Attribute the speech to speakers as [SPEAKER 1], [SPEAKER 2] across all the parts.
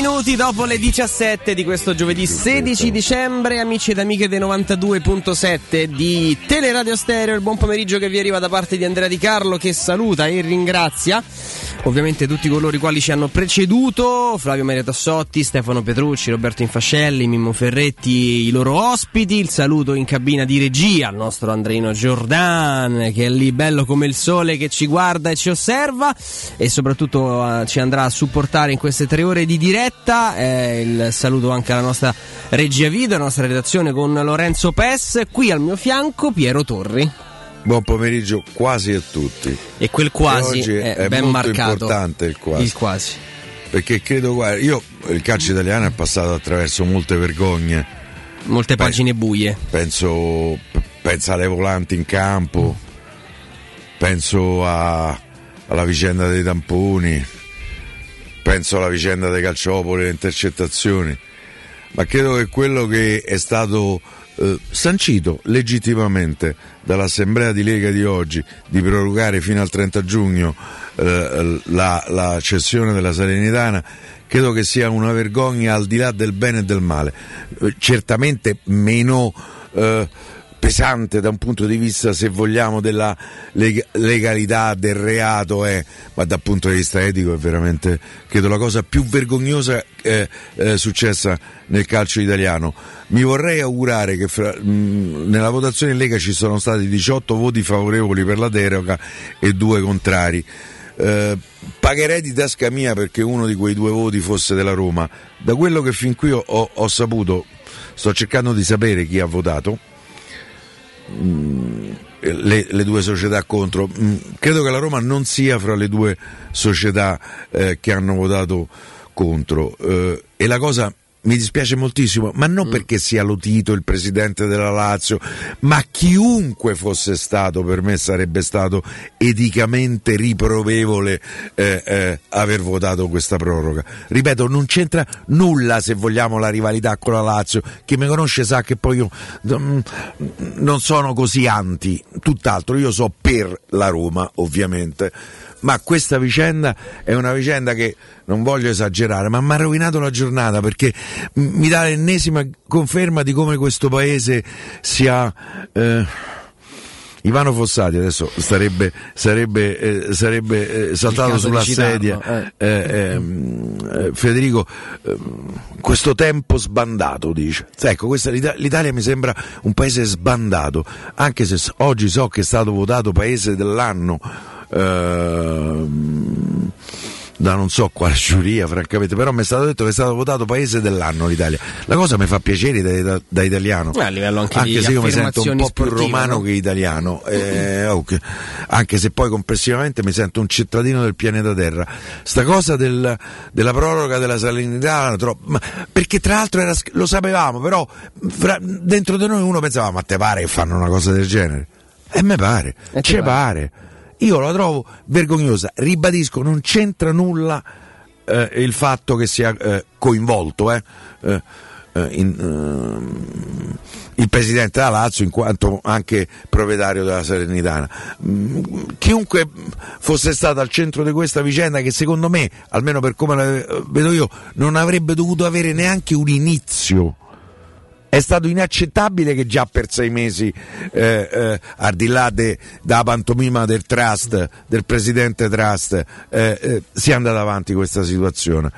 [SPEAKER 1] minuti dopo le 17 di questo giovedì 16 dicembre, amici ed amiche dei 92.7 di Teleradio Stereo. Il buon pomeriggio che vi arriva da parte di Andrea Di Carlo che saluta e ringrazia ovviamente tutti coloro i quali ci hanno preceduto, Flavio Maria Tassotti, Stefano Petrucci, Roberto Infascelli, Mimmo Ferretti, i loro ospiti. Il saluto in cabina di regia al nostro Andreino Giordan che è lì bello come il sole che ci guarda e ci osserva e soprattutto uh, ci andrà a supportare in queste tre ore di diretta. Eh, il saluto anche alla nostra regia video, alla nostra redazione con Lorenzo Pes. Qui al mio fianco Piero Torri.
[SPEAKER 2] Buon pomeriggio quasi a tutti.
[SPEAKER 1] E quel quasi
[SPEAKER 2] oggi
[SPEAKER 1] è,
[SPEAKER 2] è
[SPEAKER 1] ben marcato.
[SPEAKER 2] importante il quasi.
[SPEAKER 1] Il quasi.
[SPEAKER 2] Perché credo, guarda, io il calcio italiano è passato attraverso molte vergogne.
[SPEAKER 1] Molte
[SPEAKER 2] Beh,
[SPEAKER 1] pagine buie.
[SPEAKER 2] Penso, penso alle volanti in campo, penso a- alla vicenda dei tamponi, penso alla vicenda dei calciopoli, le intercettazioni. Ma credo che quello che è stato eh, sancito legittimamente dall'Assemblea di Lega di oggi di prorogare fino al 30 giugno eh, la, la cessione della Salernitana credo che sia una vergogna al di là del bene e del male. Eh, certamente meno eh, pesante da un punto di vista, se vogliamo, della leg- legalità del reato, eh, ma dal punto di vista etico è veramente, credo, la cosa più vergognosa eh, eh, successa nel calcio italiano. Mi vorrei augurare che fra- mh, nella votazione in Lega ci sono stati 18 voti favorevoli per la deroga e due contrari. Eh, pagherei di tasca mia perché uno di quei due voti fosse della Roma. Da quello che fin qui ho, ho saputo, sto cercando di sapere chi ha votato. Mm, Le, le due società contro. Mm, Credo che la Roma non sia fra le due società eh, che hanno votato contro. Eh, e la cosa mi dispiace moltissimo, ma non perché sia Lotito il presidente della Lazio, ma chiunque fosse stato per me sarebbe stato eticamente riprovevole eh, eh, aver votato questa proroga. Ripeto, non c'entra nulla se vogliamo la rivalità con la Lazio. Chi mi conosce sa che poi io mm, non sono così anti, tutt'altro, io so per la Roma, ovviamente. Ma questa vicenda è una vicenda che non voglio esagerare, ma mi ha rovinato la giornata perché mi dà l'ennesima conferma di come questo paese sia. eh, Ivano Fossati adesso starebbe, sarebbe, eh, sarebbe eh, saltato sulla sedia.
[SPEAKER 1] eh.
[SPEAKER 2] Eh, ehm, eh, Federico, ehm, questo tempo sbandato, dice. Ecco, questa, l'Ita- l'Italia mi sembra un paese sbandato, anche se oggi so che è stato votato paese dell'anno. Ehm, da non so quale giuria, francamente, però mi è stato detto che è stato votato paese dell'anno l'Italia. La cosa mi fa piacere da, da- da italiano.
[SPEAKER 1] Eh, a livello anche di
[SPEAKER 2] se io mi sento un po' più romano
[SPEAKER 1] no?
[SPEAKER 2] che italiano, eh, ok. anche se poi complessivamente mi sento un cittadino del pianeta Terra. Sta cosa del- della proroga della salinità, troppo- perché tra l'altro era lo sapevamo, però fra- dentro di noi uno pensava, ma te pare che fanno una cosa del genere? E me pare,
[SPEAKER 1] E ti
[SPEAKER 2] ci
[SPEAKER 1] pare.
[SPEAKER 2] pare. Io la trovo vergognosa, ribadisco, non c'entra nulla eh, il fatto che sia eh, coinvolto eh, eh, eh, in, ehm, il presidente della Lazio in quanto anche proprietario della Salernitana. Mm, Chiunque fosse stato al centro di questa vicenda che secondo me, almeno per come la eh, vedo io, non avrebbe dovuto avere neanche un inizio. È stato inaccettabile che già per sei mesi, eh, eh, al di là de- della pantomima del trust, del presidente trust, eh, eh, sia andata avanti questa situazione.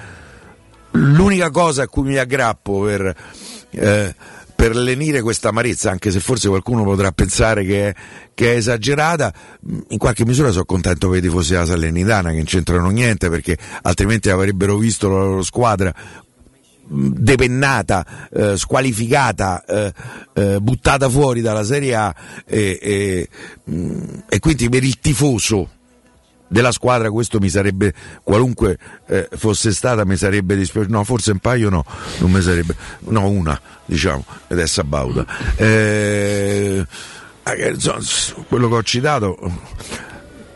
[SPEAKER 2] L'unica cosa a cui mi aggrappo per, eh, per lenire questa amarezza, anche se forse qualcuno potrà pensare che è, che è esagerata, in qualche misura sono contento per i tifosi della Salernitana che non c'entrano niente perché altrimenti avrebbero visto la loro squadra depennata, eh, squalificata, eh, eh, buttata fuori dalla Serie A e, e quindi per il tifoso della squadra questo mi sarebbe qualunque eh, fosse stata mi sarebbe dispiaciuto. No forse un paio no non mi sarebbe no una diciamo ed è Sabauda. Eh, eh, quello che ho citato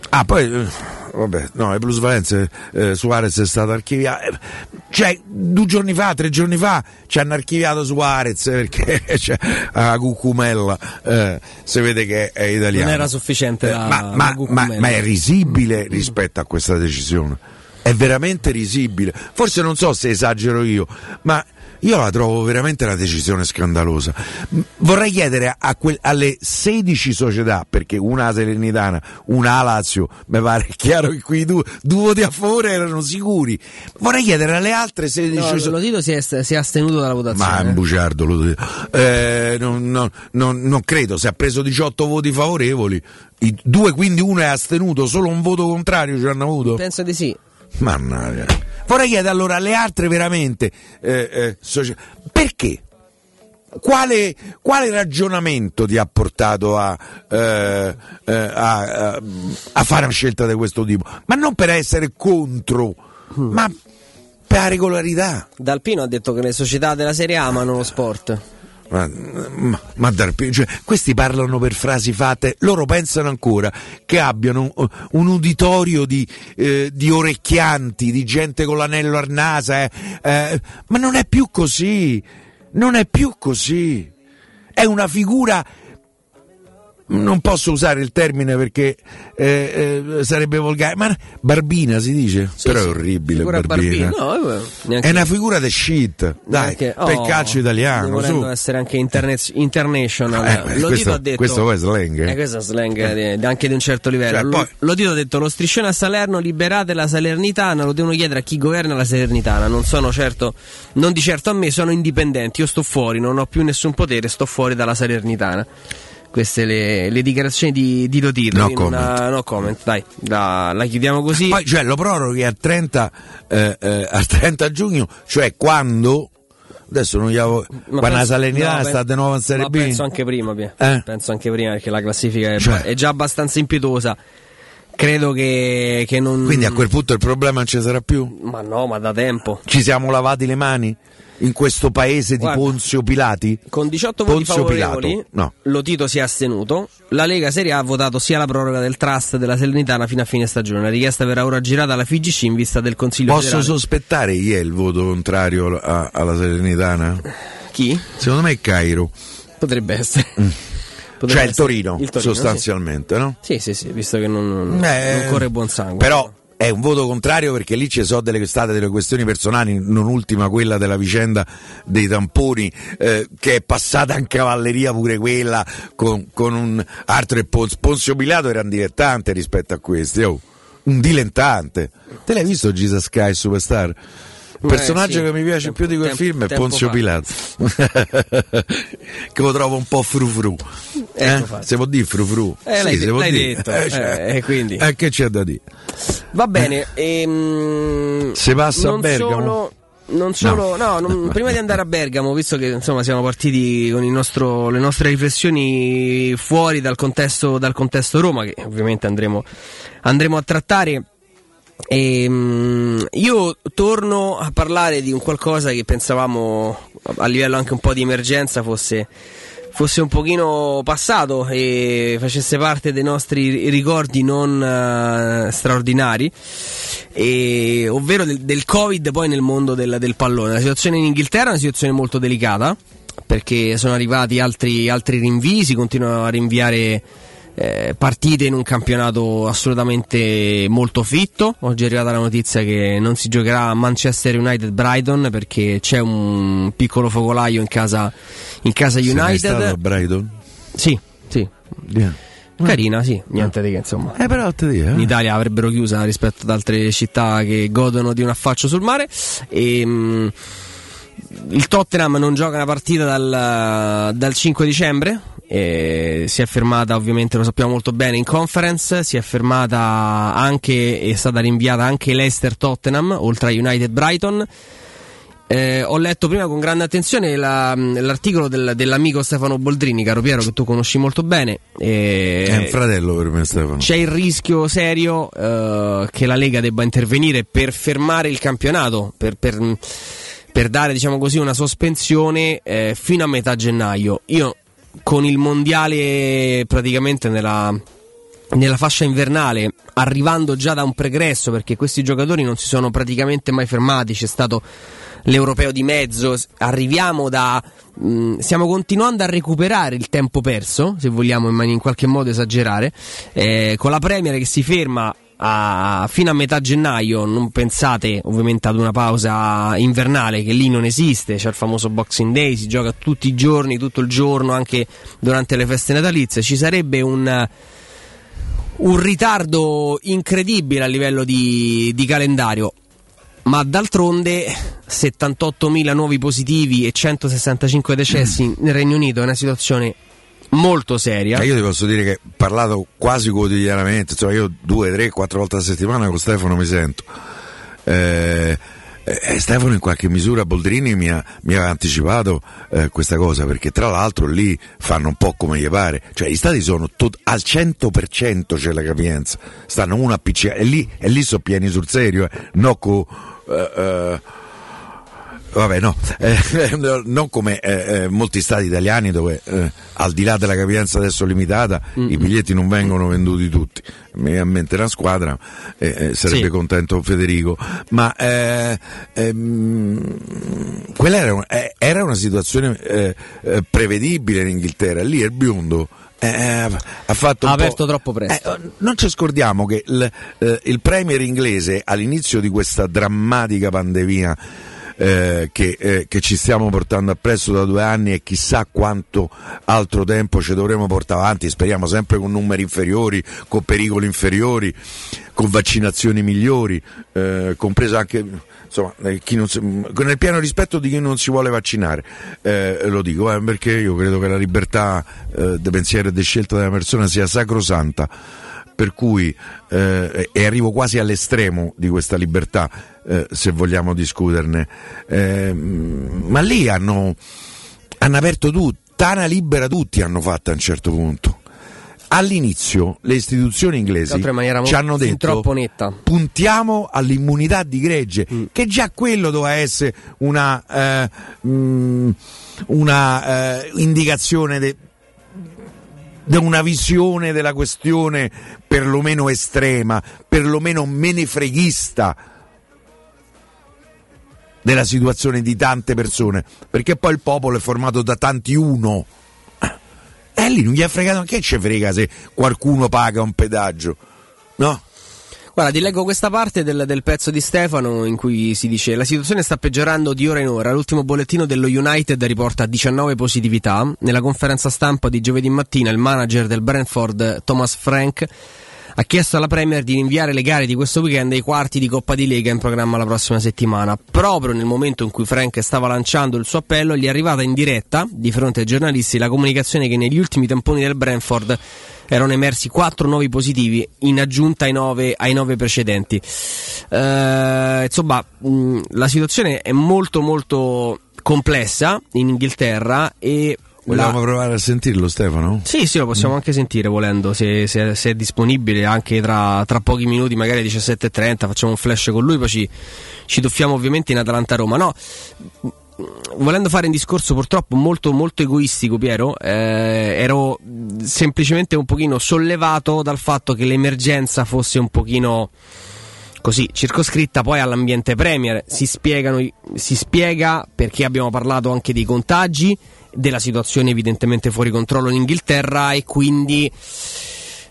[SPEAKER 2] ah poi vabbè no le plusvalenze eh, Suarez è stato archiviato. Eh, cioè due giorni fa tre giorni fa ci hanno archiviato Suarez perché cioè, a Cucumella eh, si vede che è italiano.
[SPEAKER 1] Non era sufficiente
[SPEAKER 2] Eh,
[SPEAKER 1] la-
[SPEAKER 2] ma, ma- ma- ma è risibile rispetto a questa decisione? È veramente risibile. Forse non so se esagero io, ma io la trovo veramente una decisione scandalosa. Vorrei chiedere a que- alle 16 società, perché una Salernitana, una Lazio, mi pare chiaro che qui due, due voti a favore erano sicuri. Vorrei chiedere alle altre 16
[SPEAKER 1] no,
[SPEAKER 2] società.
[SPEAKER 1] Lo Tito si è, si è, astenuto dalla votazione.
[SPEAKER 2] Ma è un bugiardo, lo Tito. Eh, non, non, non, non, credo, se ha preso 18 voti favorevoli, i due quindi uno è astenuto, solo un voto contrario ci hanno avuto?
[SPEAKER 1] Penso di sì.
[SPEAKER 2] Mannaggia. Vorrei chiedere allora alle altre veramente eh, eh, socia- perché? Quale, quale, ragionamento ti ha portato a, eh, eh a, a, fare una scelta di questo tipo? Ma non per essere contro, mm. ma per la regolarità.
[SPEAKER 1] Dalpino ha detto che le società della Serie A amano lo sport.
[SPEAKER 2] Ma, ma, ma cioè, questi parlano per frasi fatte, loro pensano ancora che abbiano un, un uditorio di, eh, di, orecchianti, di gente con l'anello al naso, eh, eh, ma non è più così, non è più così, è una figura non posso usare il termine perché eh, eh, sarebbe volgare, ma Barbina si dice?
[SPEAKER 1] Sì,
[SPEAKER 2] Però
[SPEAKER 1] sì.
[SPEAKER 2] è orribile Barbina.
[SPEAKER 1] Barbina. No, eh,
[SPEAKER 2] è una figura di shit, dai,
[SPEAKER 1] neanche,
[SPEAKER 2] per
[SPEAKER 1] oh,
[SPEAKER 2] calcio italiano. Su.
[SPEAKER 1] essere anche interne- international.
[SPEAKER 2] Eh,
[SPEAKER 1] lo
[SPEAKER 2] questo,
[SPEAKER 1] ha detto,
[SPEAKER 2] questo è slang.
[SPEAKER 1] Eh, questo è slang di, anche di un certo livello.
[SPEAKER 2] Cioè, poi...
[SPEAKER 1] Lo Tito ha detto lo striscione a Salerno, liberate la Salernitana, lo devono chiedere a chi governa la Salernitana. Non sono certo, non di certo a me, sono indipendenti, io sto fuori, non ho più nessun potere, sto fuori dalla Salernitana queste le, le dichiarazioni di, di Lotito.
[SPEAKER 2] No comment.
[SPEAKER 1] Una, no comment, dai, la, la, chiudiamo così.
[SPEAKER 2] Poi cioè, lo proroghi al 30, eh, eh, al 30 giugno, cioè quando adesso non gli avevo ma quando la Salernitana no, sta di nuovo in Serie B
[SPEAKER 1] penso anche prima eh? penso anche prima perché la classifica è, cioè. è già abbastanza impietosa credo che, che, non
[SPEAKER 2] quindi a quel punto il problema non ci sarà più
[SPEAKER 1] ma no ma da tempo
[SPEAKER 2] ci siamo lavati le mani in questo paese
[SPEAKER 1] Guarda,
[SPEAKER 2] di Ponzio Pilati?
[SPEAKER 1] Con 18 voti
[SPEAKER 2] Ponzio
[SPEAKER 1] favorevoli,
[SPEAKER 2] Pilato. No.
[SPEAKER 1] lo Tito si è astenuto. La Lega Serie A ha votato sia la proroga del trust della Salernitana fino a fine stagione. La richiesta verrà ora girata alla FIGC in vista del Consiglio
[SPEAKER 2] Posso
[SPEAKER 1] federale.
[SPEAKER 2] sospettare chi è il voto contrario a, alla Salernitana?
[SPEAKER 1] Chi?
[SPEAKER 2] Secondo me è Cairo.
[SPEAKER 1] Potrebbe essere. Mm.
[SPEAKER 2] Potrebbe cioè il Torino, il Torino, sostanzialmente,
[SPEAKER 1] sì.
[SPEAKER 2] no?
[SPEAKER 1] Sì, sì, sì, visto che non, eh, non corre buon sangue.
[SPEAKER 2] Però è un voto contrario perché lì ci sono delle state delle questioni personali, non ultima quella della vicenda dei tamponi, eh, che è passata in cavalleria pure quella con, con un altro e Ponzio, Pilato era un dilettante rispetto a questi, oh, un dilettante. Te l'hai visto Jesus Sky Superstar? Il personaggio
[SPEAKER 1] eh, sì.
[SPEAKER 2] che mi piace
[SPEAKER 1] tempo,
[SPEAKER 2] più di quel
[SPEAKER 1] tempo,
[SPEAKER 2] film è Ponzio
[SPEAKER 1] fa.
[SPEAKER 2] Pilato, che lo trovo un po' frufru. Eh?
[SPEAKER 1] Ecco
[SPEAKER 2] Se può dire frufru?
[SPEAKER 1] Eh,
[SPEAKER 2] sì,
[SPEAKER 1] l'hai,
[SPEAKER 2] se
[SPEAKER 1] l'hai
[SPEAKER 2] dire.
[SPEAKER 1] detto,
[SPEAKER 2] Eh, cioè,
[SPEAKER 1] eh, quindi.
[SPEAKER 2] eh, che c'è da dire?
[SPEAKER 1] Va bene, ehm,
[SPEAKER 2] Se passa
[SPEAKER 1] non
[SPEAKER 2] a Bergamo.
[SPEAKER 1] Solo, non solo, no, non- prima di andare a Bergamo, visto che insomma siamo partiti con il nostro- le nostre riflessioni fuori dal contesto, dal contesto Roma, che ovviamente andremo, andremo a trattare. Ehm, io torno a parlare di un qualcosa che pensavamo a livello anche un po' di emergenza fosse, fosse un pochino passato e facesse parte dei nostri ricordi non eh, straordinari, e- ovvero del, del Covid poi nel mondo del, del pallone. La situazione in Inghilterra è una situazione molto delicata perché sono arrivati altri, altri rinvii, si continuano a rinviare eh, partite in un campionato assolutamente molto fitto. Oggi è arrivata la notizia che non si giocherà a Manchester United Brighton perché c'è un piccolo focolaio in casa, in casa
[SPEAKER 2] Sei mai stato a
[SPEAKER 1] United.
[SPEAKER 2] Brighton?
[SPEAKER 1] Sì, sì.
[SPEAKER 2] Yeah.
[SPEAKER 1] Carina, sì, niente di che insomma.
[SPEAKER 2] Eh, però te dico, eh.
[SPEAKER 1] In Italia avrebbero chiusa rispetto ad altre città che godono di un affaccio sul mare. E, mm, il Tottenham non gioca una partita dal, dal 5 dicembre. si è fermata, ovviamente lo sappiamo molto bene, in conference. Si è fermata anche, è stata rinviata anche Leicester Tottenham, oltre a United Brighton. Eh, ho letto prima con grande attenzione la- l'articolo del- dell'amico Stefano Boldrini, caro Piero, che tu conosci molto bene. e-
[SPEAKER 2] È un fratello per me, Stefano.
[SPEAKER 1] c'è il rischio serio eh, che la Lega debba intervenire per fermare il campionato, per, per- per dare diciamo così, una sospensione eh, fino a metà gennaio. Io con il mondiale praticamente nella, nella fascia invernale, arrivando già da un pregresso, perché questi giocatori non si sono praticamente mai fermati, c'è stato l'europeo di mezzo, arriviamo da... mh, stiamo continuando a recuperare il tempo perso, se vogliamo in, in qualche modo esagerare, eh, con la Premier che si ferma a, fino a metà gennaio, non pensate ovviamente ad una pausa invernale che lì non esiste, c'è il famoso Boxing Day, si gioca tutti i giorni, tutto il giorno, anche durante le feste natalizie, ci sarebbe un, un ritardo incredibile a livello di, di calendario. Ma d'altronde 78.000 nuovi positivi e 165 decessi nel Regno Unito è una situazione molto seria.
[SPEAKER 2] io ti posso dire che parlato quasi quotidianamente, insomma io due, tre, quattro volte a settimana con Stefano mi sento. Eh, eh, Stefano in qualche misura Boldrini mi ha, mi ha anticipato eh, questa cosa perché tra l'altro lì fanno un po' come gli pare, cioè gli stati sono tot- al 100% c'è la capienza, stanno uno appiccicati e lì, lì sono pieni sul serio, eh, no co, eh, eh, vabbè no, eh, non come eh, eh, molti stati italiani dove eh, al di là della capienza adesso limitata mm. i biglietti non vengono venduti tutti. Mi viene a mente una squadra, eh, sarebbe sì. contento Federico, ma ehm, quella era, un, era, una situazione prevedibile in Inghilterra, lì è il biondo. Eh, ha fatto
[SPEAKER 1] ha aperto troppo
[SPEAKER 2] presto. Eh, non ci scordiamo che il, eh, il Premier inglese all'inizio di questa drammatica pandemia eh, che, eh, che, ci stiamo portando appresso da due anni e chissà quanto altro tempo ci dovremo portare avanti, speriamo sempre con numeri inferiori, con pericoli inferiori, con vaccinazioni migliori, eh, compreso anche insomma, eh, si, nel pieno rispetto di chi non si vuole vaccinare, eh, lo dico eh, perché io credo che la libertà di pensiero e di scelta della persona sia sacrosanta per cui eh, e arrivo quasi all'estremo di questa libertà eh, se vogliamo discuterne. Eh, ma lì hanno, hanno aperto tutto Tana libera tutti hanno fatto a un certo punto. All'inizio le istituzioni inglesi ci hanno detto puntiamo all'immunità di gregge mm. che già quello doveva essere una, eh, mh, mm, una eh, indicazione de- da una visione della questione perlomeno estrema, perlomeno menefreghista della situazione di tante persone, perché poi il popolo è formato da tanti uno. E eh, lì non gli ha fregato, che ci frega se qualcuno paga un pedaggio? No?
[SPEAKER 1] Guarda, ti leggo questa parte del, del, pezzo di Stefano in cui si dice la situazione sta peggiorando di ora in ora. L'ultimo bollettino dello United riporta 19 positività. Nella conferenza stampa di giovedì mattina il manager del Brentford, Thomas Frank, ha chiesto alla Premier di rinviare le gare di questo weekend ai quarti di Coppa di Lega in programma la prossima settimana. Proprio nel momento in cui Frank stava lanciando il suo appello, gli è arrivata in diretta, di fronte ai giornalisti, la comunicazione che negli ultimi tamponi del Brentford erano emersi 4 nuovi positivi in aggiunta ai 9, ai 9 precedenti. Uh, insomma, mh, la situazione è molto molto complessa in Inghilterra e
[SPEAKER 2] Vogliamo la... provare a sentirlo Stefano?
[SPEAKER 1] Sì, sì, lo possiamo mm. anche sentire volendo, se, se, se è disponibile anche tra, tra, pochi minuti, magari 17.30, facciamo un flash con lui, poi ci, ci tuffiamo ovviamente in Atalanta-Roma. No, volendo fare un discorso purtroppo molto molto egoistico Piero eh, ero semplicemente un pochino sollevato dal fatto che l'emergenza fosse un pochino così circoscritta poi all'ambiente Premier si, spiegano, si spiega perché abbiamo parlato anche dei contagi della situazione evidentemente fuori controllo in Inghilterra e quindi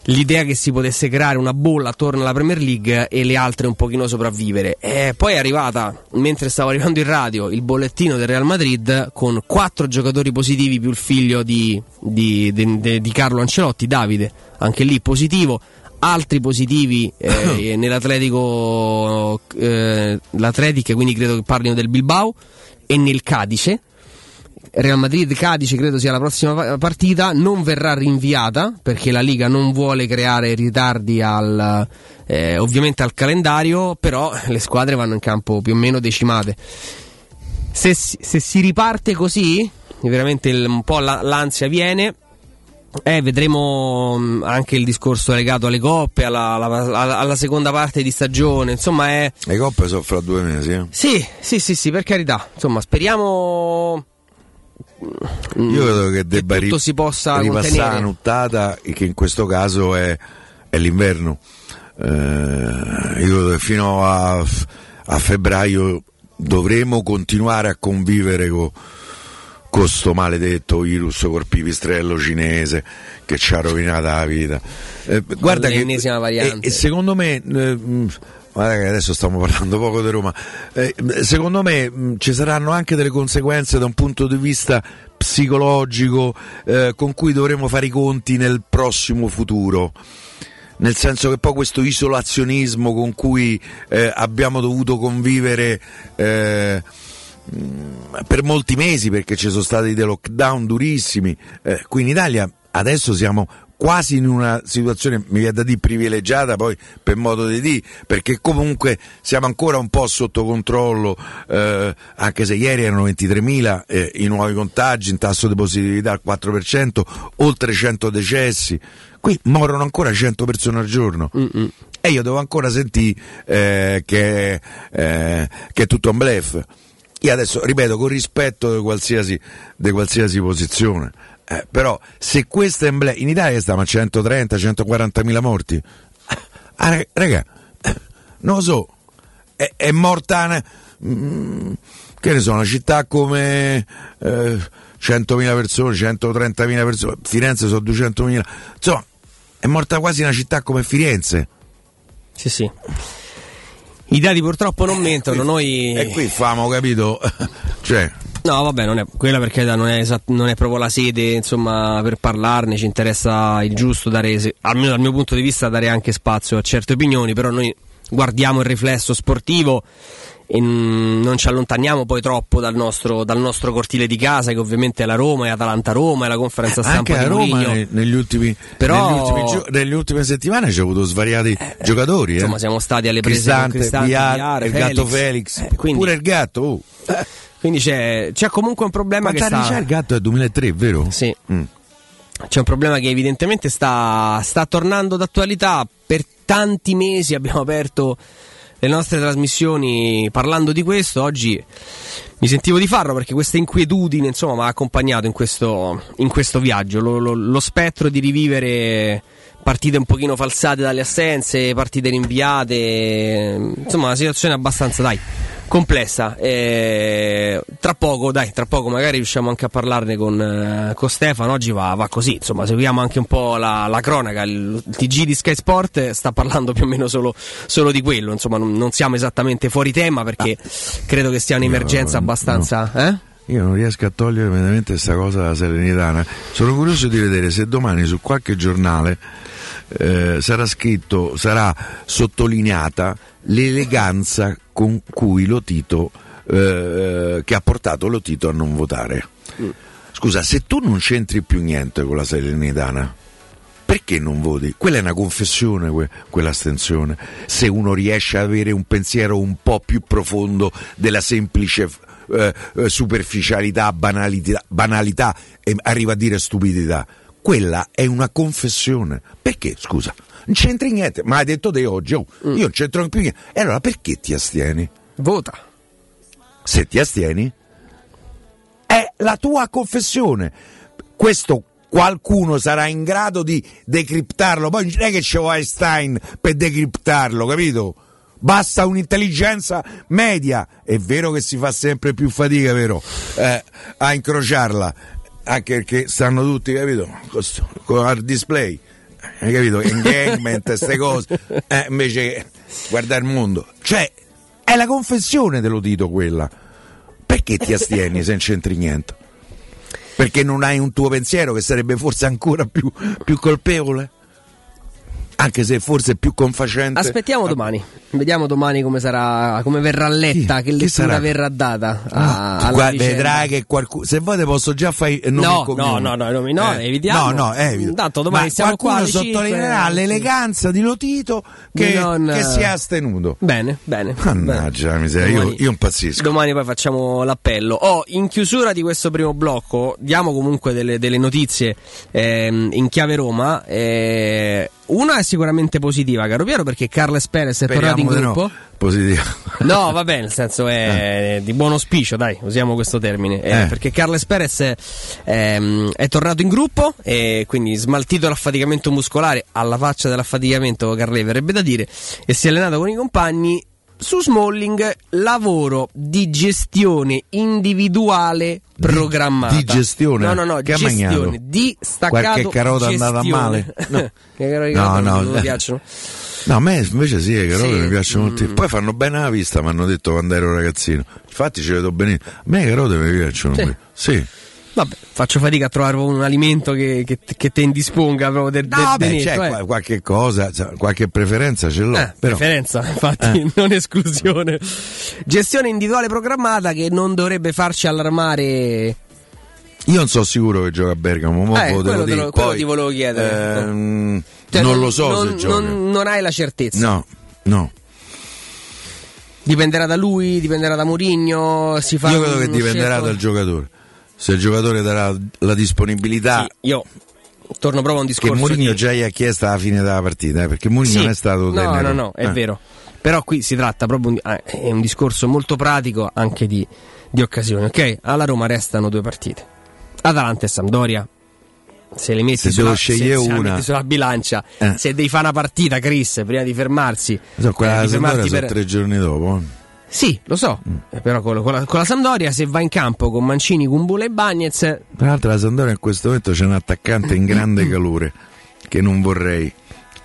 [SPEAKER 1] l'idea che si potesse creare una bolla attorno alla Premier League e le altre un pochino sopravvivere. E poi è arrivata, mentre stavo arrivando in radio, il bollettino del Real Madrid con quattro giocatori positivi più il figlio di, di, di, di Carlo Ancelotti, Davide, anche lì positivo. Altri positivi eh, nell'Atletico, eh, l'Atletic, quindi credo che parlino del Bilbao e nel Cadice. Real Madrid-Cadice credo sia la prossima partita, non verrà rinviata perché la Liga non vuole creare ritardi al, eh, ovviamente al calendario, però le squadre vanno in campo più o meno decimate. Se, se si riparte così, veramente il, un po' l'ansia viene, eh, vedremo mm, anche il discorso legato alle coppe, alla, alla, alla, seconda parte di stagione. Insomma, è.
[SPEAKER 2] Le coppe sono fra due mesi. Eh?
[SPEAKER 1] Sì, sì, sì, sì, per carità. Insomma, speriamo
[SPEAKER 2] io credo che debba
[SPEAKER 1] che si possa
[SPEAKER 2] ripassare la nuttata, che in questo caso è, è l'inverno. Eh, io credo che fino a, a, febbraio dovremo continuare a convivere con questo maledetto virus col pipistrello cinese che ci ha rovinato la vita.
[SPEAKER 1] Eh, guarda che e,
[SPEAKER 2] e, secondo me eh, Guarda che adesso stiamo parlando poco di Roma. Eh, secondo me mh, ci saranno anche delle conseguenze da un punto di vista psicologico eh, con cui dovremo fare i conti nel prossimo futuro. Nel senso che poi questo isolazionismo con cui eh, abbiamo dovuto convivere eh, per molti mesi perché ci sono stati dei lockdown durissimi, eh, qui in Italia adesso siamo quasi in una situazione, mi viene da dire, privilegiata poi per modo di dire, perché comunque siamo ancora un po' sotto controllo, eh, anche se ieri erano 23.000 eh, i nuovi contagi, in tasso di positività al 4%, oltre 100 decessi, qui morono ancora 100 persone al giorno. Mm-mm. E io devo ancora sentire eh, che, eh, che è tutto un blef. Io adesso ripeto con rispetto di qualsiasi, di qualsiasi posizione eh, però se questo emblema in Italia stiamo a 130-140 mila morti. Ah, raga, non lo so, è, è morta una, mm, che ne so, una città come eh, 100.000 persone, 130.000 persone, Firenze sono 200.000, insomma, è morta quasi una città come Firenze.
[SPEAKER 1] Sì, sì. I dati purtroppo non mentono, noi...
[SPEAKER 2] E qui famo, capito? cioè...
[SPEAKER 1] No, vabbè, non è, quella perché non è, esat- non è proprio la sede insomma, per parlarne, ci interessa il giusto dare, almeno dal mio punto di vista, dare anche spazio a certe opinioni, però noi guardiamo il riflesso sportivo e non ci allontaniamo poi troppo dal nostro, dal nostro, cortile di casa che ovviamente è la Roma, è Atalanta-Roma, è la conferenza eh, stampa
[SPEAKER 2] Anche
[SPEAKER 1] a
[SPEAKER 2] Roma negli ultimi, Però, negli ultimi gio- nelle ultime settimane ci ha avuto svariati eh, giocatori.
[SPEAKER 1] Insomma,
[SPEAKER 2] eh.
[SPEAKER 1] siamo stati alle prese Cristante, con Cristante, Viar, Viar,
[SPEAKER 2] il
[SPEAKER 1] Felix.
[SPEAKER 2] gatto Felix, eh, quindi, pure il gatto. Oh.
[SPEAKER 1] Quindi c'è, c'è, comunque un problema
[SPEAKER 2] Quanti
[SPEAKER 1] che
[SPEAKER 2] sta... c'è il gatto? È 2003, vero?
[SPEAKER 1] Sì. Mm. C'è un problema che evidentemente sta, sta tornando d'attualità. Per tanti mesi abbiamo aperto le nostre trasmissioni parlando di questo. Oggi mi sentivo di farlo perché questa inquietudine insomma mi ha accompagnato in questo, in questo viaggio. Lo, lo, lo, spettro di rivivere partite un pochino falsate dalle assenze, partite rinviate. Insomma, una situazione abbastanza, dai, complessa. E tra poco, dai, tra poco magari riusciamo anche a parlarne con, eh, con Stefano. Oggi va, va, così, insomma, seguiamo anche un po' la, la, cronaca. Il TG di Sky Sport sta parlando più o meno solo, solo di quello. Insomma, non, non, siamo esattamente fuori tema perché ah. credo che sia un'emergenza no, abbastanza. No. Eh?
[SPEAKER 2] Io non riesco a togliere veramente questa cosa dalla serenità. Sono curioso di vedere se domani su qualche giornale eh, sarà scritto, sarà sottolineata l'eleganza con cui lo Tito, eh, che ha portato lo Tito a non votare. Mm. Scusa, se tu non c'entri più niente con la Salernitana, perché non voti? Quella è una confessione, que- quell'astensione. Se uno riesce ad avere un pensiero un po' più profondo della semplice eh, eh superficialità, banalità, banalità e arriva a dire stupidità quella è una confessione. Perché, scusa? Non c'entri niente, ma hai detto te oggi, oh, mm. io non c'entro più niente. E allora perché ti astieni?
[SPEAKER 1] Vota.
[SPEAKER 2] Se ti astieni, è la tua confessione. Questo qualcuno sarà in grado di decriptarlo. Poi non è che c'è Einstein per decriptarlo, capito? Basta un'intelligenza media. È vero che si fa sempre più fatica, vero? Eh, a incrociarla anche perché stanno tutti, capito? Con hard display, hai capito? Engagement, queste cose, eh, invece guardare il mondo. Cioè, è la confessione dello dito quella. Perché ti astieni se non c'entri niente? Perché non hai un tuo pensiero che sarebbe forse ancora più, più colpevole? Anche se forse più confacente.
[SPEAKER 1] Aspettiamo domani, vediamo domani come sarà, come verrà letta, chi, che lettura verrà data.
[SPEAKER 2] Ah, a, guarda, vedrai che qualcuno. Se vuoi te posso già fare
[SPEAKER 1] no, no, no, no, no, no, eh. evitiamo.
[SPEAKER 2] No, no, evito.
[SPEAKER 1] Intanto domani
[SPEAKER 2] Ma
[SPEAKER 1] siamo
[SPEAKER 2] qualcuno qua sottolineerà l'eleganza di Lotito che, non... che, si è astenuto.
[SPEAKER 1] Bene, bene.
[SPEAKER 2] Mannaggia la miseria, io, io impazzisco.
[SPEAKER 1] Domani poi facciamo l'appello. Oh, in chiusura di questo primo blocco, diamo comunque delle, delle notizie ehm, in chiave Roma. Eh, una è sicuramente positiva, caro Piero, perché Carles Perez è tornato in gruppo. No.
[SPEAKER 2] Positiva.
[SPEAKER 1] No, va bene, nel senso è eh. di buon auspicio, dai, usiamo questo termine. Eh, eh. Perché Carles Perez ehm, è, tornato in gruppo e quindi smaltito l'affaticamento muscolare, alla faccia dell'affaticamento Carle verrebbe da dire, e si è allenato con i compagni su Smalling lavoro di gestione individuale programmata.
[SPEAKER 2] Di, gestione?
[SPEAKER 1] No, no, no,
[SPEAKER 2] che
[SPEAKER 1] gestione. Di staccato
[SPEAKER 2] Qualche carota
[SPEAKER 1] gestione.
[SPEAKER 2] andata male?
[SPEAKER 1] No. che
[SPEAKER 2] No, no.
[SPEAKER 1] non mi piacciono.
[SPEAKER 2] No, a me invece sì, le carote
[SPEAKER 1] Sì.
[SPEAKER 2] mi piacciono molto. Poi fanno bene alla vista, mi hanno detto quando ero ragazzino. Infatti ci vedo benissimo. A me le carote mi piacciono.
[SPEAKER 1] Sì.
[SPEAKER 2] Sì.
[SPEAKER 1] Vabbè, faccio fatica a trovare un alimento che, che, che te indisponga proprio del, del
[SPEAKER 2] No,
[SPEAKER 1] benetto,
[SPEAKER 2] c'è
[SPEAKER 1] eh.
[SPEAKER 2] qua- qualche cosa, cioè, qualche preferenza ce l'ho.
[SPEAKER 1] Eh, preferenza, infatti, non esclusione. Gestione individuale programmata che non dovrebbe farci allarmare.
[SPEAKER 2] Io non sono sicuro che gioca a Bergamo, mo
[SPEAKER 1] Eh, quello te lo- quello
[SPEAKER 2] Poi,
[SPEAKER 1] ti volevo chiedere.
[SPEAKER 2] ehm,
[SPEAKER 1] Cioè,
[SPEAKER 2] non lo so
[SPEAKER 1] non,
[SPEAKER 2] se gioca.
[SPEAKER 1] non- non hai la certezza.
[SPEAKER 2] No, no.
[SPEAKER 1] Dipenderà da lui, dipenderà da Mourinho. Si fa
[SPEAKER 2] Io credo che dipenderà
[SPEAKER 1] scelto-
[SPEAKER 2] dal giocatore. Se il giocatore darà la disponibilità
[SPEAKER 1] Sì, io torno proprio a un
[SPEAKER 2] che
[SPEAKER 1] discorso.
[SPEAKER 2] Mourinho
[SPEAKER 1] di-
[SPEAKER 2] già gli ha chiesto alla fine della partita, eh, perché Mourinho
[SPEAKER 1] Sì.
[SPEAKER 2] non è stato
[SPEAKER 1] No,
[SPEAKER 2] tenero.
[SPEAKER 1] no, no, è
[SPEAKER 2] Eh.
[SPEAKER 1] vero. Però qui si tratta proprio di- eh, è un discorso molto pratico anche di, di occasioni, ok? Alla Roma restano due partite. Atalanta e Sampdoria. Se le metti
[SPEAKER 2] Se
[SPEAKER 1] sulla, se- se metti sulla bilancia,
[SPEAKER 2] Eh.
[SPEAKER 1] se devi fare una partita, Chris, prima di fermarsi,
[SPEAKER 2] So, quella
[SPEAKER 1] eh, di fermarti per-
[SPEAKER 2] tre giorni dopo.
[SPEAKER 1] Sì, lo so,
[SPEAKER 2] Mm.
[SPEAKER 1] Eh, però con, con la, con la Sampdoria se va in campo con Mancini, Kumbula e Bagnez,
[SPEAKER 2] Tra l'altro la Sampdoria in questo momento c'è un attaccante in grande calore che non vorrei.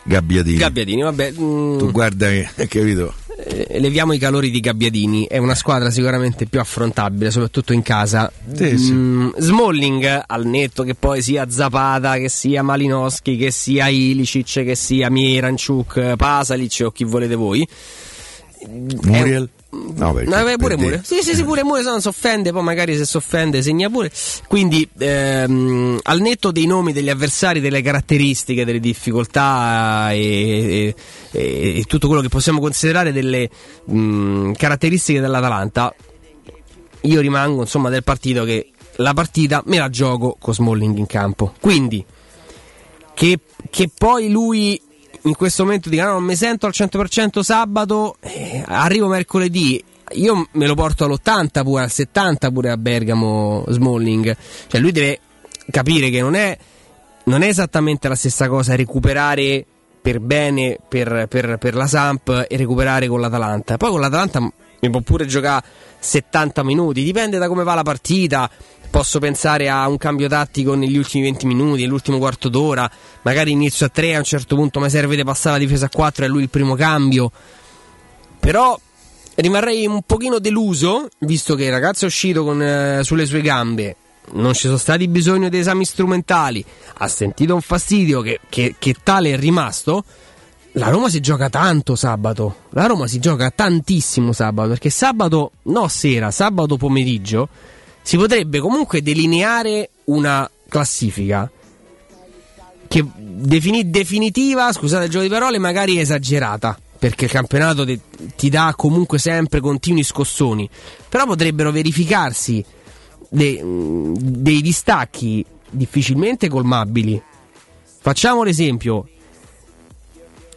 [SPEAKER 2] Gabbiadini.
[SPEAKER 1] Gabbiadini, vabbè, mm,
[SPEAKER 2] Tu guarda che, capito?
[SPEAKER 1] eh, leviamo i calori di Gabbiadini, è una squadra sicuramente più affrontabile, soprattutto in casa.
[SPEAKER 2] Sì, sì.
[SPEAKER 1] Mm, Smalling, al netto che poi sia Zapata, che sia Malinowski, che sia Ilicic, che sia Miranchuk, Pasalic o chi volete voi.
[SPEAKER 2] Muriel? No, perché,
[SPEAKER 1] No, beh, pure
[SPEAKER 2] per
[SPEAKER 1] Mure. Sì, sì, sì, pure Mure, se non si offende, poi magari se si offende segna pure. Quindi, ehm, al netto dei nomi degli avversari, delle caratteristiche, delle difficoltà e, e- e- e tutto quello che possiamo considerare delle mh, caratteristiche dell'Atalanta, io rimango insomma del partito che la partita me la gioco con Smalling in campo. Quindi, che, che poi lui in questo momento dica no, mi sento al 100% sabato, eh, arrivo mercoledì, io me lo porto all'80 pure, al 70 pure a Bergamo Smalling, cioè lui deve capire che non è, non è esattamente la stessa cosa recuperare per bene per, per- per la Samp e recuperare con l'Atalanta. Poi con l'Atalanta mi può pure giocare 70 minuti, dipende da come va la partita. Posso pensare a un cambio tattico negli ultimi 20 minuti, nell'ultimo quarto d'ora, magari inizio a 3, a un certo punto mi serve di passare la difesa a 4 e lui il primo cambio. Però rimarrei un pochino deluso, visto che il ragazzo è uscito con, eh, sulle sue gambe, non ci sono stati bisogno di esami strumentali, ha sentito un fastidio che, che- che tale è rimasto. La Roma si gioca tanto sabato, la Roma si gioca tantissimo sabato, perché sabato, no sera, sabato pomeriggio, si potrebbe comunque delineare una classifica che defini- definitiva, scusate il gioco di parole, magari esagerata, perché il campionato te- ti dà comunque sempre continui scossoni, però potrebbero verificarsi de- dei distacchi difficilmente colmabili. Facciamo l'esempio.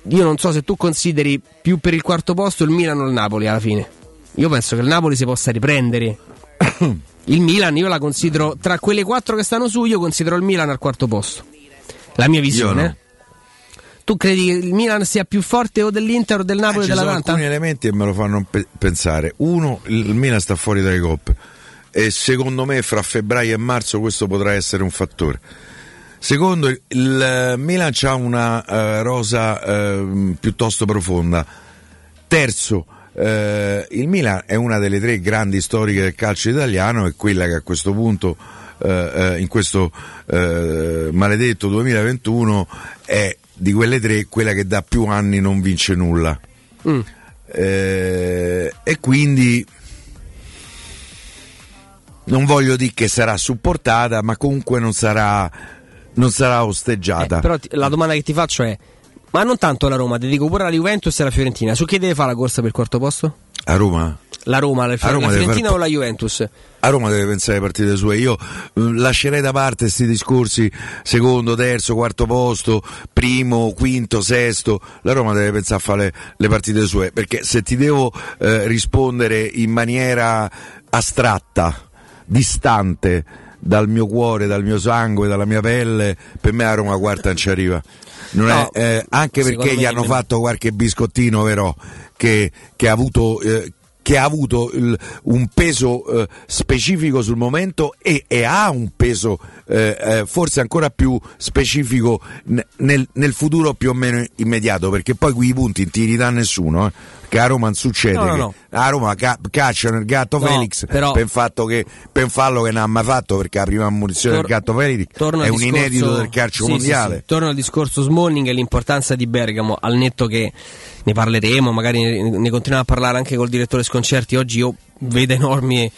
[SPEAKER 1] Io non so se tu consideri più per il quarto posto il Milan o il Napoli alla fine. Io penso che il Napoli si possa riprendere. Il Milan io la considero tra quelle quattro che stanno su, io considero il Milan al quarto posto. La mia visione.
[SPEAKER 2] no.
[SPEAKER 1] eh. Tu credi che il Milan sia più forte o dell'Inter o del Napoli o
[SPEAKER 2] Eh, ci sono
[SPEAKER 1] dell'Atalanta?
[SPEAKER 2] alcuni elementi che me lo fanno pe- pensare. Uno, il Milan sta fuori dalle coppe e secondo me fra febbraio e marzo questo potrà essere un fattore. Secondo, il- il Milan ha una eh, rosa eh, piuttosto profonda. Terzo, eh, il Milan è una delle tre grandi storiche del calcio italiano e quella che a questo punto, eh, eh, in questo eh, maledetto 2021, è di quelle tre quella che da più anni non vince nulla.
[SPEAKER 1] Mm.
[SPEAKER 2] E quindi non voglio dire che sarà supportata, ma comunque non sarà, non sarà osteggiata.
[SPEAKER 1] Eh, però ti- la domanda che ti faccio è: ma non tanto la Roma, ti dico pure la Juventus e la Fiorentina. Su chi deve fare la corsa per il quarto posto?
[SPEAKER 2] A Roma?
[SPEAKER 1] La Roma, la,
[SPEAKER 2] Roma
[SPEAKER 1] la Fiorentina
[SPEAKER 2] far-
[SPEAKER 1] o la Juventus?
[SPEAKER 2] A Roma deve pensare alle partite sue. Io eh, lascerei da parte questi discorsi secondo, terzo, quarto posto, primo, quinto, sesto. La Roma deve pensare a fare le, le partite sue. Perché se ti devo eh, rispondere in maniera astratta, distante dal mio cuore, dal mio sangue, dalla mia pelle, per me a Roma quarta non ci arriva. Non
[SPEAKER 1] No,
[SPEAKER 2] è, eh, anche perché gli hanno fatto qualche biscottino però che, che ha avuto eh, che ha avuto il- un peso eh, specifico sul momento e, e ha un peso eh, eh, forse ancora più specifico ne- nel, nel futuro più o meno immediato perché poi qui i punti non ti ridà nessuno eh, che a Roma non succede
[SPEAKER 1] No, no,
[SPEAKER 2] che
[SPEAKER 1] no.
[SPEAKER 2] a Roma ca- cacciano il gatto Felix
[SPEAKER 1] però-
[SPEAKER 2] per, fatto che, per fallo che non ha mai fatto perché la prima munizione
[SPEAKER 1] Tor-
[SPEAKER 2] del gatto Felix è un
[SPEAKER 1] discorso-
[SPEAKER 2] inedito del calcio
[SPEAKER 1] sì,
[SPEAKER 2] mondiale
[SPEAKER 1] sì, sì. Torno al discorso Smalling e l'importanza di Bergamo, al netto che ne parleremo, magari ne, ne continuiamo a parlare anche col direttore Sconcerti. Oggi io vedo enormi,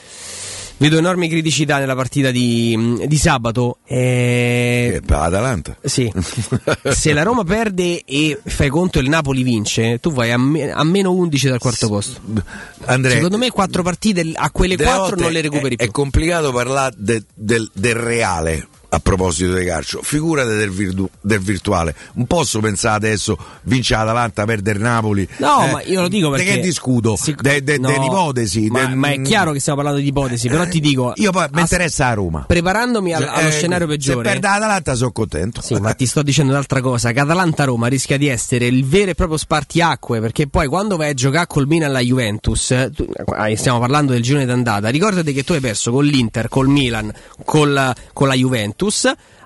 [SPEAKER 1] vedo enormi criticità nella partita di, di sabato. E...
[SPEAKER 2] Che per l'Atalanta
[SPEAKER 1] Sì, se la Roma perde e fai conto il Napoli vince, tu vai a, me- a meno 11 dal quarto posto.
[SPEAKER 2] Andrea,
[SPEAKER 1] Secondo me quattro partite a quelle quattro non le recuperi
[SPEAKER 2] è,
[SPEAKER 1] più.
[SPEAKER 2] È complicato parlare de- del, del reale a proposito di calcio, figurate del, virtu- del virtuale. Non posso pensare adesso vince l'Atalanta, perde il Napoli.
[SPEAKER 1] No,
[SPEAKER 2] Eh,
[SPEAKER 1] ma io lo dico
[SPEAKER 2] di
[SPEAKER 1] perché.
[SPEAKER 2] che discuto?
[SPEAKER 1] Sic-
[SPEAKER 2] De- de-
[SPEAKER 1] no,
[SPEAKER 2] dell'ipotesi.
[SPEAKER 1] Ma,
[SPEAKER 2] del-
[SPEAKER 1] ma è chiaro che stiamo parlando di ipotesi, però ti dico.
[SPEAKER 2] Io poi mi interessa la Roma.
[SPEAKER 1] Preparandomi al- allo
[SPEAKER 2] eh,
[SPEAKER 1] scenario
[SPEAKER 2] Se
[SPEAKER 1] peggiore.
[SPEAKER 2] perde l'Atalanta sono contento.
[SPEAKER 1] Sì, ma ti sto dicendo un'altra cosa, che Atalanta-Roma rischia di essere il vero e proprio spartiacque, perché poi quando vai a giocare col Milan alla Juventus, eh, tu- eh, stiamo parlando del girone d'andata, ricordati che tu hai perso con l'Inter, col Milan, col- con la Juventus,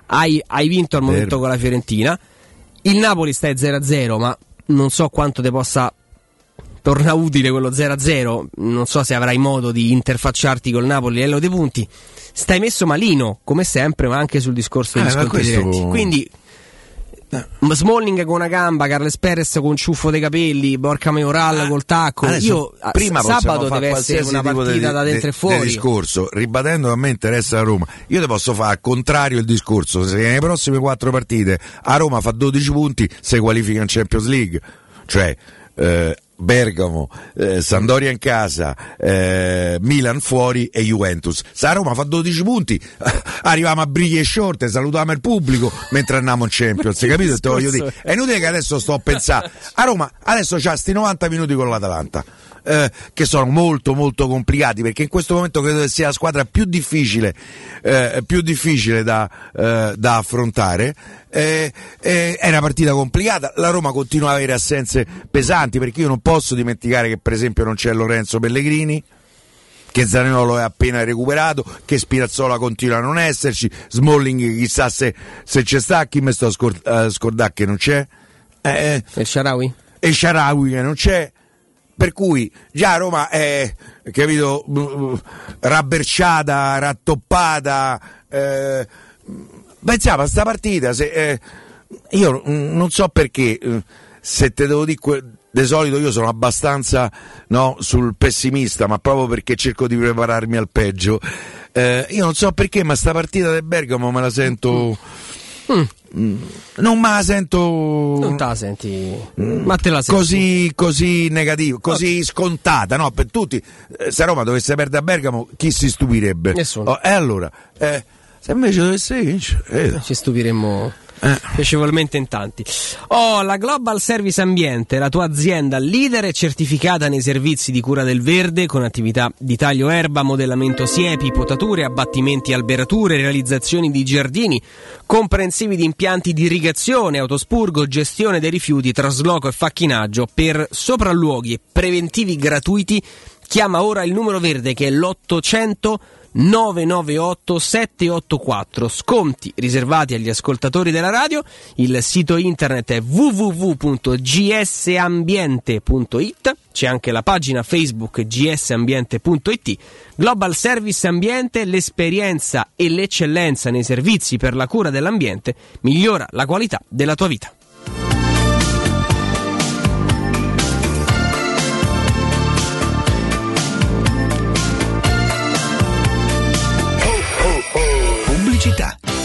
[SPEAKER 1] hai, hai vinto al momento
[SPEAKER 2] Vero.
[SPEAKER 1] con la Fiorentina, il Napoli stai 0-0, ma non so quanto te possa torna utile quello 0-0, non so se avrai modo di interfacciarti col Napoli a livello dei punti. Stai messo malino, come sempre, ma anche sul discorso degli
[SPEAKER 2] Eh, questo-
[SPEAKER 1] diretti. Quindi Smalling con una gamba, Carles Perez con un ciuffo dei capelli, Borca Majoral col tacco.
[SPEAKER 2] Adesso,
[SPEAKER 1] Io
[SPEAKER 2] prima
[SPEAKER 1] sabato deve essere una partita
[SPEAKER 2] di-
[SPEAKER 1] da dentro e fuori.
[SPEAKER 2] di discorso, ribadendo a me interessa la Roma. Io ti posso fare al contrario il discorso. Se nelle prossime quattro partite a Roma fa 12 punti, si qualifica in Champions League. Cioè, eh, Bergamo, eh, Sandoria in casa, eh, Milan fuori e Juventus. Se a Roma fa 12 punti, arriviamo a briglie short, salutiamo il pubblico mentre andiamo in Champions, capito? Te voglio dire.
[SPEAKER 1] discorso
[SPEAKER 2] È inutile che adesso sto a pensare. A Roma adesso c'ha sti 90 minuti con l'Atalanta. Eh, che sono molto molto complicati perché in questo momento credo che sia la squadra più difficile, eh, più difficile da, eh, da affrontare. Eh, eh, è una partita complicata. La Roma continua ad avere assenze pesanti perché io non posso dimenticare che per esempio non c'è Lorenzo Pellegrini che Zaniolo è appena recuperato, che Spirazzola continua a non esserci, Smalling chissà se, se c'è sta, chi mi sto a a scordare che non c'è, eh,
[SPEAKER 1] E Sharawi?
[SPEAKER 2] e Sharawi che non c'è, per cui già Roma è, capito, mm, rabberciata, rattoppata, eh, pensiamo a sta partita, se, eh, io mm, non so perché, eh, se te devo dire, di solito io sono abbastanza no, sul pessimista, ma proprio perché cerco di prepararmi al peggio. Eh, io non so perché, ma sta partita del Bergamo me la sento. Mm, Non me la sento.
[SPEAKER 1] Non te la senti, ma te la senti.
[SPEAKER 2] Così, così negativo, così scontata, no? Per tutti, eh, se Roma dovesse perdere a Bergamo, chi si stupirebbe?
[SPEAKER 1] Nessuno.
[SPEAKER 2] Oh, e allora, eh, se invece dovesse vincere, eh,
[SPEAKER 1] Ci stupiremmo
[SPEAKER 2] eh.
[SPEAKER 1] piacevolmente in tanti. Oh, la Global Service Ambiente, la tua azienda leader e certificata nei servizi di cura del verde con attività di taglio erba, modellamento siepi, potature, abbattimenti alberature, realizzazioni di giardini, comprensivi di impianti di irrigazione, autospurgo, gestione dei rifiuti, trasloco e facchinaggio per sopralluoghi e preventivi gratuiti. Chiama ora il numero verde che è l'800 998 784 sconti riservati agli ascoltatori della radio. Il sito internet è www.gsambiente.it c'è anche la pagina facebook gsambiente.it Global Service Ambiente l'esperienza e l'eccellenza nei servizi per la cura dell'ambiente migliora la qualità della tua vita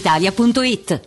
[SPEAKER 3] brispalitalia.it.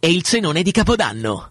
[SPEAKER 4] e il cenone di Capodanno.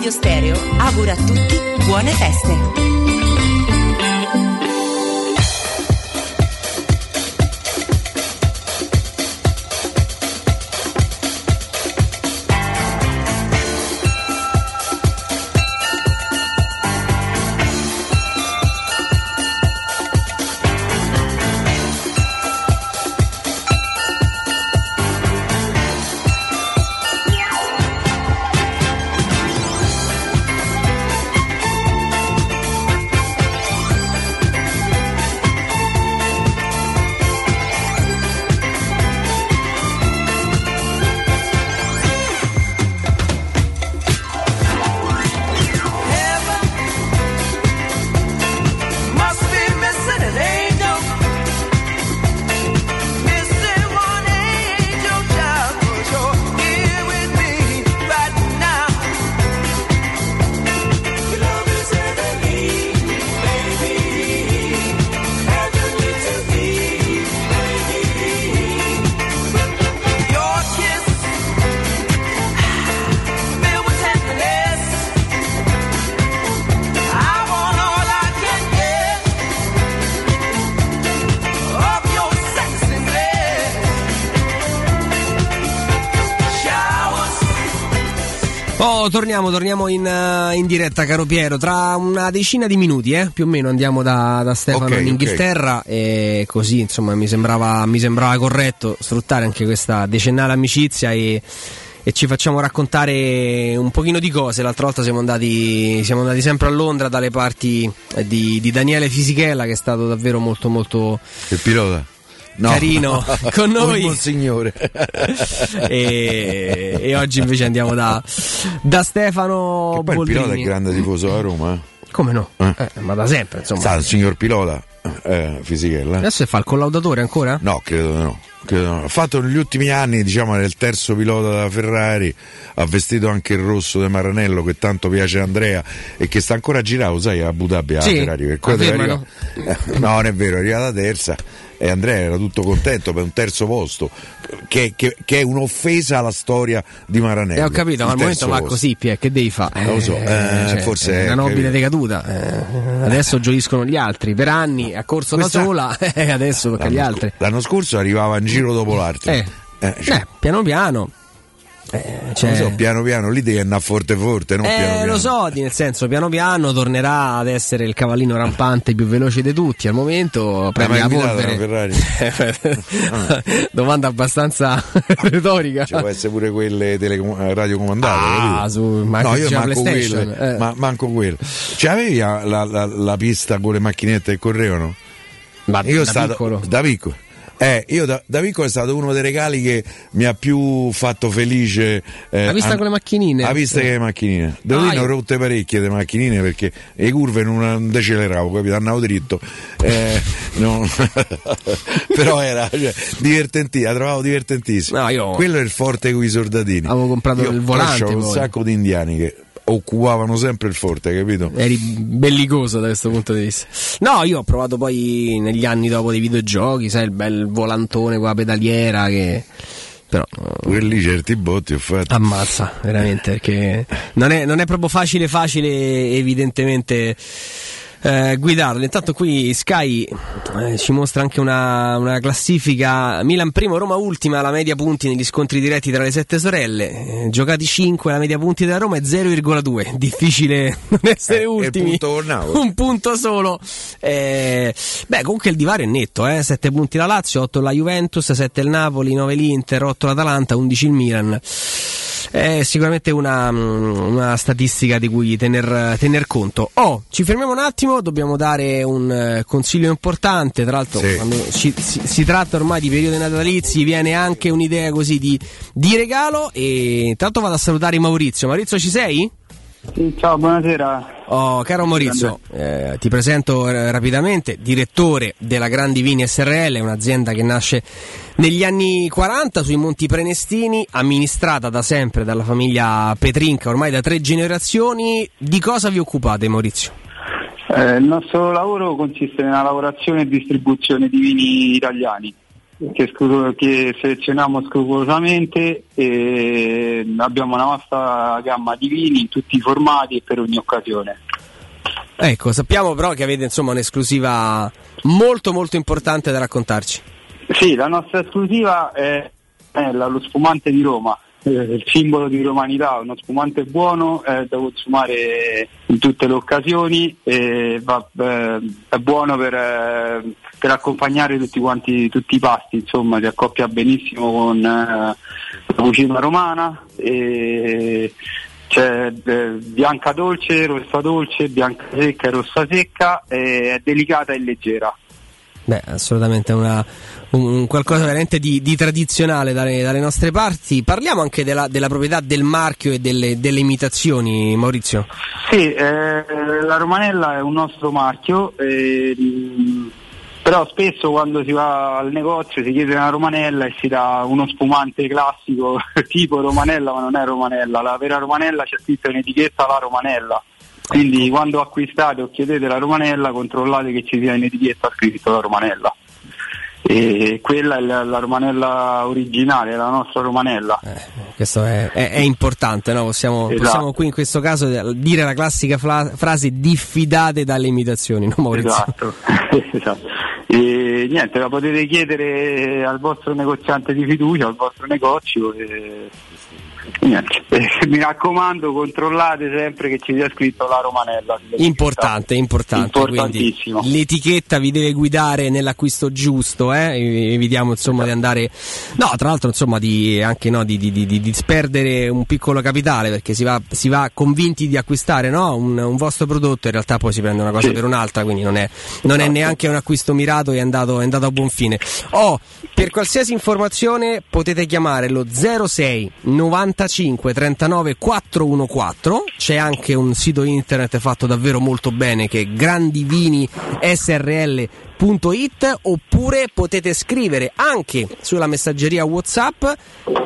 [SPEAKER 5] Teleradio Stereo augura a tutti buone feste.
[SPEAKER 1] Torniamo, torniamo in, eh, in diretta, caro Piero. Tra una decina di minuti, eh, più o meno, andiamo da, da Stefano
[SPEAKER 2] Ok,
[SPEAKER 1] in. Inghilterra. E così, insomma, mi sembrava, mi sembrava corretto sfruttare anche questa decennale amicizia e, e ci facciamo raccontare un pochino di cose. L'altra volta siamo andati, siamo andati sempre a Londra dalle parti di, di Daniele Fisichella, che è stato davvero molto, molto
[SPEAKER 2] Il pilota? No.
[SPEAKER 1] carino con noi.
[SPEAKER 2] Un signore.
[SPEAKER 1] e, e oggi invece andiamo da, da Stefano
[SPEAKER 2] Che poi il pilota è
[SPEAKER 1] Boldrini.
[SPEAKER 2] grande tifoso della Roma. eh.
[SPEAKER 1] Come no?
[SPEAKER 2] Eh.
[SPEAKER 1] Eh, ma da sempre, insomma.
[SPEAKER 2] Sa, il signor pilota, eh, Fisichella.
[SPEAKER 1] Adesso fa il collaudatore ancora?
[SPEAKER 2] No, credo no. credo di no. Ha fatto negli ultimi anni, diciamo, il terzo pilota della Ferrari, ha vestito anche il rosso di Maranello che tanto piace a Andrea e che sta ancora a girare, sai, a Abu Dhabi a
[SPEAKER 1] Sì?
[SPEAKER 2] Ferrari. Per quello arrivare- Eh, no, non è vero, è arrivata terza e Andrea era tutto contento per un terzo posto, che, che- che è un'offesa alla storia di Maranello.
[SPEAKER 1] Eh, ho capito, ma al momento va così, Pia, che devi fare?
[SPEAKER 2] Non lo so, eh, forse
[SPEAKER 1] è una nobile
[SPEAKER 2] capito.
[SPEAKER 1] decaduta. Eh, adesso gioiscono gli altri. Per anni ha corso
[SPEAKER 2] Questa-
[SPEAKER 1] da sola, e adesso tocca agli altri.
[SPEAKER 2] l'anno scorso arrivava in giro dopo l'altro.
[SPEAKER 1] Eh,
[SPEAKER 2] Eh, cioè,
[SPEAKER 1] eh, piano piano. Eh, cioè-
[SPEAKER 2] so, piano piano lì devi andare forte forte, non
[SPEAKER 1] Eh,
[SPEAKER 2] piano piano.
[SPEAKER 1] lo so, nel senso, piano piano tornerà ad essere il cavallino rampante più veloce di tutti. Al momento prende
[SPEAKER 2] mai
[SPEAKER 1] la polvere.
[SPEAKER 2] una
[SPEAKER 1] Domanda abbastanza retorica.
[SPEAKER 2] Ci può essere pure quelle telecom- eh, radiocomandate.
[SPEAKER 1] Ah, su-
[SPEAKER 2] no, io manco quelle,
[SPEAKER 1] eh.
[SPEAKER 2] ma manco quelle. Cioè, avevi la, la- la- la pista con le macchinette che correvano?
[SPEAKER 1] Ma
[SPEAKER 2] io
[SPEAKER 1] da
[SPEAKER 2] stato,
[SPEAKER 1] piccolo?
[SPEAKER 2] Da piccolo. Eh, io da, da piccolo è stato uno dei regali che mi ha più fatto felice. Eh,
[SPEAKER 1] La pista
[SPEAKER 2] an-
[SPEAKER 1] con le macchinine?
[SPEAKER 2] La pista che le macchinine. Devo
[SPEAKER 1] Ah,
[SPEAKER 2] dire, ne ho
[SPEAKER 1] io-
[SPEAKER 2] rotte parecchie le macchinine perché le curve non, deceleravo, capito? Andavo dritto. Eh, non- Però era cioè, divertentissimo, la trovavo divertentissimo.
[SPEAKER 1] No, io-
[SPEAKER 2] Quello è il forte con i soldatini.
[SPEAKER 1] Avevo comprato
[SPEAKER 2] Io
[SPEAKER 1] il volante,
[SPEAKER 2] conoscevo un sacco di indiani che occupavano sempre il forte, capito?
[SPEAKER 1] Eri bellicoso da questo punto di vista. No, io ho provato poi negli anni dopo dei videogiochi, sai, il bel volantone con la pedaliera che. Però. eh,
[SPEAKER 2] Pure lì certi botti ho fatto.
[SPEAKER 1] Ammazza, veramente, perché non è, non è proprio facile, facile, evidentemente. Eh, guidarlo. Intanto qui Sky eh, ci mostra anche una, una classifica Milan primo, Roma ultima, la media punti negli scontri diretti tra le sette sorelle. Eh, giocati 5, la media punti della Roma è 0,2. Difficile non essere
[SPEAKER 2] Eh,
[SPEAKER 1] ultimi.
[SPEAKER 2] punto.
[SPEAKER 1] Un punto solo. Eh, beh, comunque il divario è netto, eh? 7 punti la Lazio, 8 la Juventus, 7 il Napoli, 9 l'Inter, 8 l'Atalanta, 11 il Milan. È sicuramente una, mm, una statistica di cui tener, tener conto. Oh, ci fermiamo un attimo, dobbiamo dare un eh, consiglio importante. Tra l'altro,
[SPEAKER 2] Sì.
[SPEAKER 1] quando ci- si, si tratta ormai di periodi natalizi, viene anche un'idea così di, di regalo. E intanto vado a salutare Maurizio. Maurizio, ci sei?
[SPEAKER 6] Sì, ciao, buonasera.
[SPEAKER 1] Oh, caro Maurizio, eh, ti presento eh, rapidamente, direttore della Grandi Vini SRL, un'azienda che nasce negli anni 40 sui Monti Prenestini, amministrata da sempre dalla famiglia Petrinca, ormai da tre generazioni. Di cosa vi occupate, Maurizio?
[SPEAKER 6] Eh, il nostro lavoro consiste nella lavorazione e distribuzione di vini italiani che, scru- che selezioniamo scrupolosamente e abbiamo una vasta gamma di vini in tutti i formati e per ogni occasione.
[SPEAKER 1] Ecco, sappiamo però che avete insomma un'esclusiva molto molto importante da raccontarci.
[SPEAKER 6] Sì, la nostra esclusiva è, è la- lo spumante di Roma, il simbolo di romanità, uno spumante buono eh, da consumare in tutte le occasioni e va- eh, è buono per, eh, per accompagnare tutti quanti tutti i pasti, insomma si accoppia benissimo con eh, la cucina romana e c'è eh, bianca dolce, rossa dolce, bianca secca e rossa secca, è delicata e leggera.
[SPEAKER 1] Beh, assolutamente una, un, un qualcosa veramente di, di tradizionale dalle, dalle nostre parti. Parliamo anche della, della proprietà del marchio e delle, delle imitazioni, Maurizio.
[SPEAKER 6] Sì, eh, la Romanella è un nostro marchio, eh, però spesso quando si va al negozio si chiede una Romanella e si dà uno spumante classico tipo Romanella, ma non è Romanella. La vera Romanella c'è scritto in etichetta la Romanella. Quindi quando acquistate o chiedete la Romanella controllate che ci sia in etichetta scritto la Romanella. E quella è la, la Romanella originale, la nostra Romanella.
[SPEAKER 1] Questo è, è- è importante, no? possiamo,
[SPEAKER 6] Esatto.
[SPEAKER 1] possiamo qui in questo caso dire la classica fla- frase diffidate dalle imitazioni, no Maurizio?
[SPEAKER 6] Esatto, esatto. E niente, la potete chiedere al vostro negoziante di fiducia, al vostro negozio e. Eh, mi raccomando, controllate sempre che ci sia scritto la Romanella.
[SPEAKER 1] Importante, importante. Quindi l'etichetta vi deve guidare nell'acquisto giusto, eh? Evitiamo insomma di andare. No, tra l'altro, insomma, di anche no, di, di, di, di sperdere un piccolo capitale perché si va, si va convinti di acquistare no? un, un vostro prodotto, in realtà poi si prende una cosa
[SPEAKER 6] Sì.
[SPEAKER 1] per un'altra, quindi non è, non è neanche un acquisto mirato e è andato, è andato a buon fine. Oh, per qualsiasi informazione potete chiamare lo 06 95 39 414. C'è anche un sito internet fatto davvero molto bene che è grandivinisrl.it oppure potete scrivere anche sulla messaggeria WhatsApp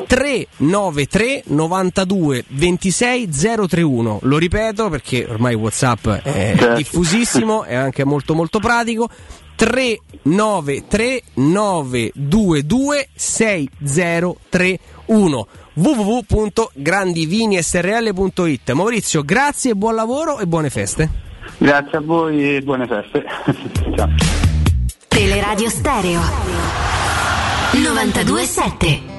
[SPEAKER 1] 393 92 26 031. Lo ripeto perché ormai WhatsApp è
[SPEAKER 6] Certo.
[SPEAKER 1] diffusissimo, è anche molto molto pratico. 393 922 6031 www.grandivinisrl.it Maurizio, grazie, buon lavoro e buone feste.
[SPEAKER 6] Grazie a voi e buone feste. Ciao.
[SPEAKER 3] Teleradio Stereo 927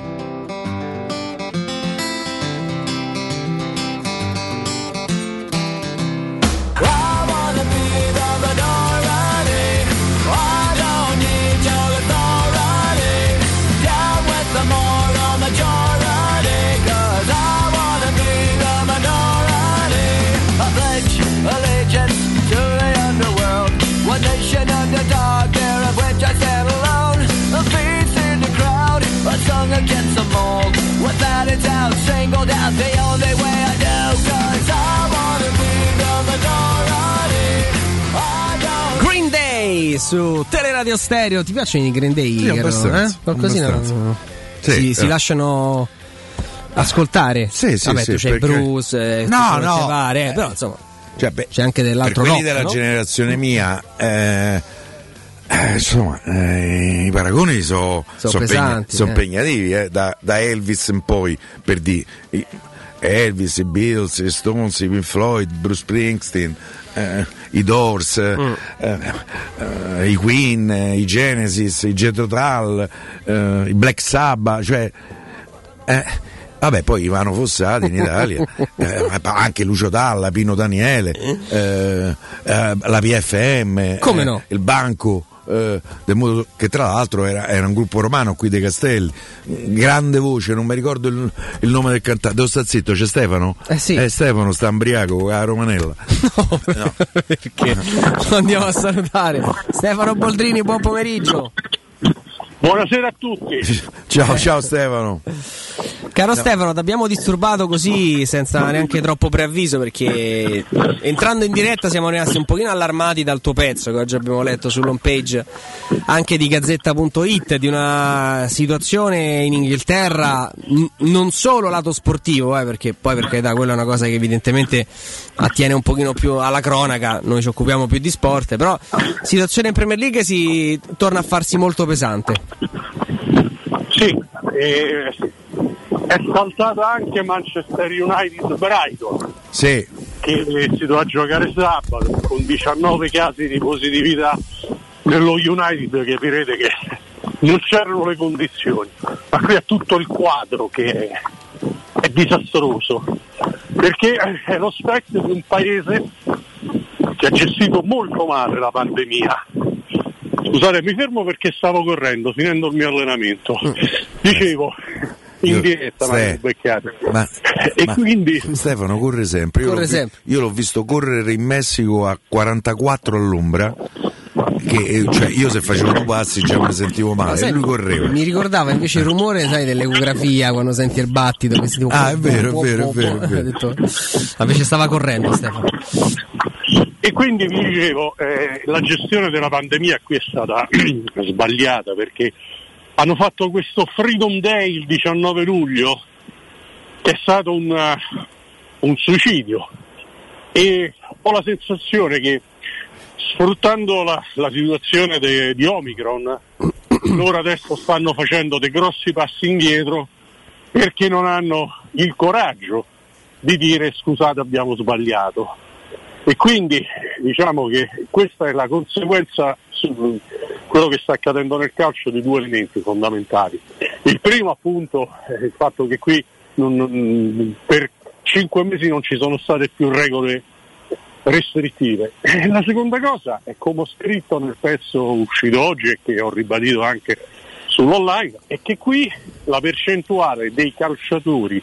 [SPEAKER 1] Green Day su Teleradio Stereo. Ti piacciono i Green Day?
[SPEAKER 2] Sì, abbastanza,
[SPEAKER 1] eh? Qualcosina si,
[SPEAKER 2] Sì,
[SPEAKER 1] si
[SPEAKER 2] eh.
[SPEAKER 1] lasciano ascoltare.
[SPEAKER 2] Sì, sì,
[SPEAKER 1] Vabbè,
[SPEAKER 2] sì,
[SPEAKER 1] tu
[SPEAKER 2] perché-
[SPEAKER 1] Bruce, eh,
[SPEAKER 2] No, no.
[SPEAKER 1] eh, però insomma
[SPEAKER 2] Cioè, beh,
[SPEAKER 1] c'è anche dell'altro
[SPEAKER 2] quelli
[SPEAKER 1] rock,
[SPEAKER 2] della
[SPEAKER 1] no?
[SPEAKER 2] generazione mia, eh, eh, insomma, eh, i paragoni sono
[SPEAKER 1] Sono pesanti, eh.
[SPEAKER 2] impegnativi, eh, da, da Elvis in poi, per dire. Elvis, i Beatles, i Stones, i Pink Floyd, Bruce Springsteen, eh, i Doors, eh,
[SPEAKER 1] Mm.
[SPEAKER 2] i Queen, i Genesis, i Jethro Tull, i Black Sabbath, cioè vabbè, poi Ivano Fossati in Italia, eh, anche Lucio Dalla, Pino Daniele, eh, eh, la PFM,
[SPEAKER 1] Come no?
[SPEAKER 2] il Banco. Eh, modo- che tra l'altro era, era un gruppo romano qui dei Castelli, grande voce, non mi ricordo il, il nome del cantante. Devo sta zitto, c'è Stefano?
[SPEAKER 1] Eh sì.
[SPEAKER 2] Stefano sta ambriaco con la Romanella.
[SPEAKER 1] No, perché lo andiamo a salutare. Stefano Boldrini, buon pomeriggio.
[SPEAKER 7] Buonasera a tutti.
[SPEAKER 2] Ciao, ciao Stefano.
[SPEAKER 1] Caro Stefano, ti abbiamo disturbato così senza neanche troppo preavviso perché entrando in diretta siamo rimasti un pochino allarmati dal tuo pezzo che oggi abbiamo letto sull'home page anche di gazzetta.it di una situazione in Inghilterra n- non solo lato sportivo, eh, perché poi per carità quella è una cosa che evidentemente attiene un pochino più alla cronaca, noi ci occupiamo più di sport, però situazione in Premier League si torna a farsi molto pesante.
[SPEAKER 7] Sì, eh, è saltata anche Manchester United Brighton
[SPEAKER 2] Sì,
[SPEAKER 7] che si dovrà giocare sabato con 19 casi di positività nello United capirete che non c'erano le condizioni, ma qui è tutto il quadro che è, è disastroso perché è lo specchio di un paese che ha gestito molto male la pandemia. Scusate, mi fermo perché stavo correndo, finendo il mio allenamento. Dicevo, in diretta, ma
[SPEAKER 2] Ste- ma,
[SPEAKER 7] E
[SPEAKER 2] ma
[SPEAKER 7] quindi
[SPEAKER 2] Stefano corre sempre. Io,
[SPEAKER 1] Corre
[SPEAKER 2] l'ho, vi-
[SPEAKER 1] sempre.
[SPEAKER 2] io l'ho visto correre in Messico a 44 all'ombra. Che, eh, cioè, io se facevo due passi già mi sentivo
[SPEAKER 1] Ma
[SPEAKER 2] male.
[SPEAKER 1] sai,
[SPEAKER 2] e lui correva.
[SPEAKER 1] Mi ricordava invece il rumore, sai, dell'ecografia quando senti il battito. Che si tipo,
[SPEAKER 2] Ah, è vero, è vero, è vero, è vero.
[SPEAKER 1] Detto- Invece stava correndo Stefano.
[SPEAKER 7] E quindi vi dicevo, eh, la gestione della pandemia qui è stata sbagliata perché hanno fatto questo Freedom Day il 19 luglio, che è stato un, eh, un suicidio. E ho la sensazione che sfruttando la, la situazione de- di Omicron, loro adesso stanno facendo dei grossi passi indietro perché non hanno il coraggio di dire scusate abbiamo sbagliato. E quindi diciamo che questa è la conseguenza su quello che sta accadendo nel calcio di due elementi fondamentali. Il primo appunto è il fatto che qui non- per cinque mesi non ci sono state più regole restrittive. La seconda cosa è come ho scritto nel pezzo uscito oggi e che ho ribadito anche sull'online, è che qui la percentuale dei calciatori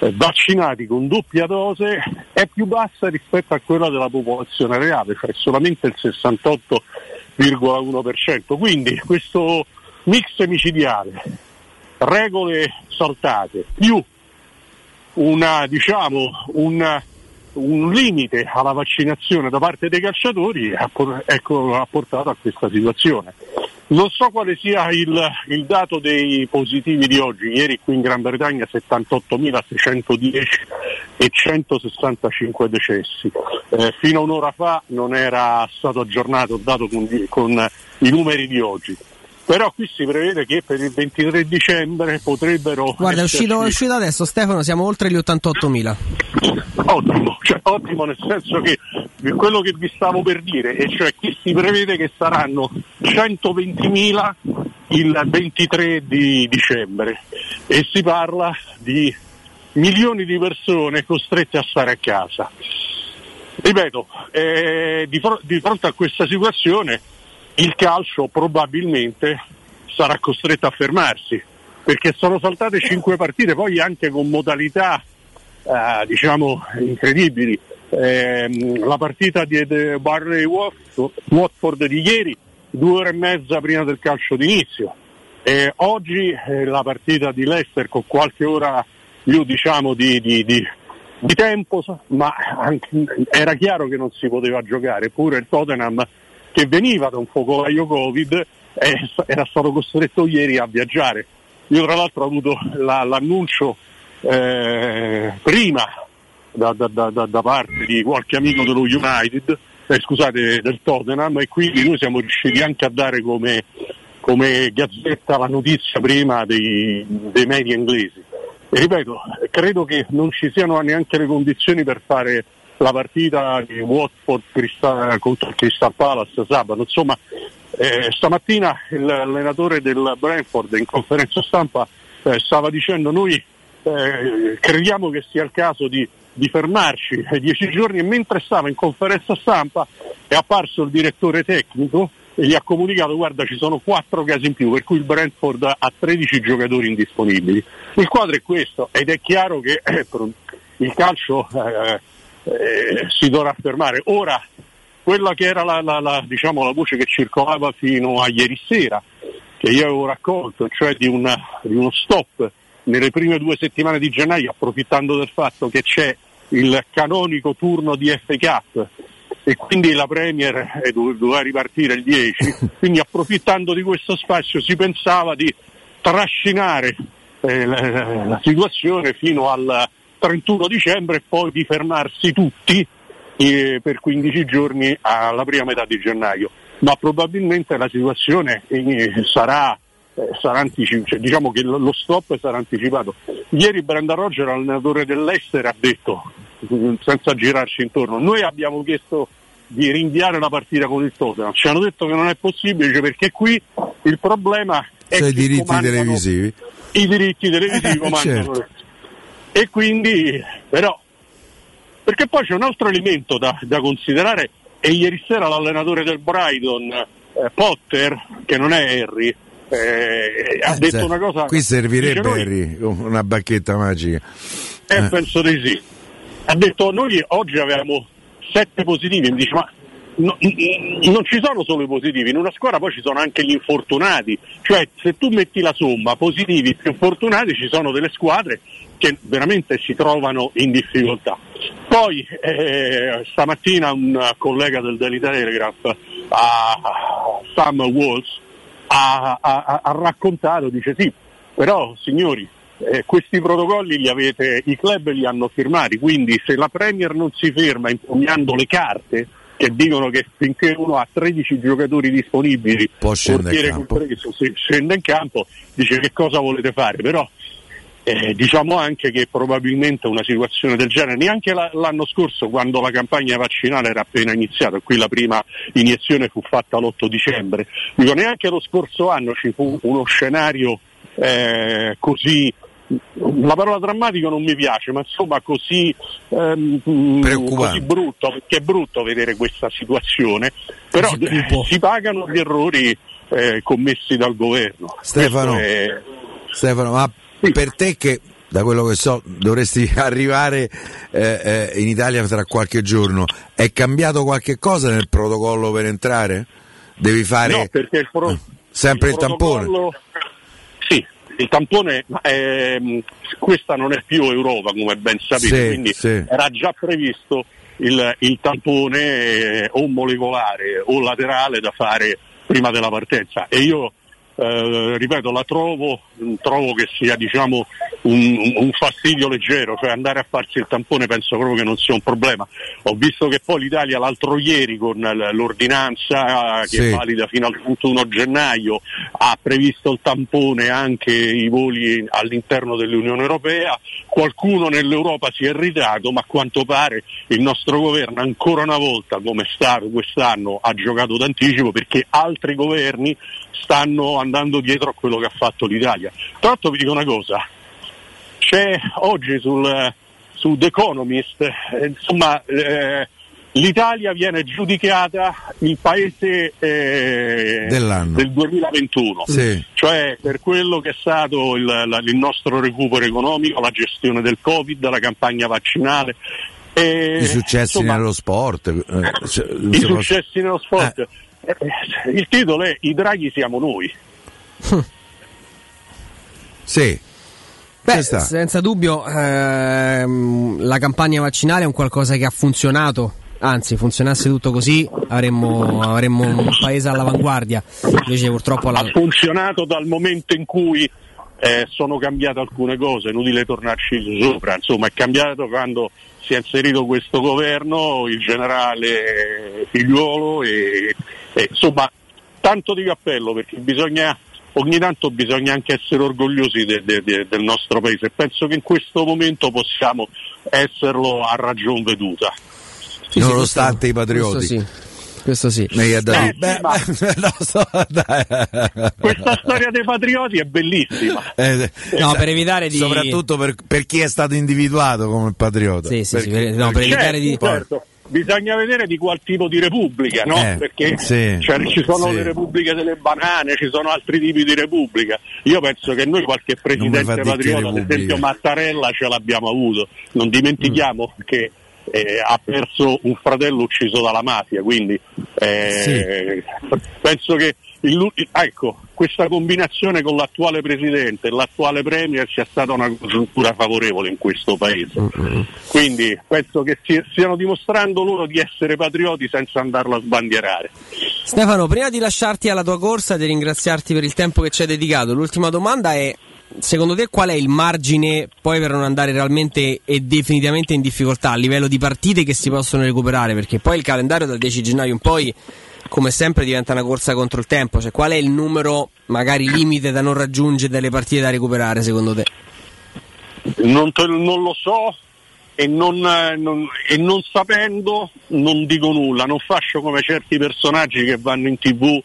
[SPEAKER 7] eh, vaccinati con doppia dose è più bassa rispetto a quella della popolazione reale, cioè solamente il 68,1%. Quindi questo mix micidiale, regole saltate, più una, diciamo, un, un limite alla vaccinazione da parte dei calciatori ha, ecco, ha portato a questa situazione. Non so quale sia il, il dato dei positivi di oggi, ieri qui in Gran Bretagna 78.610 e 165 decessi. Eh, fino a un'ora fa non era stato aggiornato il dato con, con i numeri di oggi. Però qui si prevede che per il 23 dicembre potrebbero
[SPEAKER 1] Guarda, è uscito, è uscito adesso, Stefano, siamo oltre gli 88.000.
[SPEAKER 7] Ottimo, cioè, ottimo nel senso che quello che vi stavo per dire, e cioè che si prevede che saranno 120.000 il 23 di dicembre e si parla di milioni di persone costrette a stare a casa. Ripeto, eh, di fronte a questa situazione il calcio probabilmente sarà costretto a fermarsi perché sono saltate cinque partite, poi anche con modalità eh, diciamo incredibili. Ehm, la partita di Barley Watford, di ieri, due ore e mezza prima del calcio d'inizio. E oggi eh, la partita di Leicester con qualche ora più diciamo di, di- di- di tempo, ma anche- era chiaro che non si poteva giocare, pure il Tottenham che veniva da un focolaio Covid è- era stato costretto ieri a viaggiare. Io tra l'altro ho avuto la- l'annuncio eh, prima da- da- da- da parte di qualche amico dello United, eh, scusate, del Tottenham e quindi noi siamo riusciti anche a dare come, come gazzetta la notizia prima dei, dei media inglesi. E ripeto, credo che non ci siano neanche le condizioni per fare la partita di Watford Crista- contro Crystal Palace sabato. Insomma, eh, stamattina l'allenatore del Brentford in conferenza stampa eh, stava dicendo noi eh, crediamo che sia il caso di, di fermarci ai dieci giorni e mentre stava in conferenza stampa è apparso il direttore tecnico e gli ha comunicato guarda ci sono quattro casi in più per cui il Brentford ha 13 giocatori indisponibili. Il quadro è questo ed è chiaro che eh, il calcio eh, si dovrà fermare. Ora quella che era la, la- la- diciamo, la voce che circolava fino a ieri sera, che io avevo raccolto, cioè di, una- di uno stop nelle prime due settimane di gennaio, approfittando del fatto che c'è il canonico turno di Cup e quindi la Premier eh, dove- doveva ripartire il 10, quindi approfittando di questo spazio si pensava di trascinare eh, la, la situazione fino al 31 dicembre e poi di fermarsi tutti eh, per 15 giorni alla prima metà di gennaio. Ma probabilmente la situazione eh, sarà, eh, sarà anticipato, cioè, diciamo che lo stop sarà anticipato. Ieri Brenda Roger, allenatore dell'Ester, ha detto, mm, senza girarci intorno, noi abbiamo chiesto di rinviare la partita con il Tottenham, ci hanno detto che non è possibile dice, perché qui il problema è
[SPEAKER 2] Cioè i diritti televisivi.
[SPEAKER 7] i diritti televisivi
[SPEAKER 2] Eh,
[SPEAKER 7] comandano
[SPEAKER 2] certo.
[SPEAKER 7] E quindi però perché poi c'è un altro elemento da, da considerare e ieri sera l'allenatore del Brighton eh, Potter che non è Harry eh, ha
[SPEAKER 2] Eh,
[SPEAKER 7] detto
[SPEAKER 2] cioè,
[SPEAKER 7] una cosa
[SPEAKER 2] Qui servirebbe
[SPEAKER 7] noi-
[SPEAKER 2] Harry, una bacchetta magica.
[SPEAKER 7] eh,
[SPEAKER 2] Eh.
[SPEAKER 7] penso di sì. Ha detto noi oggi avevamo sette positivi, mi dice ma no- non ci sono solo i positivi, in una squadra poi ci sono anche gli infortunati, cioè se tu metti la somma positivi più infortunati ci sono delle squadre che veramente si trovano in difficoltà. Poi eh, stamattina un collega del Daily Telegraph, a Sam Walls, ha, ha- ha raccontato, dice sì, però signori, eh, questi protocolli li avete, i club li hanno firmati, quindi se la Premier non si ferma impugnando le carte che dicono che finché uno ha 13 giocatori disponibili,
[SPEAKER 2] Può scendere in campo.
[SPEAKER 7] compreso, se scende in campo, dice che cosa volete fare, però eh, diciamo anche che probabilmente una situazione del genere, neanche la- l'anno scorso quando la campagna vaccinale era appena iniziata, qui la prima iniezione fu fatta l'8 dicembre, dico neanche lo scorso anno ci fu uno scenario eh, così la parola drammatico non mi piace, ma insomma così, ehm, così brutto, perché è brutto vedere questa situazione, però si pagano gli errori eh, commessi dal governo.
[SPEAKER 2] Stefano,
[SPEAKER 7] È...
[SPEAKER 2] Stefano ma per te che da quello che so dovresti arrivare eh, eh, in Italia tra qualche giorno, è cambiato qualche cosa nel protocollo per entrare? Devi fare
[SPEAKER 7] No, perché il, pro-
[SPEAKER 2] sempre il, tampone?
[SPEAKER 7] protocollo- Sì, il tampone, ehm, questa non è più Europa come ben sapete,
[SPEAKER 2] Sì,
[SPEAKER 7] quindi
[SPEAKER 2] sì.
[SPEAKER 7] era già previsto il, il tampone eh, o molecolare o laterale da fare prima della partenza e io eh, ripeto la trovo, trovo che sia diciamo un, un fastidio leggero, cioè andare a farsi il tampone penso proprio che non sia un problema. Ho visto che poi l'Italia l'altro ieri con l'ordinanza eh, che
[SPEAKER 2] Sì.
[SPEAKER 7] è valida fino al 31 gennaio ha previsto il tampone anche i voli all'interno dell'Unione Europea. Qualcuno nell'Europa si è irritato, ma a quanto pare il nostro governo ancora una volta, come è stato quest'anno, ha giocato d'anticipo perché altri governi stanno andando dietro a quello che ha fatto l'Italia. Tra l'altro vi dico una cosa, c'è oggi sul, su The Economist, eh, insomma, eh, l'Italia viene giudicata il paese eh,
[SPEAKER 2] Dell'anno.
[SPEAKER 7] del 2021,
[SPEAKER 2] Sì.
[SPEAKER 7] cioè per quello che è stato il, la- il nostro recupero economico, la gestione del Covid, la campagna vaccinale.
[SPEAKER 2] I successi
[SPEAKER 7] insomma,
[SPEAKER 2] nello sport. eh,
[SPEAKER 7] i successi nello sport. Eh, Il titolo è I draghi siamo noi.
[SPEAKER 2] Sì.
[SPEAKER 1] Beh, senza dubbio ehm, la campagna vaccinale è un qualcosa che ha funzionato. Anzi, funzionasse tutto così avremmo, avremmo un paese all'avanguardia. Invece purtroppo la...
[SPEAKER 7] Ha funzionato dal momento in cui eh, sono cambiate alcune cose, è inutile tornarci sopra, insomma è cambiato quando si è inserito questo governo, il generale Figliuolo e, e, insomma tanto di cappello perché bisogna ogni tanto bisogna anche essere orgogliosi de- de- de- del nostro paese e penso che in questo momento possiamo esserlo a ragion veduta.
[SPEAKER 2] Nonostante i patrioti.
[SPEAKER 1] Questo sì. Questo sì.
[SPEAKER 7] Eh,
[SPEAKER 2] Beh,
[SPEAKER 7] ma-
[SPEAKER 2] no, dai.
[SPEAKER 7] Questa storia dei patrioti è bellissima.
[SPEAKER 2] Eh,
[SPEAKER 1] No, per evitare di-
[SPEAKER 2] Soprattutto per, per chi è stato individuato come patriota.
[SPEAKER 1] Sì, sì, sì,
[SPEAKER 2] Perché-
[SPEAKER 1] per- no, per evitare di-
[SPEAKER 7] certo. Bisogna vedere di qual tipo di repubblica, no?
[SPEAKER 2] Eh,
[SPEAKER 7] Perché
[SPEAKER 2] sì,
[SPEAKER 7] cioè, ci sono
[SPEAKER 2] sì.
[SPEAKER 7] le repubbliche delle banane, ci sono altri tipi di repubblica. Io penso che noi qualche presidente patriota, ad esempio Mattarella, ce l'abbiamo avuto. Non dimentichiamo
[SPEAKER 2] Mm.
[SPEAKER 7] che eh, ha perso un fratello ucciso dalla mafia, quindi eh, penso che il- ecco, questa combinazione con l'attuale presidente e l'attuale premier sia stata una congiuntura favorevole in questo paese. Quindi penso che si- stiano dimostrando loro di essere patrioti senza andarlo a sbandierare.
[SPEAKER 1] Stefano, prima di lasciarti alla tua corsa e di ringraziarti per il tempo che ci hai dedicato, l'ultima domanda è: secondo te qual è il margine poi per non andare realmente e definitivamente in difficoltà a livello di partite che si possono recuperare? Perché poi il calendario dal 10 gennaio in poi, come sempre, diventa una corsa contro il tempo. Cioè, qual è il numero magari limite da non raggiungere delle partite da recuperare secondo te?
[SPEAKER 7] Non, te- non lo so e non, eh, non- e non sapendo non dico nulla, non faccio come certi personaggi che vanno in tv.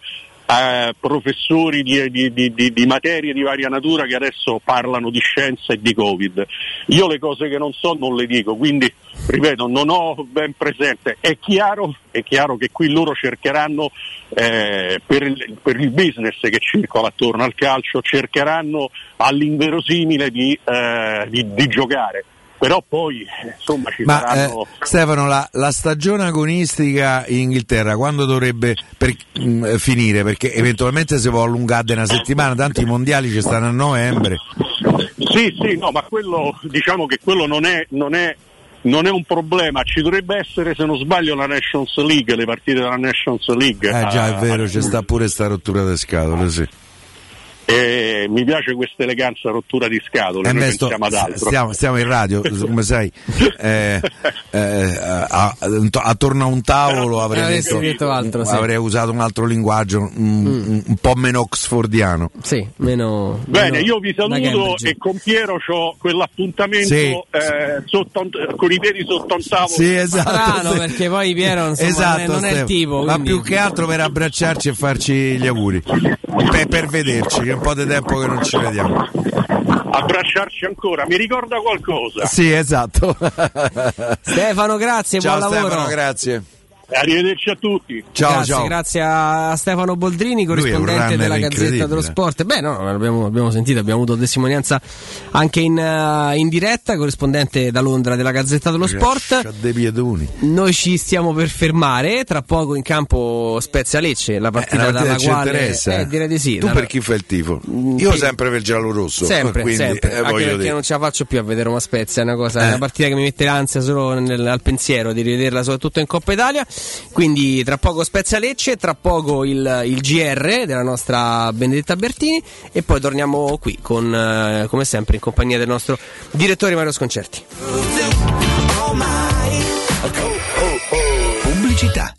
[SPEAKER 7] Eh, professori di, di- di- di- materie di varia natura che adesso parlano di scienza e di Covid. Io le cose che non so non le dico, quindi ripeto, non ho ben presente. È chiaro, è chiaro che qui loro cercheranno eh, per, il, per il business che circola attorno al calcio, cercheranno all'inverosimile di, eh, giocare. Però poi eh, insomma ci
[SPEAKER 2] Ma eh,
[SPEAKER 7] saranno.
[SPEAKER 2] Stefano, la, la stagione agonistica in Inghilterra quando dovrebbe per- mh, finire? Perché eventualmente si può allungare una settimana, tanto i mondiali ci stanno a novembre.
[SPEAKER 7] Sì, sì, no, ma quello diciamo che quello non è, non è, non è un problema. Ci dovrebbe essere, se non sbaglio, la Nations League, le partite della Nations League.
[SPEAKER 2] Eh già, è vero,
[SPEAKER 7] a
[SPEAKER 2] c'è sta pure sta rottura di scatole, sì.
[SPEAKER 7] E mi piace questa eleganza rottura di scatole,
[SPEAKER 2] Eh,
[SPEAKER 7] noi
[SPEAKER 2] beh, sto-
[SPEAKER 7] pensiamo ad altro.
[SPEAKER 2] stiamo, stiamo in radio, come sai, eh, eh, a- a- attorno a un tavolo avrei,
[SPEAKER 1] Avresti
[SPEAKER 2] detto-
[SPEAKER 1] detto altro, sì.
[SPEAKER 2] avrei usato un altro linguaggio, un, un- un po' meno oxfordiano.
[SPEAKER 1] Sì, meno.
[SPEAKER 7] Bene,
[SPEAKER 1] meno
[SPEAKER 7] io vi saluto e con Piero ho quell'appuntamento
[SPEAKER 2] Sì.
[SPEAKER 7] eh, sotto con i piedi sotto un tavolo.
[SPEAKER 2] Sì, esatto.
[SPEAKER 1] Strano
[SPEAKER 2] sì.
[SPEAKER 1] perché poi Piero insomma,
[SPEAKER 2] Esatto,
[SPEAKER 1] non è, non è il tipo.
[SPEAKER 2] Ma
[SPEAKER 1] quindi-
[SPEAKER 2] più che altro per abbracciarci e farci gli auguri. Per, per vederci, un po' di tempo che non ci vediamo.
[SPEAKER 7] abbracciarci ancora, mi ricorda qualcosa.
[SPEAKER 2] Sì, esatto.
[SPEAKER 1] Stefano, grazie,
[SPEAKER 2] Ciao
[SPEAKER 1] buon lavoro.
[SPEAKER 2] Stefano, grazie.
[SPEAKER 7] Arrivederci a tutti.
[SPEAKER 2] Ciao,
[SPEAKER 1] grazie,
[SPEAKER 2] ciao.
[SPEAKER 1] grazie a Stefano Boldrini, corrispondente della Gazzetta dello Sport. Beh, no, l'abbiamo, abbiamo sentito, abbiamo avuto testimonianza anche in, eh, in diretta, corrispondente da Londra della Gazzetta dello Sport. Noi ci stiamo per fermare, tra poco in campo Spezia Lecce, la partita
[SPEAKER 2] Eh, la partita
[SPEAKER 1] dalla
[SPEAKER 2] ci
[SPEAKER 1] quale
[SPEAKER 2] interessa.
[SPEAKER 1] eh, direi di sì.
[SPEAKER 2] Tu
[SPEAKER 1] dalla-
[SPEAKER 2] per chi fai il tifo? Io
[SPEAKER 1] sì.
[SPEAKER 2] sempre per il giallo rosso.
[SPEAKER 1] Sempre,
[SPEAKER 2] quindi,
[SPEAKER 1] sempre.
[SPEAKER 2] eh,
[SPEAKER 1] Anche perché
[SPEAKER 2] dire.
[SPEAKER 1] non ce la faccio più a vedere Roma Spezia, è una cosa, è
[SPEAKER 2] Eh.
[SPEAKER 1] una partita che mi mette l'ansia solo nel- al pensiero di rivederla soprattutto in Coppa Italia. Quindi tra poco Spezia Lecce, tra poco il, il GR della nostra Benedetta Bertini e poi torniamo qui con eh, come sempre in compagnia del nostro direttore Mario Sconcerti.
[SPEAKER 8] Pubblicità.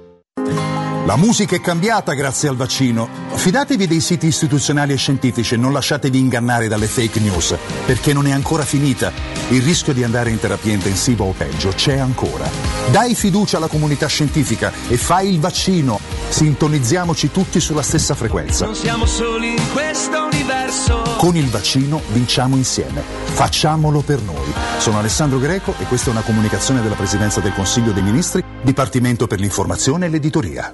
[SPEAKER 9] La musica è cambiata grazie al vaccino. Fidatevi dei siti istituzionali e scientifici e non lasciatevi ingannare dalle fake news, perché non è ancora finita. Il rischio di andare in terapia intensiva o peggio c'è ancora. Dai fiducia alla comunità scientifica e fai il vaccino. Sintonizziamoci tutti sulla stessa frequenza.
[SPEAKER 10] Non siamo soli in questo universo.
[SPEAKER 9] Con il vaccino vinciamo insieme. Facciamolo per noi. Sono Alessandro Greco e questa è una comunicazione della Presidenza del Consiglio dei Ministri, Dipartimento per l'informazione e l'editoria.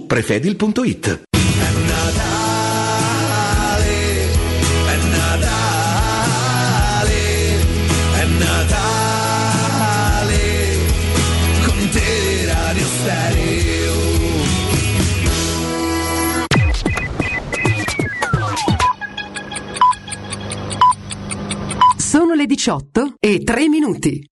[SPEAKER 11] prefedil.it.
[SPEAKER 12] Radio Stereo.
[SPEAKER 13] Sono le 18 e 3 minuti.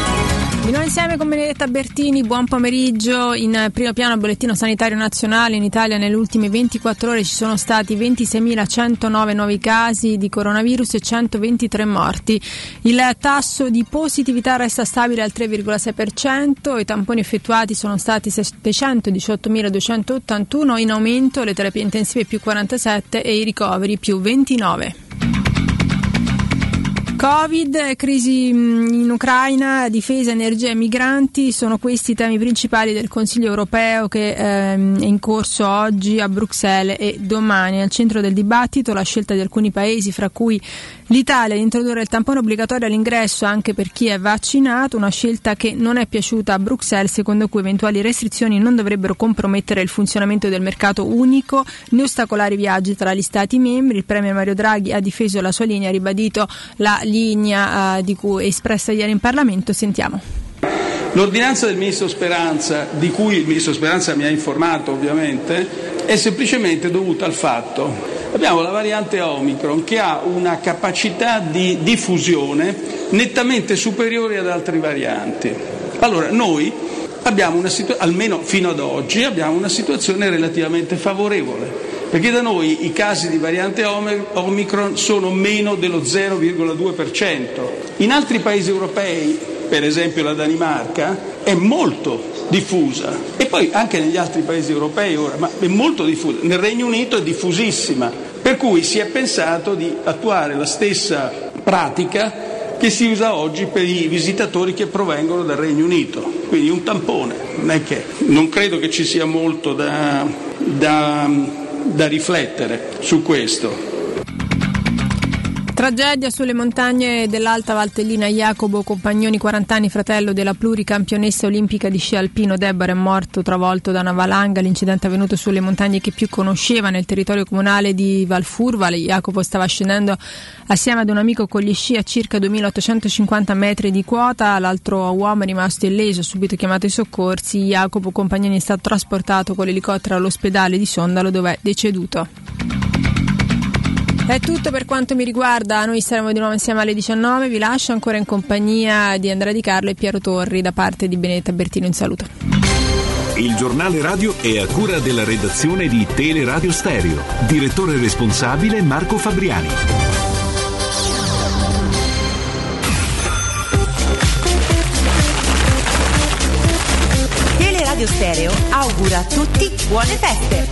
[SPEAKER 14] Nuovo insieme con Benedetta Bertini, buon pomeriggio. In primo piano bollettino sanitario nazionale in Italia nelle ultime 24 ore ci sono stati 26.109 nuovi casi di coronavirus e 123 morti. Il tasso di positività resta stabile al 3,6%, i tamponi effettuati sono stati 718.281, in aumento le terapie intensive più 47 e i ricoveri più 29. Covid, crisi in Ucraina, difesa, energia e migranti sono questi i temi principali del Consiglio europeo che ehm, è in corso oggi a Bruxelles e domani. Al centro del dibattito la scelta di alcuni paesi, fra cui l'Italia, di introdurre il tampone obbligatorio all'ingresso anche per chi è vaccinato, una scelta che non è piaciuta a Bruxelles, secondo cui eventuali restrizioni non dovrebbero compromettere il funzionamento del mercato unico né ostacolare i viaggi tra gli Stati membri. Il Premier Mario Draghi ha difeso la sua linea, ha ribadito la linea eh, cui espressa ieri in Parlamento. Sentiamo.
[SPEAKER 15] L'ordinanza del Ministro Speranza, di cui il Ministro Speranza mi ha informato ovviamente, è semplicemente dovuta al fatto che abbiamo la variante Omicron che ha una capacità di diffusione nettamente superiore ad altre varianti. Allora noi abbiamo una situazione, almeno fino ad oggi, abbiamo una situazione relativamente favorevole perché da noi i casi di variante Omicron sono meno dello 0,2%. In altri paesi europei, per esempio la Danimarca, è molto diffusa e poi anche negli altri paesi europei ora, ma è molto diffusa. Nel Regno Unito è diffusissima, per cui si è pensato di attuare la stessa pratica che si usa oggi per i visitatori che provengono dal Regno Unito, quindi un tampone, non non credo che ci sia molto da, da da riflettere su questo.
[SPEAKER 14] Tragedia sulle montagne dell'Alta Valtellina. Jacopo Compagnoni, 40 anni, fratello della pluricampionessa olimpica di sci alpino Deborah, è morto travolto da una valanga. L'incidente è avvenuto sulle montagne che più conosceva nel territorio comunale di Valfurvale. Jacopo stava scendendo assieme ad un amico con gli sci a circa 2850 metri di quota. L'altro uomo è rimasto illeso, subito chiamato i soccorsi. Jacopo Compagnoni è stato trasportato con l'elicottero all'ospedale di Sondalo dove è deceduto. È tutto per quanto mi riguarda, noi saremo di nuovo insieme alle 19, vi lascio ancora in compagnia di Andrea Di Carlo e Piero Torri da parte di Benedetta Bertino in saluto.
[SPEAKER 16] Il giornale radio è a cura della redazione di Teleradio Stereo. Direttore responsabile Marco Fabriani.
[SPEAKER 3] Teleradio Stereo augura a tutti buone feste.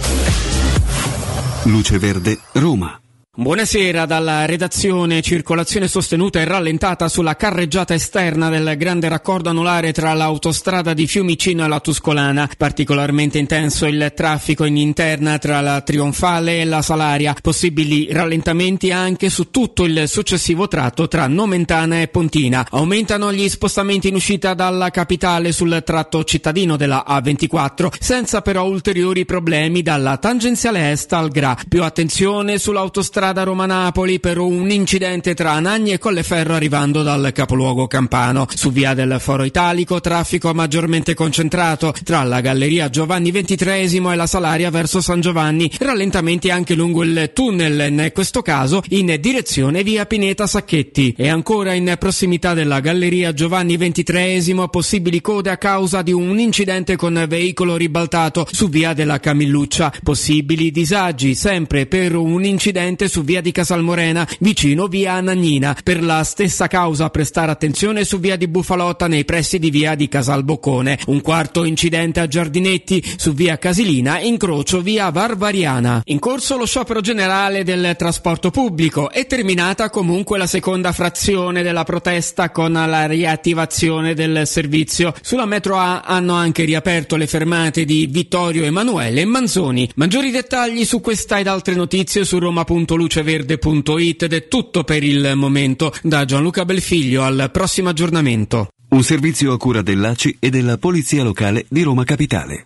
[SPEAKER 16] Luce Verde, Roma.
[SPEAKER 17] Buonasera dalla redazione. Circolazione sostenuta e rallentata sulla carreggiata esterna del grande raccordo anulare tra l'autostrada di Fiumicino e la Tuscolana. Particolarmente intenso il traffico in interna tra la Trionfale e la Salaria. Possibili rallentamenti anche su tutto il successivo tratto tra Nomentana e Pontina. Aumentano gli spostamenti in uscita dalla capitale sul tratto cittadino della A24, senza però ulteriori problemi dalla tangenziale est al Gra. Più attenzione sull'autostrada Roma-Napoli per un incidente tra Anagni e Colleferro arrivando dal capoluogo campano. Su via del Foro Italico traffico maggiormente concentrato tra la galleria Giovanni XXIII e la Salaria verso San Giovanni. Rallentamenti anche lungo il tunnel, in questo caso in direzione via Pineta Sacchetti. E ancora in prossimità della galleria Giovanni XXIII possibili code a causa di un incidente con veicolo ribaltato su via della Camilluccia. Possibili disagi sempre per un incidente su via di Casalmorena, vicino via Anagnina. Per la stessa causa prestare attenzione su via di Bufalotta nei pressi di via di Casalboccone. Un quarto incidente a Giardinetti su via Casilina, incrocio via Varvariana. In corso lo sciopero generale del trasporto pubblico e terminata comunque la seconda frazione della protesta con la riattivazione del servizio. Sulla metro A hanno anche riaperto le fermate di Vittorio Emanuele e Manzoni. Maggiori dettagli su questa ed altre notizie su roma.luceverde.it ed è tutto per il momento. Da Gianluca Belfiglio al prossimo aggiornamento.
[SPEAKER 18] Un servizio a cura dell'ACI e della Polizia Locale di Roma Capitale.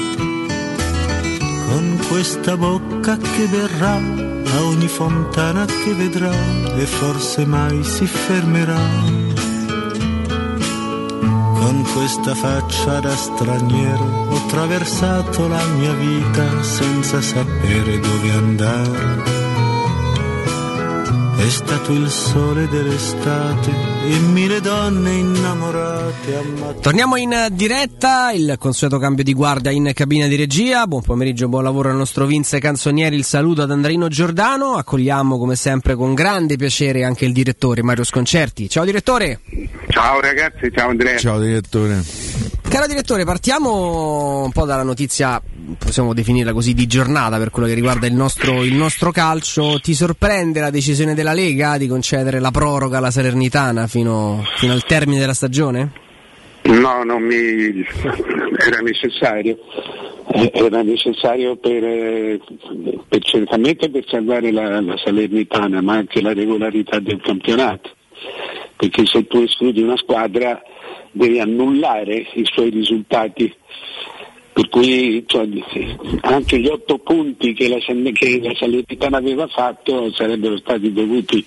[SPEAKER 19] con questa bocca che verrà a ogni fontana che vedrà e forse mai si fermerà. Con questa faccia da straniero ho attraversato la mia vita senza sapere dove andare. È stato il sole dell'estate e mille donne innamorate amate.
[SPEAKER 1] Torniamo in diretta, il consueto cambio di guardia in cabina di regia. Buon pomeriggio, buon lavoro al nostro Vince Canzonieri. Il saluto ad Andrino Giordano. Accogliamo come sempre con grande piacere anche il direttore Mario Sconcerti. Ciao direttore.
[SPEAKER 20] Ciao ragazzi, ciao Andrea.
[SPEAKER 2] Ciao direttore.
[SPEAKER 1] Caro direttore, partiamo un po' dalla notizia, possiamo definirla così, di giornata per quello che riguarda il nostro, il nostro calcio. Ti sorprende la decisione della Lega di concedere la proroga alla Salernitana fino, fino al termine della stagione?
[SPEAKER 20] No, non mi era necessario. Era necessario per, per certamente per salvare la, la Salernitana, ma anche la regolarità del campionato. Perché se tu escludi una squadra devi annullare i suoi risultati. Per cui cioè, anche gli otto punti che la, che la Salernitana aveva fatto sarebbero stati dovuti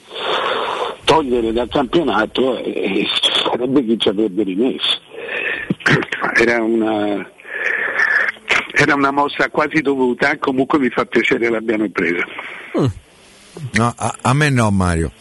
[SPEAKER 20] togliere dal campionato e, sarebbe chi ci avrebbe rimesso. Era una, era una mossa quasi dovuta, comunque mi fa piacere l'abbiano presa.
[SPEAKER 2] No, a, a me no, Mario.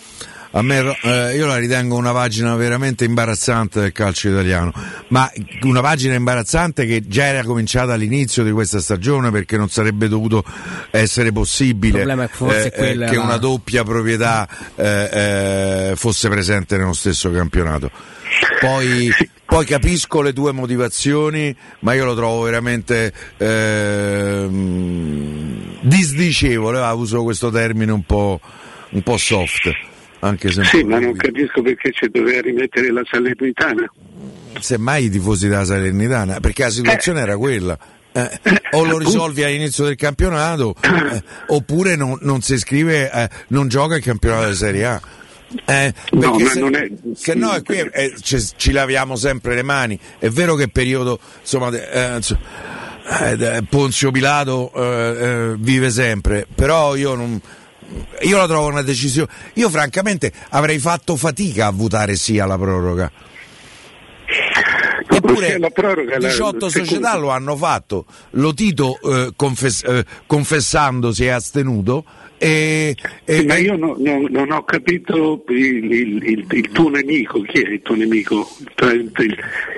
[SPEAKER 2] A me, eh, io la ritengo una pagina veramente imbarazzante del calcio italiano, ma una pagina imbarazzante che già era cominciata all'inizio di questa stagione perché non sarebbe dovuto essere possibile
[SPEAKER 1] forse
[SPEAKER 2] eh,
[SPEAKER 1] quella
[SPEAKER 2] eh, che una doppia proprietà eh, eh, fosse presente nello stesso campionato. Poi, poi capisco le tue motivazioni, ma io lo trovo veramente ehm, disdicevole, ah, uso questo termine un po', un po' soft. Anche se
[SPEAKER 20] Sì, ma non capisco perché ci doveva rimettere la Salernitana.
[SPEAKER 2] semmai i tifosi della Salernitana, perché la situazione era quella. Eh, o lo risolvi all'inizio del campionato, eh, oppure non, non si iscrive, eh, non gioca il campionato di Serie A. Eh,
[SPEAKER 20] No,
[SPEAKER 2] se,
[SPEAKER 20] non è-
[SPEAKER 2] se no qui, eh, ci, ci laviamo sempre le mani. È vero che periodo, insomma, eh, eh, Ponzio Pilato eh, eh, vive sempre, però io non, io la trovo una decisione. Io francamente avrei fatto fatica a votare sì alla proroga. Eppure
[SPEAKER 20] la proroga, la-
[SPEAKER 2] 18
[SPEAKER 20] secondo-
[SPEAKER 2] società lo hanno fatto. Lo Tito eh, confess- eh, confessando si è astenuto. E, e-
[SPEAKER 20] Sì, ma io no- no- non ho capito il, il- il- il tuo nemico, chi è il tuo nemico?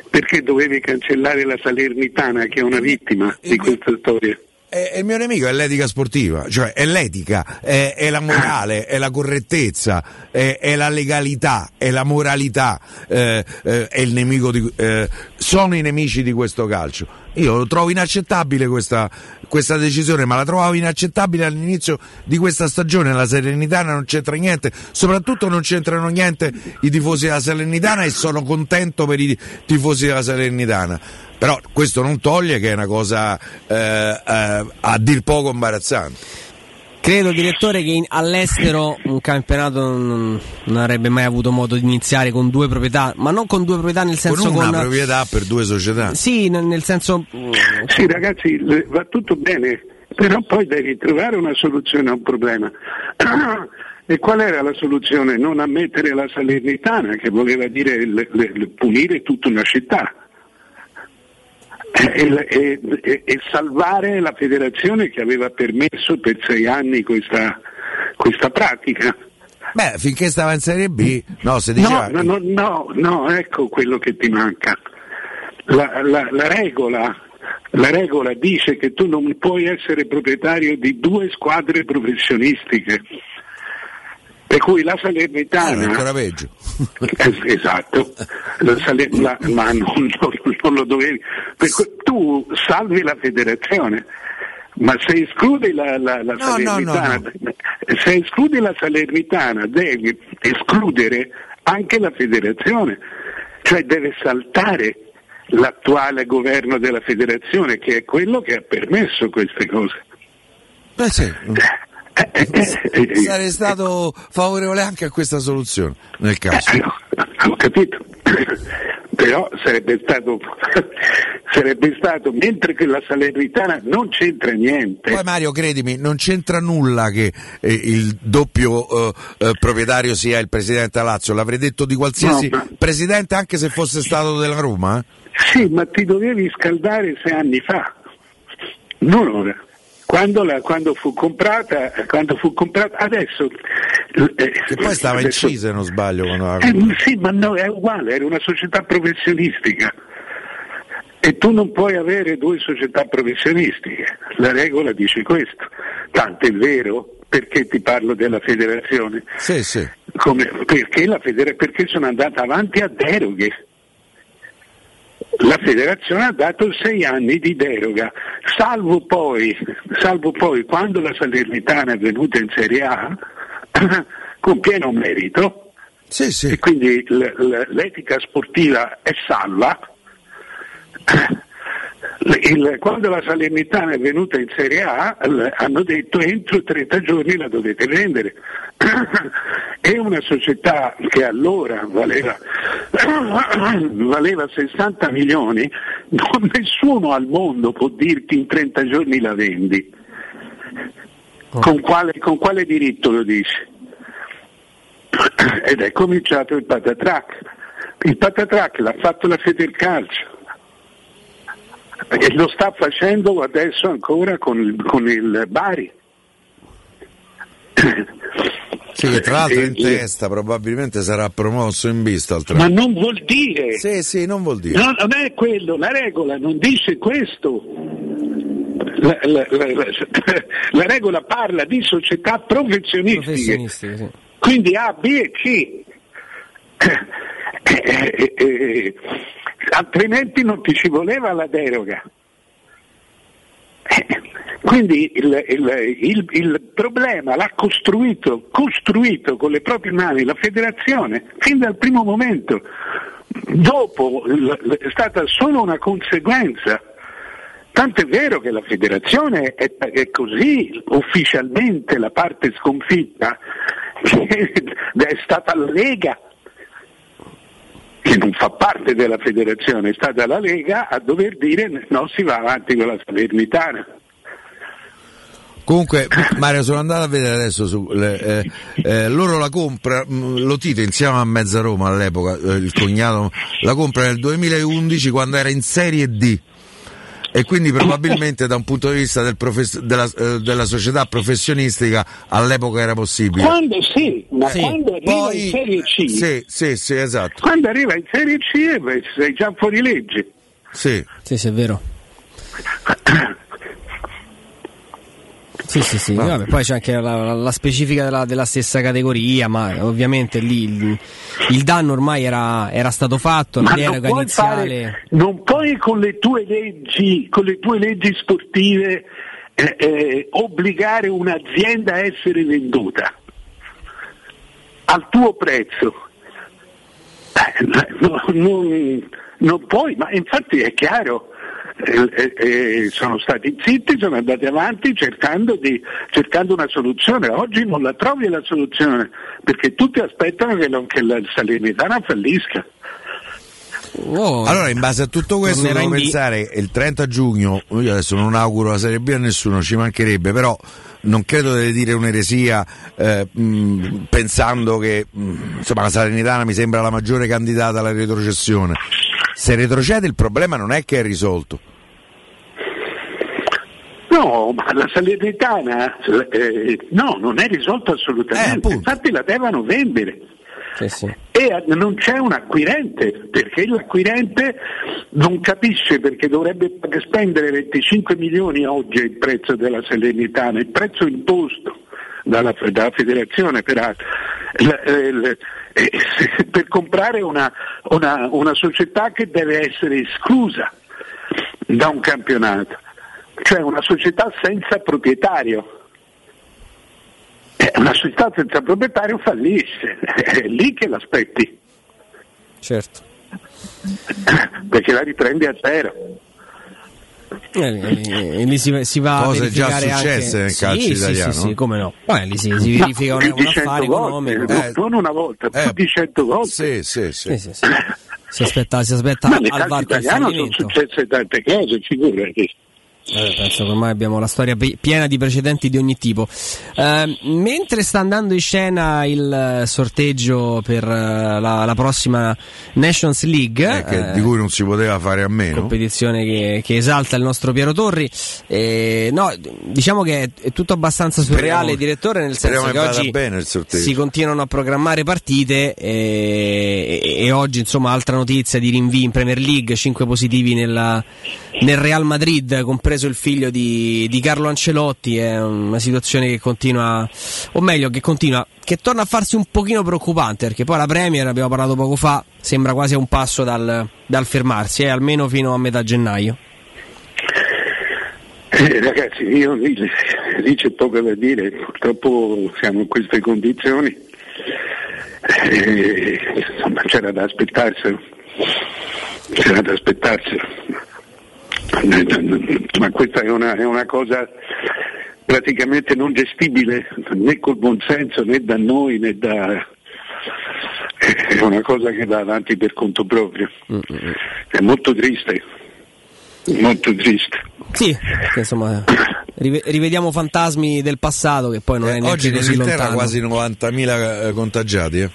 [SPEAKER 20] Perché dovevi cancellare la Salernitana che è una vittima di questa storia?
[SPEAKER 2] E e il mio nemico è l'etica sportiva, cioè è l'etica, è, è la morale, è la correttezza, è, è la legalità, è la moralità, eh, eh, è il nemico di, eh, sono i nemici di questo calcio. Io trovo inaccettabile questa, questa decisione, ma la trovavo inaccettabile all'inizio di questa stagione. La Salernitana non c'entra niente, soprattutto non c'entrano niente i tifosi della Salernitana e sono contento per i tifosi della Salernitana. Però questo non toglie che è una cosa eh, eh, a dir poco imbarazzante.
[SPEAKER 1] Credo, direttore, che in- all'estero un campionato non, non avrebbe mai avuto modo di iniziare con due proprietà, ma non con due proprietà nel senso
[SPEAKER 2] con una
[SPEAKER 1] con.
[SPEAKER 2] proprietà per due società.
[SPEAKER 1] Sì, nel senso.
[SPEAKER 20] Sì, ragazzi, le- va tutto bene, però poi devi trovare una soluzione a un problema. E qual era la soluzione? Non ammettere la Salernitana, che voleva dire le- le- le- punire tutta una città. E, e- e- salvare la federazione che aveva permesso per sei anni questa, questa pratica.
[SPEAKER 2] Beh, finché stava in Serie B, no, se diceva
[SPEAKER 20] no, no, no, no, ecco quello che ti manca. La, la- la regola, la regola dice che tu non puoi essere proprietario di due squadre professionistiche. Per cui la Salernitana.
[SPEAKER 2] Eh, ancora peggio.
[SPEAKER 20] Es- esatto, La Sale- la- ma non, non- non lo dovevi. Per cui tu salvi la federazione. Ma se escludi la, la- la
[SPEAKER 2] No, no, no,
[SPEAKER 20] Salernitana, se escludi la Salernitana devi escludere anche la federazione, cioè deve saltare l'attuale governo della federazione che è quello che ha permesso queste cose.
[SPEAKER 2] Beh, sì. Sarei stato favorevole anche a questa soluzione nel caso.
[SPEAKER 20] Eh, Ho capito, però sarebbe stato, sarebbe stato, mentre che la Salernitana non c'entra niente.
[SPEAKER 2] Poi Mario, credimi, non c'entra nulla che eh, il doppio eh, eh, proprietario sia il presidente Lazio, l'avrei detto di qualsiasi
[SPEAKER 20] No, ma-
[SPEAKER 2] presidente anche se fosse stato della Roma. eh.
[SPEAKER 20] Sì, ma ti dovevi scaldare sei anni fa, non ora. Quando, la- quando fu comprata, quando fu comprata, adesso. eh,
[SPEAKER 2] Che poi stava in
[SPEAKER 20] adesso-
[SPEAKER 2] C se non sbaglio. Quando
[SPEAKER 20] Eh, sì, ma no, è uguale, era una società professionistica. E tu non puoi avere due società professionistiche. La regola dice questo. Tanto è vero, perché ti parlo della federazione?
[SPEAKER 2] Sì, sì.
[SPEAKER 20] Come- perché, la federa- perché sono andata avanti a deroghe. La federazione ha dato sei anni di deroga, salvo poi, salvo poi quando la Salernitana è venuta in Serie A, con pieno merito, e quindi l- l- l'etica sportiva è salva, il- quando la Salernitana è venuta in Serie A hanno detto entro 30 giorni la dovete vendere. È una società che allora valeva, valeva 60 milioni, non- nessuno al mondo può dirti in 30 giorni la vendi. Con quale, con quale diritto lo dici? Ed è cominciato il patatrack. Il patatrack l'ha fatto la Federcalcio e lo sta facendo adesso ancora con il, con il Bari.
[SPEAKER 2] Sì, che tra l'altro in testa probabilmente sarà promosso in vista.
[SPEAKER 20] Ma non vuol dire.
[SPEAKER 2] Sì, sì, non vuol dire.
[SPEAKER 20] No, non è quello, la regola non dice questo. La, la- la- la- la regola parla di società professionistiche, quindi A, B e C. Eh, eh, eh, altrimenti non ti ci voleva la deroga. Eh, Quindi il, il- il- il problema l'ha costruito, costruito con le proprie mani la federazione fin dal primo momento. Dopo è stata solo una conseguenza. Tanto è vero che la federazione è, è così ufficialmente la parte sconfitta, è stata la Lega che non fa parte della federazione, è stata la Lega a dover dire no si va avanti con la Salernitana.
[SPEAKER 2] Comunque, Mario, sono andato a vedere adesso su, eh, eh, loro la compra, mh, lo Tito insieme a Mezza Roma all'epoca, eh, il cognato, la compra nel 2011 quando era in Serie D. E quindi probabilmente da un punto di vista del profes- della, eh, della società professionistica all'epoca era possibile.
[SPEAKER 20] Quando sì, ma
[SPEAKER 2] Sì,
[SPEAKER 20] quando arriva
[SPEAKER 2] poi-
[SPEAKER 20] in Serie C,
[SPEAKER 2] Sì, sì, sì, esatto.
[SPEAKER 20] quando arriva in Serie C eh, sei già fuori legge.
[SPEAKER 2] Sì.
[SPEAKER 1] Sì, sì, è vero. Sì, sì, sì. Vabbè, poi c'è anche la, la- specifica della, della stessa categoria, ma ovviamente lì il, il danno ormai era, era stato fatto, la
[SPEAKER 20] non puoi,
[SPEAKER 1] iniziale.
[SPEAKER 20] fare, non puoi con le tue leggi, con le tue leggi sportive eh, eh, obbligare un'azienda a essere venduta al tuo prezzo. Eh, no, non, non puoi, ma infatti è chiaro. Eh, eh, eh, sono stati zitti, sono andati avanti cercando, di- cercando una soluzione. Oggi non la trovi la soluzione perché tutti aspettano che, non- che la Salernitana fallisca.
[SPEAKER 2] Allora, in base a tutto questo, devo pensare il 30 giugno. Io adesso non auguro la Serie B a nessuno, ci mancherebbe, però non credo di dire un'eresia eh, mh, pensando che mh, insomma, la Salernitana mi sembra la maggiore candidata alla retrocessione. Se retrocede, il problema non è che è risolto.
[SPEAKER 20] No, ma la Salernitana eh, no, non è risolta assolutamente, infatti la devono vendere. E eh, non c'è un acquirente, perché l'acquirente non capisce perché dovrebbe spendere 25 milioni oggi è il prezzo della Salernitana, il prezzo imposto dalla, dalla federazione peraltro, l- eh, l- eh, per comprare una, una- una società che deve essere esclusa da un campionato, cioè una società senza proprietario. Eh, Una società senza proprietario fallisce, è lì che l'aspetti,
[SPEAKER 1] Certo.
[SPEAKER 20] perché la riprendi a zero.
[SPEAKER 1] Eh, eh, eh, lì si, si va
[SPEAKER 2] Cose già successe
[SPEAKER 1] anche...
[SPEAKER 2] nel calcio
[SPEAKER 1] sì,
[SPEAKER 2] italiano.
[SPEAKER 1] Sì, sì, sì, come no. Vabbè, lì si, si
[SPEAKER 20] No,
[SPEAKER 1] verifica
[SPEAKER 20] più
[SPEAKER 1] un, affare
[SPEAKER 20] 100 volte,
[SPEAKER 1] economico.
[SPEAKER 20] no, non una volta, più di 100 volte.
[SPEAKER 2] Sì, sì, sì.
[SPEAKER 1] Sì, sì, sì. Si aspetta, si aspetta
[SPEAKER 20] Ma
[SPEAKER 1] al
[SPEAKER 20] italiano sono successe tante cose, figurati.
[SPEAKER 1] Eh, penso che ormai abbiamo la storia pi- piena di precedenti di ogni tipo. Eh, mentre sta andando in scena il eh, sorteggio per eh, la, la prossima Nations League,
[SPEAKER 2] Eh, che-
[SPEAKER 1] eh,
[SPEAKER 2] di cui non si poteva fare a meno.
[SPEAKER 1] competizione che, che esalta il nostro Piero Torri. No, diciamo che è, è tutto abbastanza surreale,
[SPEAKER 2] Speriamo-
[SPEAKER 1] direttore, nel senso che oggi si continuano a programmare partite e, e- e oggi insomma altra notizia di rinvii in Premier League, 5 positivi nella- nel Real Madrid, compreso il figlio di, di Carlo Ancelotti, è una situazione che continua, o meglio che continua, che torna a farsi un pochino preoccupante perché poi la Premier, abbiamo parlato poco fa, sembra quasi a un passo dal, dal fermarsi, eh, almeno fino a metà gennaio.
[SPEAKER 20] Eh, ragazzi, io lì, lì c'è poco da dire, purtroppo siamo in queste condizioni, Eh, insomma c'era da aspettarselo, c'era da aspettarselo, ma questa è una, è una cosa praticamente non gestibile né col buonsenso né da noi né da... è una cosa che va avanti per conto proprio, è molto triste, molto triste.
[SPEAKER 1] Sì, insomma, rive- rivediamo fantasmi del passato che poi non è neanche
[SPEAKER 2] Eh, Oggi in
[SPEAKER 1] così
[SPEAKER 2] Inghilterra
[SPEAKER 1] lontano.
[SPEAKER 2] quasi 90.000 eh, contagiati. eh.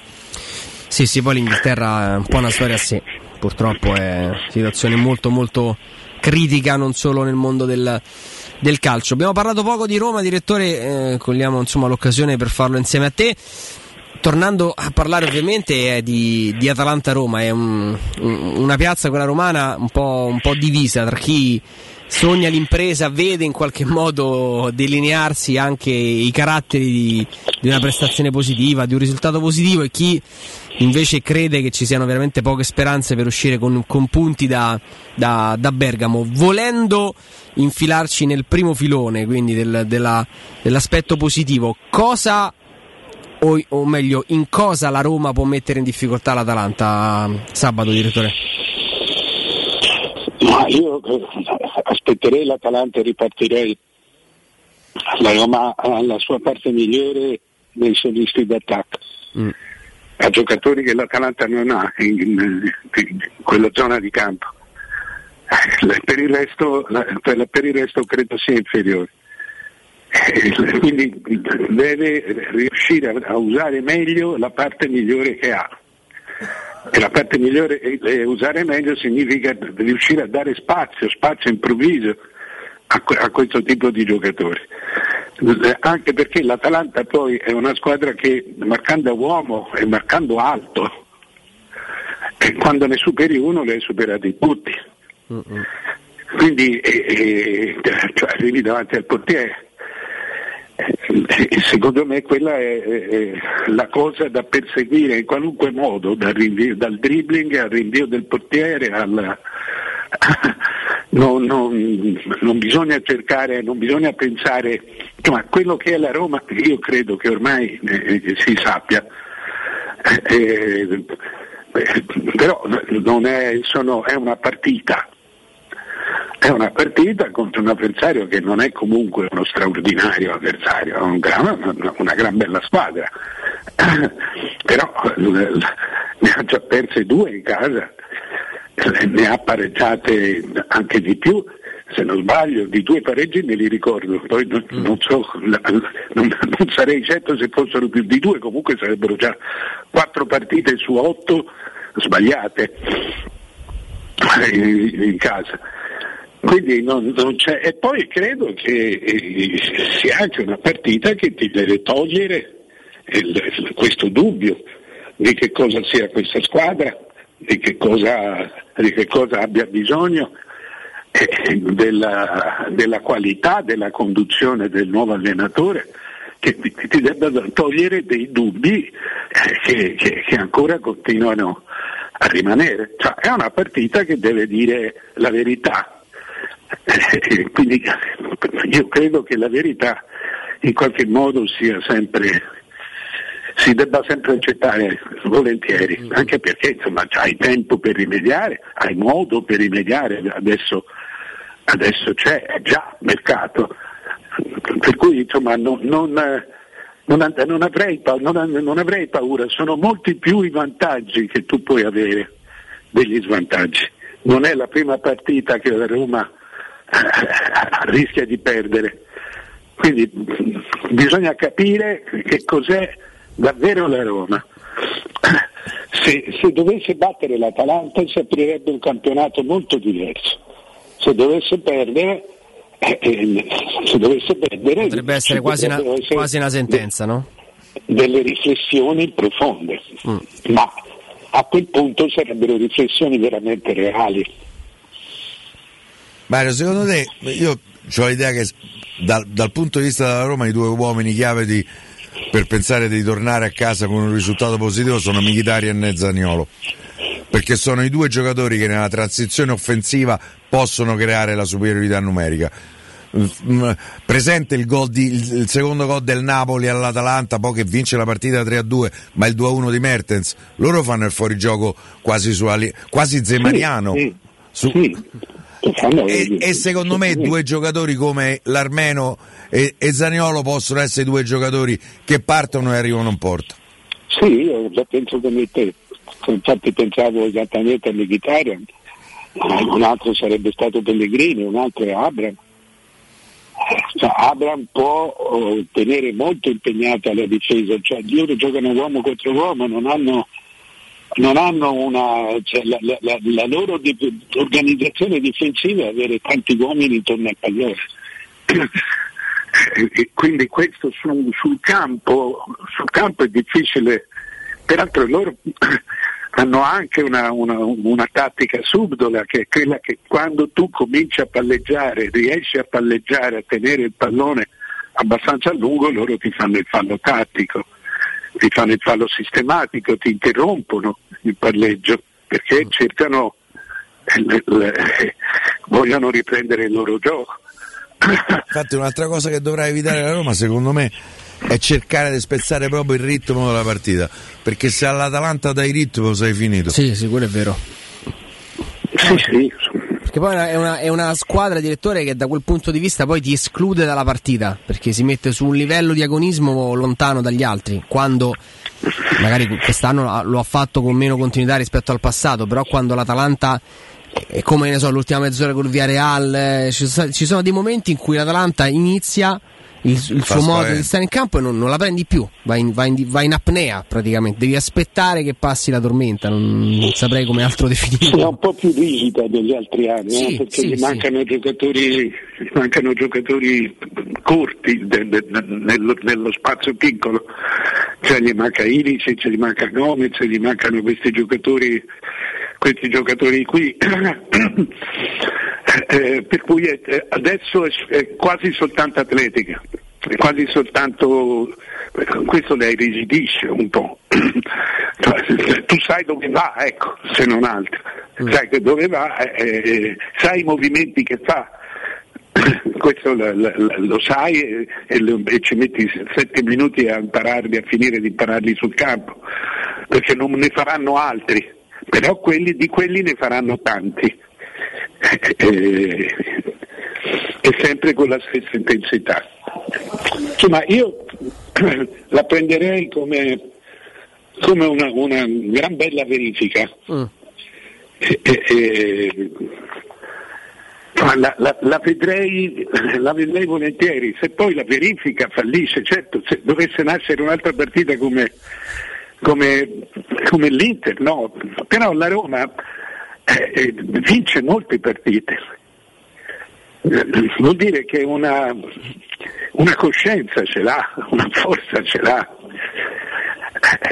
[SPEAKER 1] Sì, sì, poi l'Inghilterra è un po' una storia a sé. Purtroppo è una situazione molto molto critica non solo nel mondo del, del calcio. Abbiamo parlato poco di Roma, direttore, eh, cogliamo insomma l'occasione per farlo insieme a te. Tornando a parlare ovviamente eh, di, di Atalanta-Roma, è un- un- una piazza quella romana un po', un po' divisa tra chi sogna l'impresa, vede in qualche modo delinearsi anche i caratteri di, di una prestazione positiva, di un risultato positivo e chi invece crede che ci siano veramente poche speranze per uscire con, con punti da, da- da Bergamo, volendo infilarci nel primo filone, quindi del- della- dell'aspetto positivo, cosa o, o meglio, in cosa la Roma può mettere in difficoltà l'Atalanta sabato, direttore?
[SPEAKER 20] Ma io aspetterei l'Atalanta e ripartirei. La Roma ha la sua parte migliore nei solisti d'attacco. Ha giocatori che l'Atalanta non ha in, in- in quella zona di campo. Eh, Per il resto, per, il resto credo sia inferiore. Eh, Quindi deve riuscire a- a usare meglio la parte migliore che ha. E la parte migliore e e usare meglio significa riuscire a dare spazio, spazio improvviso a, a questo tipo di giocatori. Anche perché l'Atalanta poi è una squadra che marcando uomo e marcando alto, e quando ne superi uno li hai superati tutti. Quindi eh, eh, cioè, arrivi davanti al portiere. Eh, Secondo me quella è, la cosa da perseguire in qualunque modo, dal, rinvio- dal dribbling al rinvio del portiere, al- non, non- non bisogna cercare, non bisogna pensare, insomma, quello che è la Roma, io credo che ormai eh, si sappia, eh, eh, però è, sono- è una partita, è una partita contro un avversario che non è comunque uno straordinario avversario, è un gran- una, gran bella squadra, però eh, ne ha già perse due in casa, ne ha pareggiate anche di più, se non sbaglio, di due pareggi me li ricordo, poi non, non so, non, non sarei certo se fossero più di due, comunque sarebbero già quattro partite su otto sbagliate in, in casa. Quindi non, non c'è. E poi credo che eh, sia anche una partita che ti deve togliere il- questo dubbio di che cosa sia questa squadra, di che cosa, di che cosa abbia bisogno eh, della, della qualità della conduzione del nuovo allenatore che ti, ti debba togliere dei dubbi eh, che, che- che ancora continuano a rimanere. Cioè, è una partita che deve dire la verità. Eh, Quindi io credo che la verità in qualche modo sia sempre si debba sempre accettare volentieri, anche perché insomma hai tempo per rimediare, hai modo per rimediare, adesso, adesso c'è già mercato, per cui insomma non, non, non non avrei, avrei paura, sono molti più i vantaggi che tu puoi avere degli svantaggi. Non è la prima partita che la Roma eh, rischia di perdere. Quindi mh, bisogna capire che cos'è davvero la Roma. Se, se dovesse battere l'Atalanta si aprirebbe un campionato molto diverso. Se dovesse perdere, eh, eh, se dovesse perdere
[SPEAKER 1] Potrebbe essere quasi una,
[SPEAKER 20] potrebbero essere
[SPEAKER 1] quasi una sentenza, no?
[SPEAKER 20] delle riflessioni profonde, ma a quel punto sarebbero riflessioni veramente reali.
[SPEAKER 2] Mario, secondo te, io ho l'idea che dal, dal punto di vista della Roma i due uomini chiave di- per pensare di tornare a casa con un risultato positivo sono Mkhitaryan e Zaniolo. Perché sono i due giocatori che nella transizione offensiva possono creare la superiorità numerica. Mm, Presente il, gol di- il- secondo gol del Napoli all'Atalanta, poi che vince la partita 3-2, ma il 2-1 di Mertens, loro fanno il fuorigioco quasi, su quasi zemaniano.
[SPEAKER 20] Sì,
[SPEAKER 2] Su- e, e secondo me due giocatori come l'Armeno e, e Zaniolo possono essere due giocatori che partono e arrivano in porta.
[SPEAKER 20] Sì, io già penso come te, infatti pensavo esattamente a Mkhitaryan, Eh, un altro sarebbe stato Pellegrini, un altro è Abram. Cioè, Abram può oh, tenere molto impegnata la difesa, cioè loro giocano uomo contro uomo, non hanno, non hanno una, cioè, la, la- la- loro di- organizzazione difensiva è avere tanti uomini intorno al pallone. Quindi questo su- sul, campo, sul campo è difficile, peraltro loro hanno anche una, una- una tattica subdola che è quella che quando tu cominci a palleggiare, riesci a palleggiare, a tenere il pallone abbastanza a lungo, loro ti fanno il fallo tattico, ti fanno il fallo sistematico, ti interrompono il palleggio perché cercano, eh, le- le- vogliono riprendere il loro gioco.
[SPEAKER 2] Infatti un'altra cosa che dovrà evitare la Roma secondo me è cercare di spezzare proprio il ritmo della partita, perché se all'Atalanta dai ritmo sei finito.
[SPEAKER 1] Sì, sì, quello è vero.
[SPEAKER 20] Sì, sì.
[SPEAKER 1] Perché poi è una, è una squadra direttore che da quel punto di vista poi ti esclude dalla partita, perché si mette su un livello di agonismo lontano dagli altri, quando magari quest'anno lo ha fatto con meno continuità rispetto al passato, però quando l'Atalanta è come ne so, l'ultima mezz'ora col Villarreal, eh, ci sono, ci sono dei momenti in cui l'Atalanta inizia il, il suo modo di stare in campo e non, non la prendi più, vai in, vai in- vai in apnea praticamente, devi aspettare che passi la tormenta, non, non saprei come altro
[SPEAKER 20] È
[SPEAKER 1] definirlo.
[SPEAKER 20] un po' più rigida degli altri anni,
[SPEAKER 1] Sì,
[SPEAKER 20] eh, perché
[SPEAKER 1] sì,
[SPEAKER 20] gli
[SPEAKER 1] sì.
[SPEAKER 20] mancano giocatori, gli mancano giocatori corti de- de- de- nello, nello spazio piccolo, cioè gli manca Ilicic, gli manca Gomez, gli mancano questi giocatori, questi giocatori qui. Eh, per cui è- eh, adesso è, è quasi soltanto atletica, è quasi soltanto questo la irrigidisce un po'. Cioè, tu sai dove va, ecco, se non altro, sai che dove va, eh, eh, sai i movimenti che fa. Questo lo, lo- lo sai e, e lo- e ci metti sette minuti a impararli, a finire di impararli sul campo, perché non ne faranno altri, però quelli, di quelli ne faranno tanti. Eh, e sempre con la stessa intensità. Insomma, io la prenderei come, come una, una gran bella verifica. E- e- e- ma la, la- la vedrei, la vedrei volentieri, se poi la verifica fallisce, certo, se dovesse nascere un'altra partita come, come, come l'Inter, no, però la Roma eh, eh, vince molte partite. Eh, Vuol dire che una, una coscienza ce l'ha, una forza ce l'ha.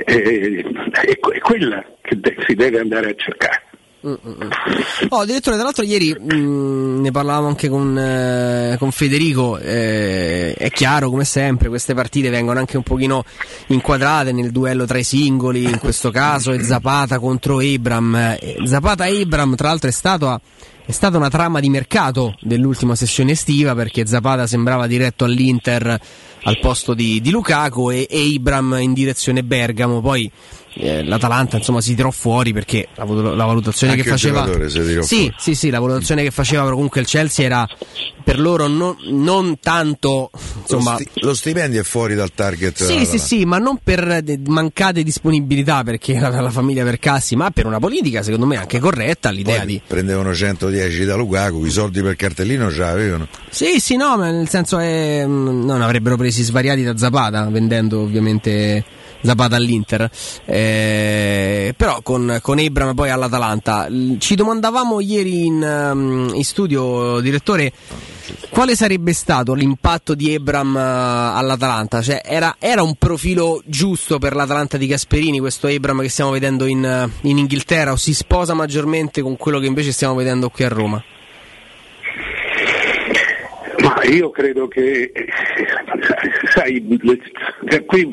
[SPEAKER 20] Eh, è, è quella che si deve andare a cercare.
[SPEAKER 1] Oh, direttore, tra l'altro ieri mh, ne parlavamo anche con, eh, con Federico, eh, è chiaro come sempre queste partite vengono anche un pochino inquadrate nel duello tra i singoli, in questo caso è Zapata contro Ebram. Eh, Zapata Ebram tra l'altro è stato è stata una trama di mercato dell'ultima sessione estiva perché Zapata sembrava diretto all'Inter al posto di, di Lukaku e, e Ibram in direzione Bergamo. Poi eh, l'Atalanta insomma si tirò fuori perché la, la valutazione
[SPEAKER 2] Anche
[SPEAKER 1] che faceva sì, sì, sì, la valutazione che faceva però comunque il Chelsea era per loro non, non tanto insomma
[SPEAKER 2] lo, sti- lo stipendio è fuori dal target.
[SPEAKER 1] sì,
[SPEAKER 2] della-
[SPEAKER 1] sì, sì, ma non per de- mancate disponibilità perché la, la famiglia Percassi, ma per una politica secondo me anche corretta l'idea
[SPEAKER 2] Poi
[SPEAKER 1] di
[SPEAKER 2] prendevano 110 da Lukaku, i soldi per cartellino ce l'avevano.
[SPEAKER 1] Sì, sì, no, ma nel senso è. mh, Non avrebbero presi svariati da Zapata, vendendo ovviamente Zapata all'Inter. Eh, però con, con Ebram poi all'Atalanta. Ci domandavamo ieri in, um, in studio, direttore, quale sarebbe stato l'impatto di Ebram eh, all'Atalanta? Cioè, era, era un profilo giusto per l'Atalanta di Gasperini, questo Ebram che stiamo vedendo in, eh, in Inghilterra, o si sposa maggiormente con quello che invece stiamo vedendo qui a Roma?
[SPEAKER 20] Ma io credo che, sai, qui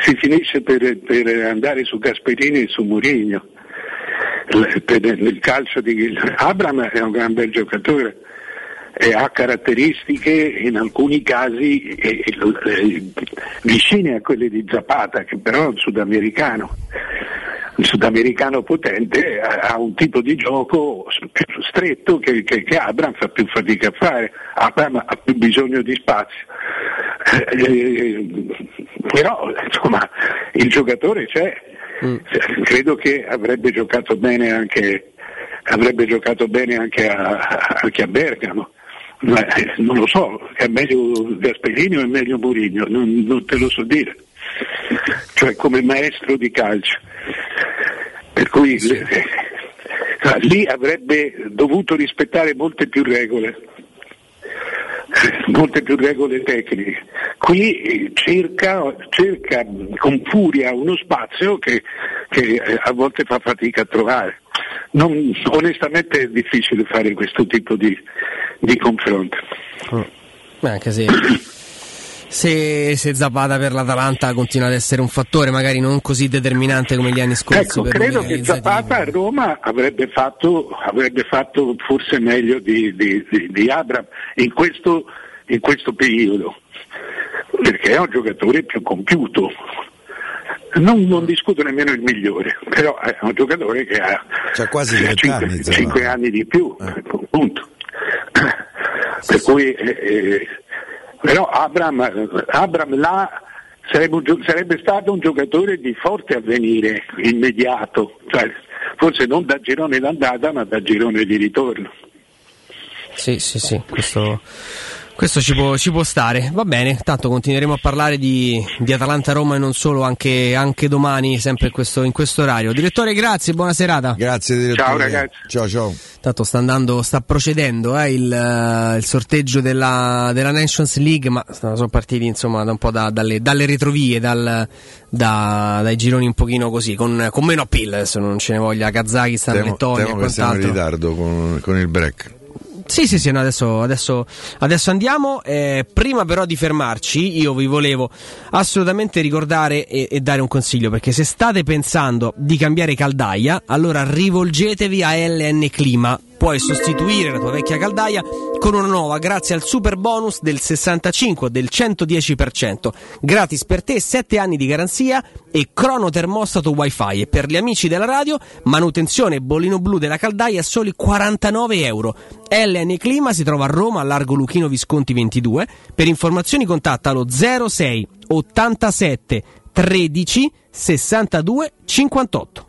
[SPEAKER 20] si finisce per, per andare su Gasperini e su Mourinho. L- per il calcio di Abram è un gran bel giocatore e ha caratteristiche in alcuni casi eh, eh, vicine a quelle di Zapata, che però è un sudamericano. Il sudamericano potente ha ha un tipo di gioco più stretto che, che, che Abram fa più fatica a fare, Abram ha più bisogno di spazio. Eh, però insomma il giocatore c'è, credo che avrebbe giocato bene anche, avrebbe giocato bene anche a, anche a Bergamo. Ma, eh, non lo so, è meglio Gasperini o è meglio Mourinho, non, non te lo so dire. Cioè come maestro di calcio. Per cui le- eh, lì avrebbe dovuto rispettare molte più regole, molte più regole tecniche. Qui eh, cerca, cerca con furia uno spazio che, che, eh, a volte fa fatica a trovare. Non- onestamente è difficile fare questo tipo di, di confronto.
[SPEAKER 1] Beh, anche se, se, se Zapata per l'Atalanta continua ad essere un fattore magari non così determinante come gli anni scorsi.
[SPEAKER 20] Ecco,
[SPEAKER 1] per
[SPEAKER 20] credo che. Zapata a Roma avrebbe fatto, avrebbe fatto forse meglio di, di, di, di Abram in questo, in questo periodo, perché è un giocatore più compiuto. Non, non discuto nemmeno il migliore, però è un giocatore che ha
[SPEAKER 2] C'ha quasi 30 anni, Zapata.
[SPEAKER 20] 5 anni di più, punto. per cui, eh, eh, però Abram, Abram là sarebbe, sarebbe stato un giocatore di forte avvenire immediato, cioè, forse non da girone d'andata ma da girone di ritorno.
[SPEAKER 1] Sì, sì, sì, questo, Questo ci può, ci può stare, va bene, tanto continueremo a parlare di, di Atalanta-Roma e non solo, anche, anche domani, sempre in questo, in questo orario. Direttore, grazie, buona serata.
[SPEAKER 2] Grazie direttore.
[SPEAKER 20] Ciao, ragazzi.
[SPEAKER 2] Ciao ciao.
[SPEAKER 1] Tanto sta andando, sta procedendo eh, il, il sorteggio della, della Nations League, ma sono partiti insomma da un po' da- dalle, dalle retrovie, dal- da- dai gironi un pochino così, con, con meno appeal, adesso non ce ne voglia Kazakistan, Lettonia e
[SPEAKER 2] che siamo in
[SPEAKER 1] quant'altro.
[SPEAKER 2] ritardo con, con il break.
[SPEAKER 1] Sì, sì, sì, no, adesso, adesso, adesso andiamo. Eh, prima però di fermarci, io vi volevo assolutamente ricordare e, e dare un consiglio, perché se state pensando di cambiare caldaia, allora rivolgetevi a LN Clima. Puoi sostituire la tua vecchia caldaia con una nuova grazie al super bonus del 65 o del 110%. Gratis per te, 7 anni di garanzia e crono termostato wifi. E per gli amici della radio, manutenzione e bollino blu della caldaia a soli 49 euro. LN Clima si trova a Roma, a Largo Luchino Visconti 22. Per informazioni contatta lo 06 87 13 62 58.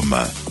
[SPEAKER 21] www.radiomaria.com.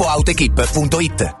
[SPEAKER 22] gruppoautoequip.it.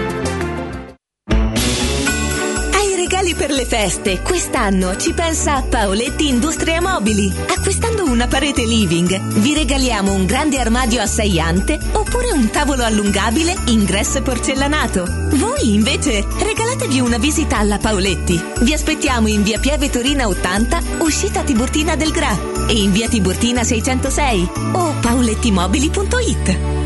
[SPEAKER 23] per le feste? Quest'anno ci pensa Paoletti Industria Mobili. Acquistando una parete living, vi regaliamo un grande armadio a ante oppure un tavolo allungabile ingresso porcellanato. Voi invece regalatevi una visita alla Paoletti. Vi aspettiamo in via Pieve Torina 80, uscita Tiburtina del Gra e in via Tiburtina 606 o paolettimobili.it.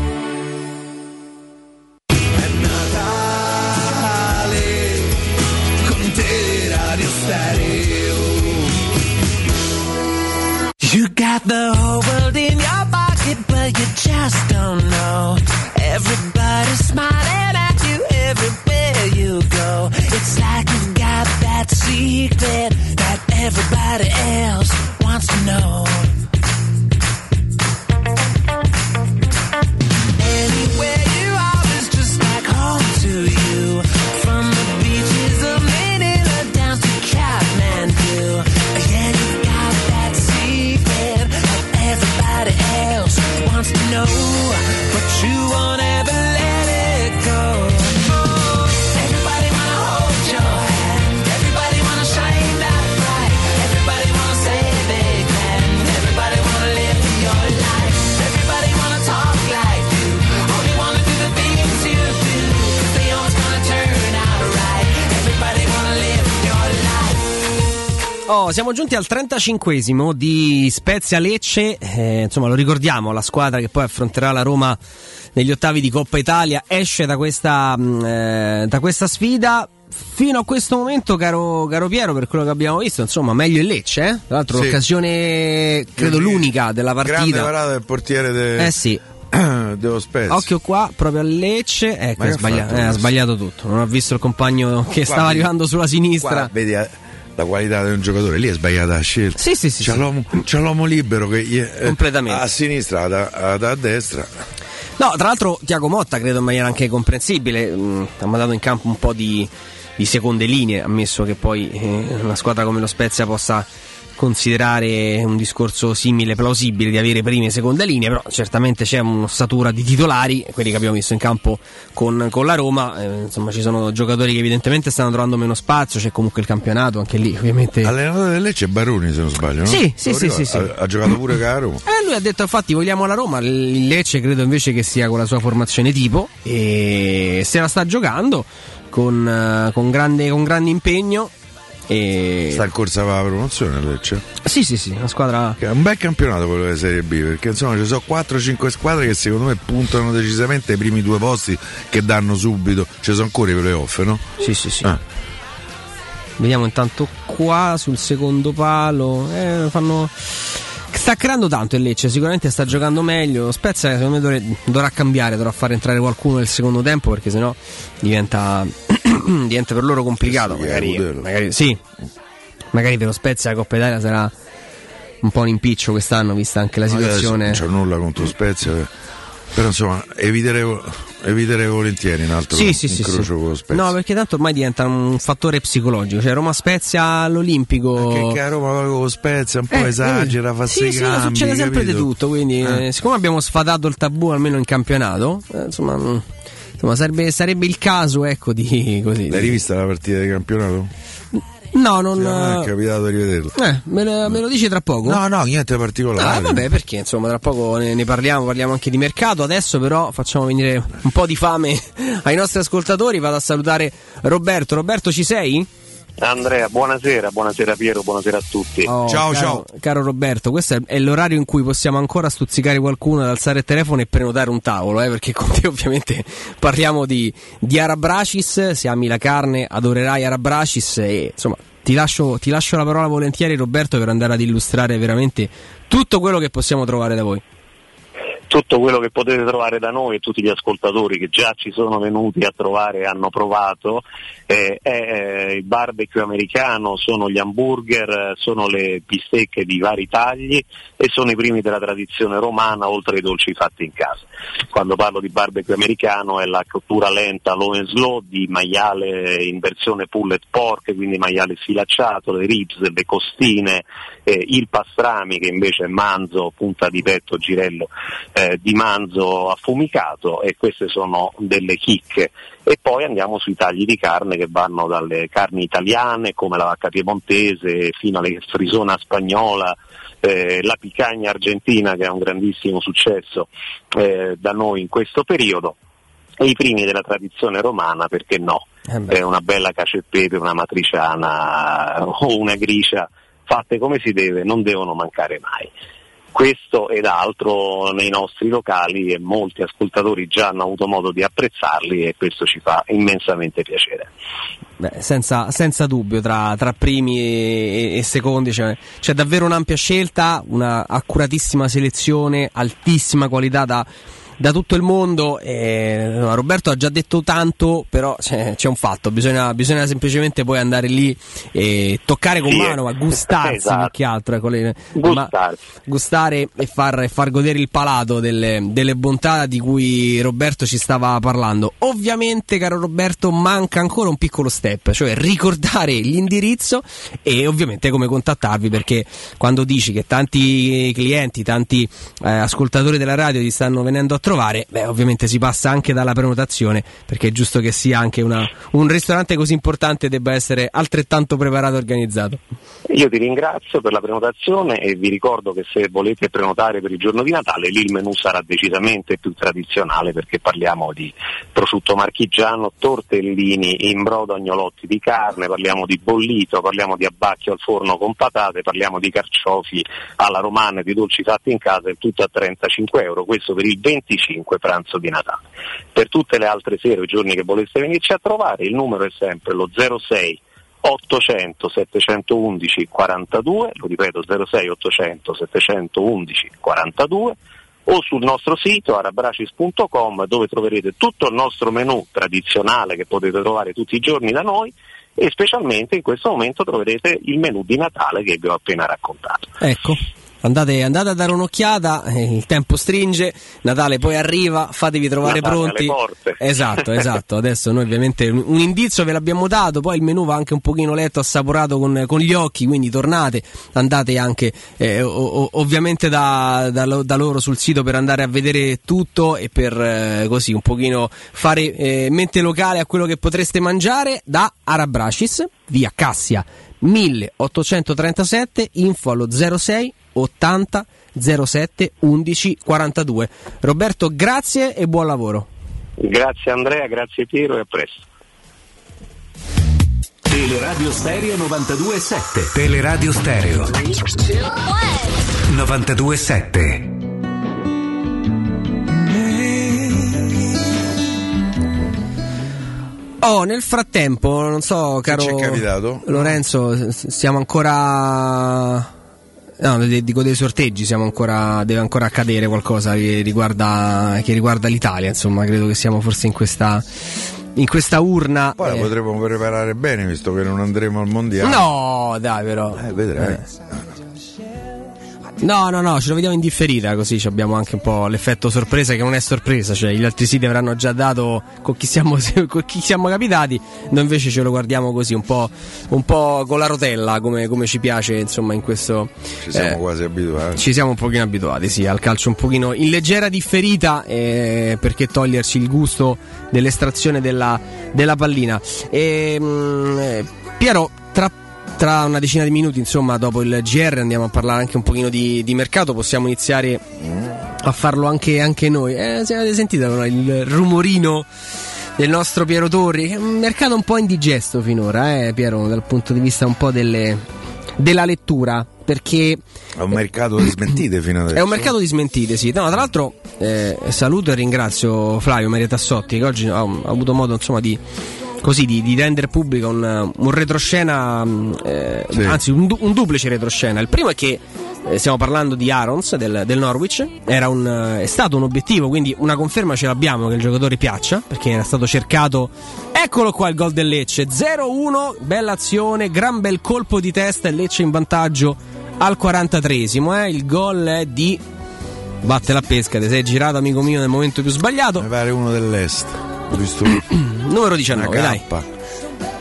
[SPEAKER 10] everybody else
[SPEAKER 1] Oh, siamo giunti al 35esimo di Spezia Lecce. Eh, insomma, lo ricordiamo, la squadra che poi affronterà la Roma negli ottavi di Coppa Italia esce da questa, mh, eh, da questa sfida. Fino a questo momento, caro, caro Piero, per quello che abbiamo visto, insomma, meglio il Lecce. Eh? Tra l'altro,
[SPEAKER 2] Sì.
[SPEAKER 1] l'occasione, credo, l'unica della
[SPEAKER 2] Grande
[SPEAKER 1] partita.
[SPEAKER 2] parata del portiere de-
[SPEAKER 1] Eh sì.
[SPEAKER 2] dello Spezia.
[SPEAKER 1] Occhio qua, proprio a Lecce. Ecco, ha sbagliato, eh, ha sbagliato tutto. Non ha visto il compagno che
[SPEAKER 2] Qua
[SPEAKER 1] stava arrivando sulla sinistra.
[SPEAKER 2] Qua vedi eh, la qualità di un giocatore, lì è sbagliata la scelta.
[SPEAKER 1] Sì, sì, sì.
[SPEAKER 2] C'è,
[SPEAKER 1] sì.
[SPEAKER 2] L'uomo, c'è l'uomo libero che gli- eh,
[SPEAKER 1] Completamente.
[SPEAKER 2] a sinistra, da, a, da- a destra.
[SPEAKER 1] No, tra l'altro Tiago Motta credo in maniera anche comprensibile mh, ha mandato in campo un po' di, di seconde linee, ammesso che poi eh, una squadra come lo Spezia possa considerare un discorso simile, plausibile di avere prime e seconde linee, però certamente c'è un'ossatura di titolari, quelli che abbiamo visto in campo con, con la Roma, eh, insomma ci sono giocatori che evidentemente stanno trovando meno spazio, c'è comunque il campionato, anche lì ovviamente...
[SPEAKER 2] Allenatore del Lecce è Baroni, se non sbaglio. No?
[SPEAKER 1] Sì, sì, sì, sì, sì.
[SPEAKER 2] Ha, ha giocato pure caro.
[SPEAKER 1] Eh, lui ha detto infatti vogliamo la Roma, il Lecce credo invece che sia con la sua formazione tipo e se la sta giocando con, eh, con grande, con grande impegno. E...
[SPEAKER 2] Sta in corsa per la promozione Lecce.
[SPEAKER 1] Sì, sì, sì, una squadra...
[SPEAKER 2] È un bel campionato quello della Serie B, perché insomma ci sono 4-5 squadre che secondo me puntano decisamente ai primi due posti che danno subito. Ci sono ancora i playoff, no?
[SPEAKER 1] Sì, sì, sì.
[SPEAKER 2] Ah.
[SPEAKER 1] Vediamo intanto qua sul secondo palo. Eh, fanno... Sta creando tanto il Lecce, sicuramente sta giocando meglio. Spezia secondo me dovrà cambiare, dovrà far entrare qualcuno nel secondo tempo perché sennò diventa, diventa per loro complicato. Magari, magari, sì, magari per lo Spezia la Coppa Italia sarà un po' un impiccio quest'anno, vista anche la
[SPEAKER 2] Adesso
[SPEAKER 1] situazione.
[SPEAKER 2] Non c'ho nulla contro Spezia, eh. però insomma eviterei, eviterei volentieri un altro
[SPEAKER 1] Sì, sì,
[SPEAKER 2] incrocio
[SPEAKER 1] sì.
[SPEAKER 2] con lo Spezia.
[SPEAKER 1] No, perché tanto ormai diventa un fattore psicologico. Cioè, Roma Spezia all'Olimpico.
[SPEAKER 2] Che, che a Roma va con Spezia un po'
[SPEAKER 1] Eh,
[SPEAKER 2] esagera, fa
[SPEAKER 1] sì,
[SPEAKER 2] sei
[SPEAKER 1] sì,
[SPEAKER 2] cambi,
[SPEAKER 1] succede sempre
[SPEAKER 2] capito?
[SPEAKER 1] di tutto. Quindi,
[SPEAKER 2] Eh.
[SPEAKER 1] eh, siccome abbiamo sfatato il tabù almeno in campionato, eh, insomma, mm, insomma, sarebbe, sarebbe il caso, ecco, di così.
[SPEAKER 2] L'hai rivista la partita di campionato?
[SPEAKER 1] No, non.
[SPEAKER 2] Sì, è capitato di vederla.
[SPEAKER 1] Eh, me, lo, me lo dici tra poco?
[SPEAKER 2] No, no, niente particolare.
[SPEAKER 1] Ah, vabbè, perché insomma, tra poco ne, ne parliamo, parliamo anche di mercato. Adesso, però, facciamo venire un po' di fame ai nostri ascoltatori. Vado a salutare Roberto. Roberto, ci sei?
[SPEAKER 24] Andrea, buonasera, buonasera Piero, buonasera a tutti.
[SPEAKER 1] Oh, caro, Caro Roberto, questo è, è l'orario in cui possiamo ancora stuzzicare qualcuno ad alzare il telefono e prenotare un tavolo, eh, perché con te ovviamente parliamo di, di Arabracis, se ami la carne adorerai Arabracis e insomma ti lascio, ti lascio la parola volentieri Roberto per andare ad illustrare veramente tutto quello che possiamo trovare da voi.
[SPEAKER 24] tutto quello che potete trovare da noi e tutti gli ascoltatori che già ci sono venuti a trovare e hanno provato eh, è eh, il barbecue americano, sono gli hamburger, eh, sono le bistecche di vari tagli e sono i primi della tradizione romana oltre ai dolci fatti in casa. Quando parlo di barbecue americano è la cottura lenta low and slow di maiale in versione pullet pork, quindi maiale sfilacciato, le ribs, le costine, eh, il pastrami che invece è manzo, punta di petto, girello eh, di manzo affumicato e queste sono delle chicche. E poi andiamo sui tagli di carne che vanno dalle carni italiane come la vacca piemontese fino alla frisona spagnola, eh, la picagna argentina che è un grandissimo successo eh, da noi in questo periodo e i primi della tradizione romana, perché no? Eh una bella cacio e pepe, una matriciana o una gricia fatte come si deve non devono mancare mai. Questo ed altro nei nostri locali e molti ascoltatori già hanno avuto modo di apprezzarli e questo ci fa immensamente piacere.
[SPEAKER 1] Beh, senza, senza dubbio, tra, tra primi e, e secondi c'è, c'è davvero un'ampia scelta, una accuratissima selezione, altissima qualità da, da tutto il mondo. E, no, Roberto ha già detto tanto, però c'è, c'è un fatto: bisogna, bisogna, semplicemente poi andare lì e toccare con
[SPEAKER 24] Sì,
[SPEAKER 1] mano, ma gustarsi
[SPEAKER 24] esatto.
[SPEAKER 1] più che altro. ecco, le-
[SPEAKER 24] Gustarsi.
[SPEAKER 1] ma- gustare e far, e far godere il palato delle, delle bontà di cui Roberto ci stava parlando. Ovviamente, caro Roberto, manca ancora un piccolo step, cioè ricordare l'indirizzo e ovviamente come contattarvi perché quando dici che tanti clienti, tanti eh, ascoltatori della radio ti stanno venendo a trovare, beh, ovviamente si passa anche dalla prenotazione perché è giusto che sia anche una- un ristorante così importante debba essere altrettanto preparato e organizzato.
[SPEAKER 24] Io ti ringrazio per la prenotazione e vi ricordo che se volete prenotare per il giorno di Natale lì il menù sarà decisamente più tradizionale perché parliamo di prosciutto marchigiano, tortellini in brodo agnolotti di carne, parliamo di bollito, parliamo di abbacchio al forno con patate, parliamo di carciofi alla romana e di dolci fatti in casa, il tutto a 35 euro, questo per il 25 pranzo di Natale. Per tutte le altre sere o giorni che voleste venirci a trovare il numero è sempre lo 06 800 711 42, lo ripeto 06 800 711 42 o sul nostro sito arabracis.com dove troverete tutto il nostro menù tradizionale che potete trovare tutti i giorni da noi e specialmente in questo momento troverete il menù di Natale che vi ho appena raccontato.
[SPEAKER 1] Ecco. Andate, andate a dare un'occhiata, eh, il tempo stringe, Natale poi arriva, fatevi trovare
[SPEAKER 24] Natale
[SPEAKER 1] pronti. Esatto, esatto. Adesso noi ovviamente un, indizio ve l'abbiamo dato, poi il menù va anche un pochino letto, assaporato con, con gli occhi, quindi tornate, andate anche eh, o- ovviamente da, da da loro sul sito per andare a vedere tutto e per eh, così un pochino fare eh, mente locale a quello che potreste mangiare da Arabracis, via Cassia 1837, info allo 06 80 07 11 42. Roberto, grazie e buon lavoro.
[SPEAKER 24] Grazie Andrea, grazie Piero e a presto.
[SPEAKER 11] Teleradio Stereo 92.7 Teleradio Stereo 92.7
[SPEAKER 1] Oh, nel frattempo, non so, caro? Lorenzo, siamo ancora. No, dico dei sorteggi, siamo ancora, deve ancora accadere qualcosa che riguarda, che riguarda l'Italia. Insomma, credo che siamo forse in questa, in questa urna.
[SPEAKER 2] Poi la
[SPEAKER 1] eh.
[SPEAKER 2] potremo preparare bene visto che non andremo al mondiale.
[SPEAKER 1] No, dai, però.
[SPEAKER 2] Eh, vedrai.
[SPEAKER 1] No, no, no, ce lo vediamo in differita, così abbiamo anche un po' l'effetto sorpresa che non è sorpresa, cioè gli altri siti avranno già dato con chi siamo, con chi siamo capitati, noi invece ce lo guardiamo così, un po', un po' con la rotella, come, come ci piace, insomma, in questo...
[SPEAKER 2] Ci siamo
[SPEAKER 1] eh,
[SPEAKER 2] quasi abituati.
[SPEAKER 1] ci siamo un pochino abituati, sì, al calcio un pochino in leggera differita, eh, perché toglierci il gusto dell'estrazione della, della pallina. E, mm, eh, Piero, tra, tra una decina di minuti, insomma, dopo il GR andiamo a parlare anche un pochino di, di mercato, possiamo iniziare a farlo anche, anche noi. Eh, se avete sentito no, il rumorino del nostro Piero Torri, è un mercato un po' indigesto finora, eh, Piero, dal punto di vista un po' delle- della lettura, perché
[SPEAKER 2] È un mercato di smentite fino adesso.
[SPEAKER 1] è un mercato di smentite, sì. No, tra l'altro eh, saluto e ringrazio Flavio Maria Tassotti che oggi ha, ha avuto modo insomma di, così, di, di rendere pubblico un, un retroscena, mh, eh,
[SPEAKER 2] Sì.
[SPEAKER 1] anzi un, du- un duplice retroscena. Il primo è che eh, stiamo parlando di Arons del, del Norwich. Era un, eh, è stato un obiettivo, quindi una conferma ce l'abbiamo che il giocatore piaccia, perché era stato cercato. Eccolo qua il gol del Lecce: 0-1, bella azione, gran bel colpo di testa e Lecce in vantaggio al 43esimo. Eh. Il gol è di. Batte la pesca, ti sei girato, amico mio, nel momento più sbagliato.
[SPEAKER 2] Mi pare uno dell'est. Ho visto
[SPEAKER 1] Numero 19,
[SPEAKER 2] una
[SPEAKER 1] dai.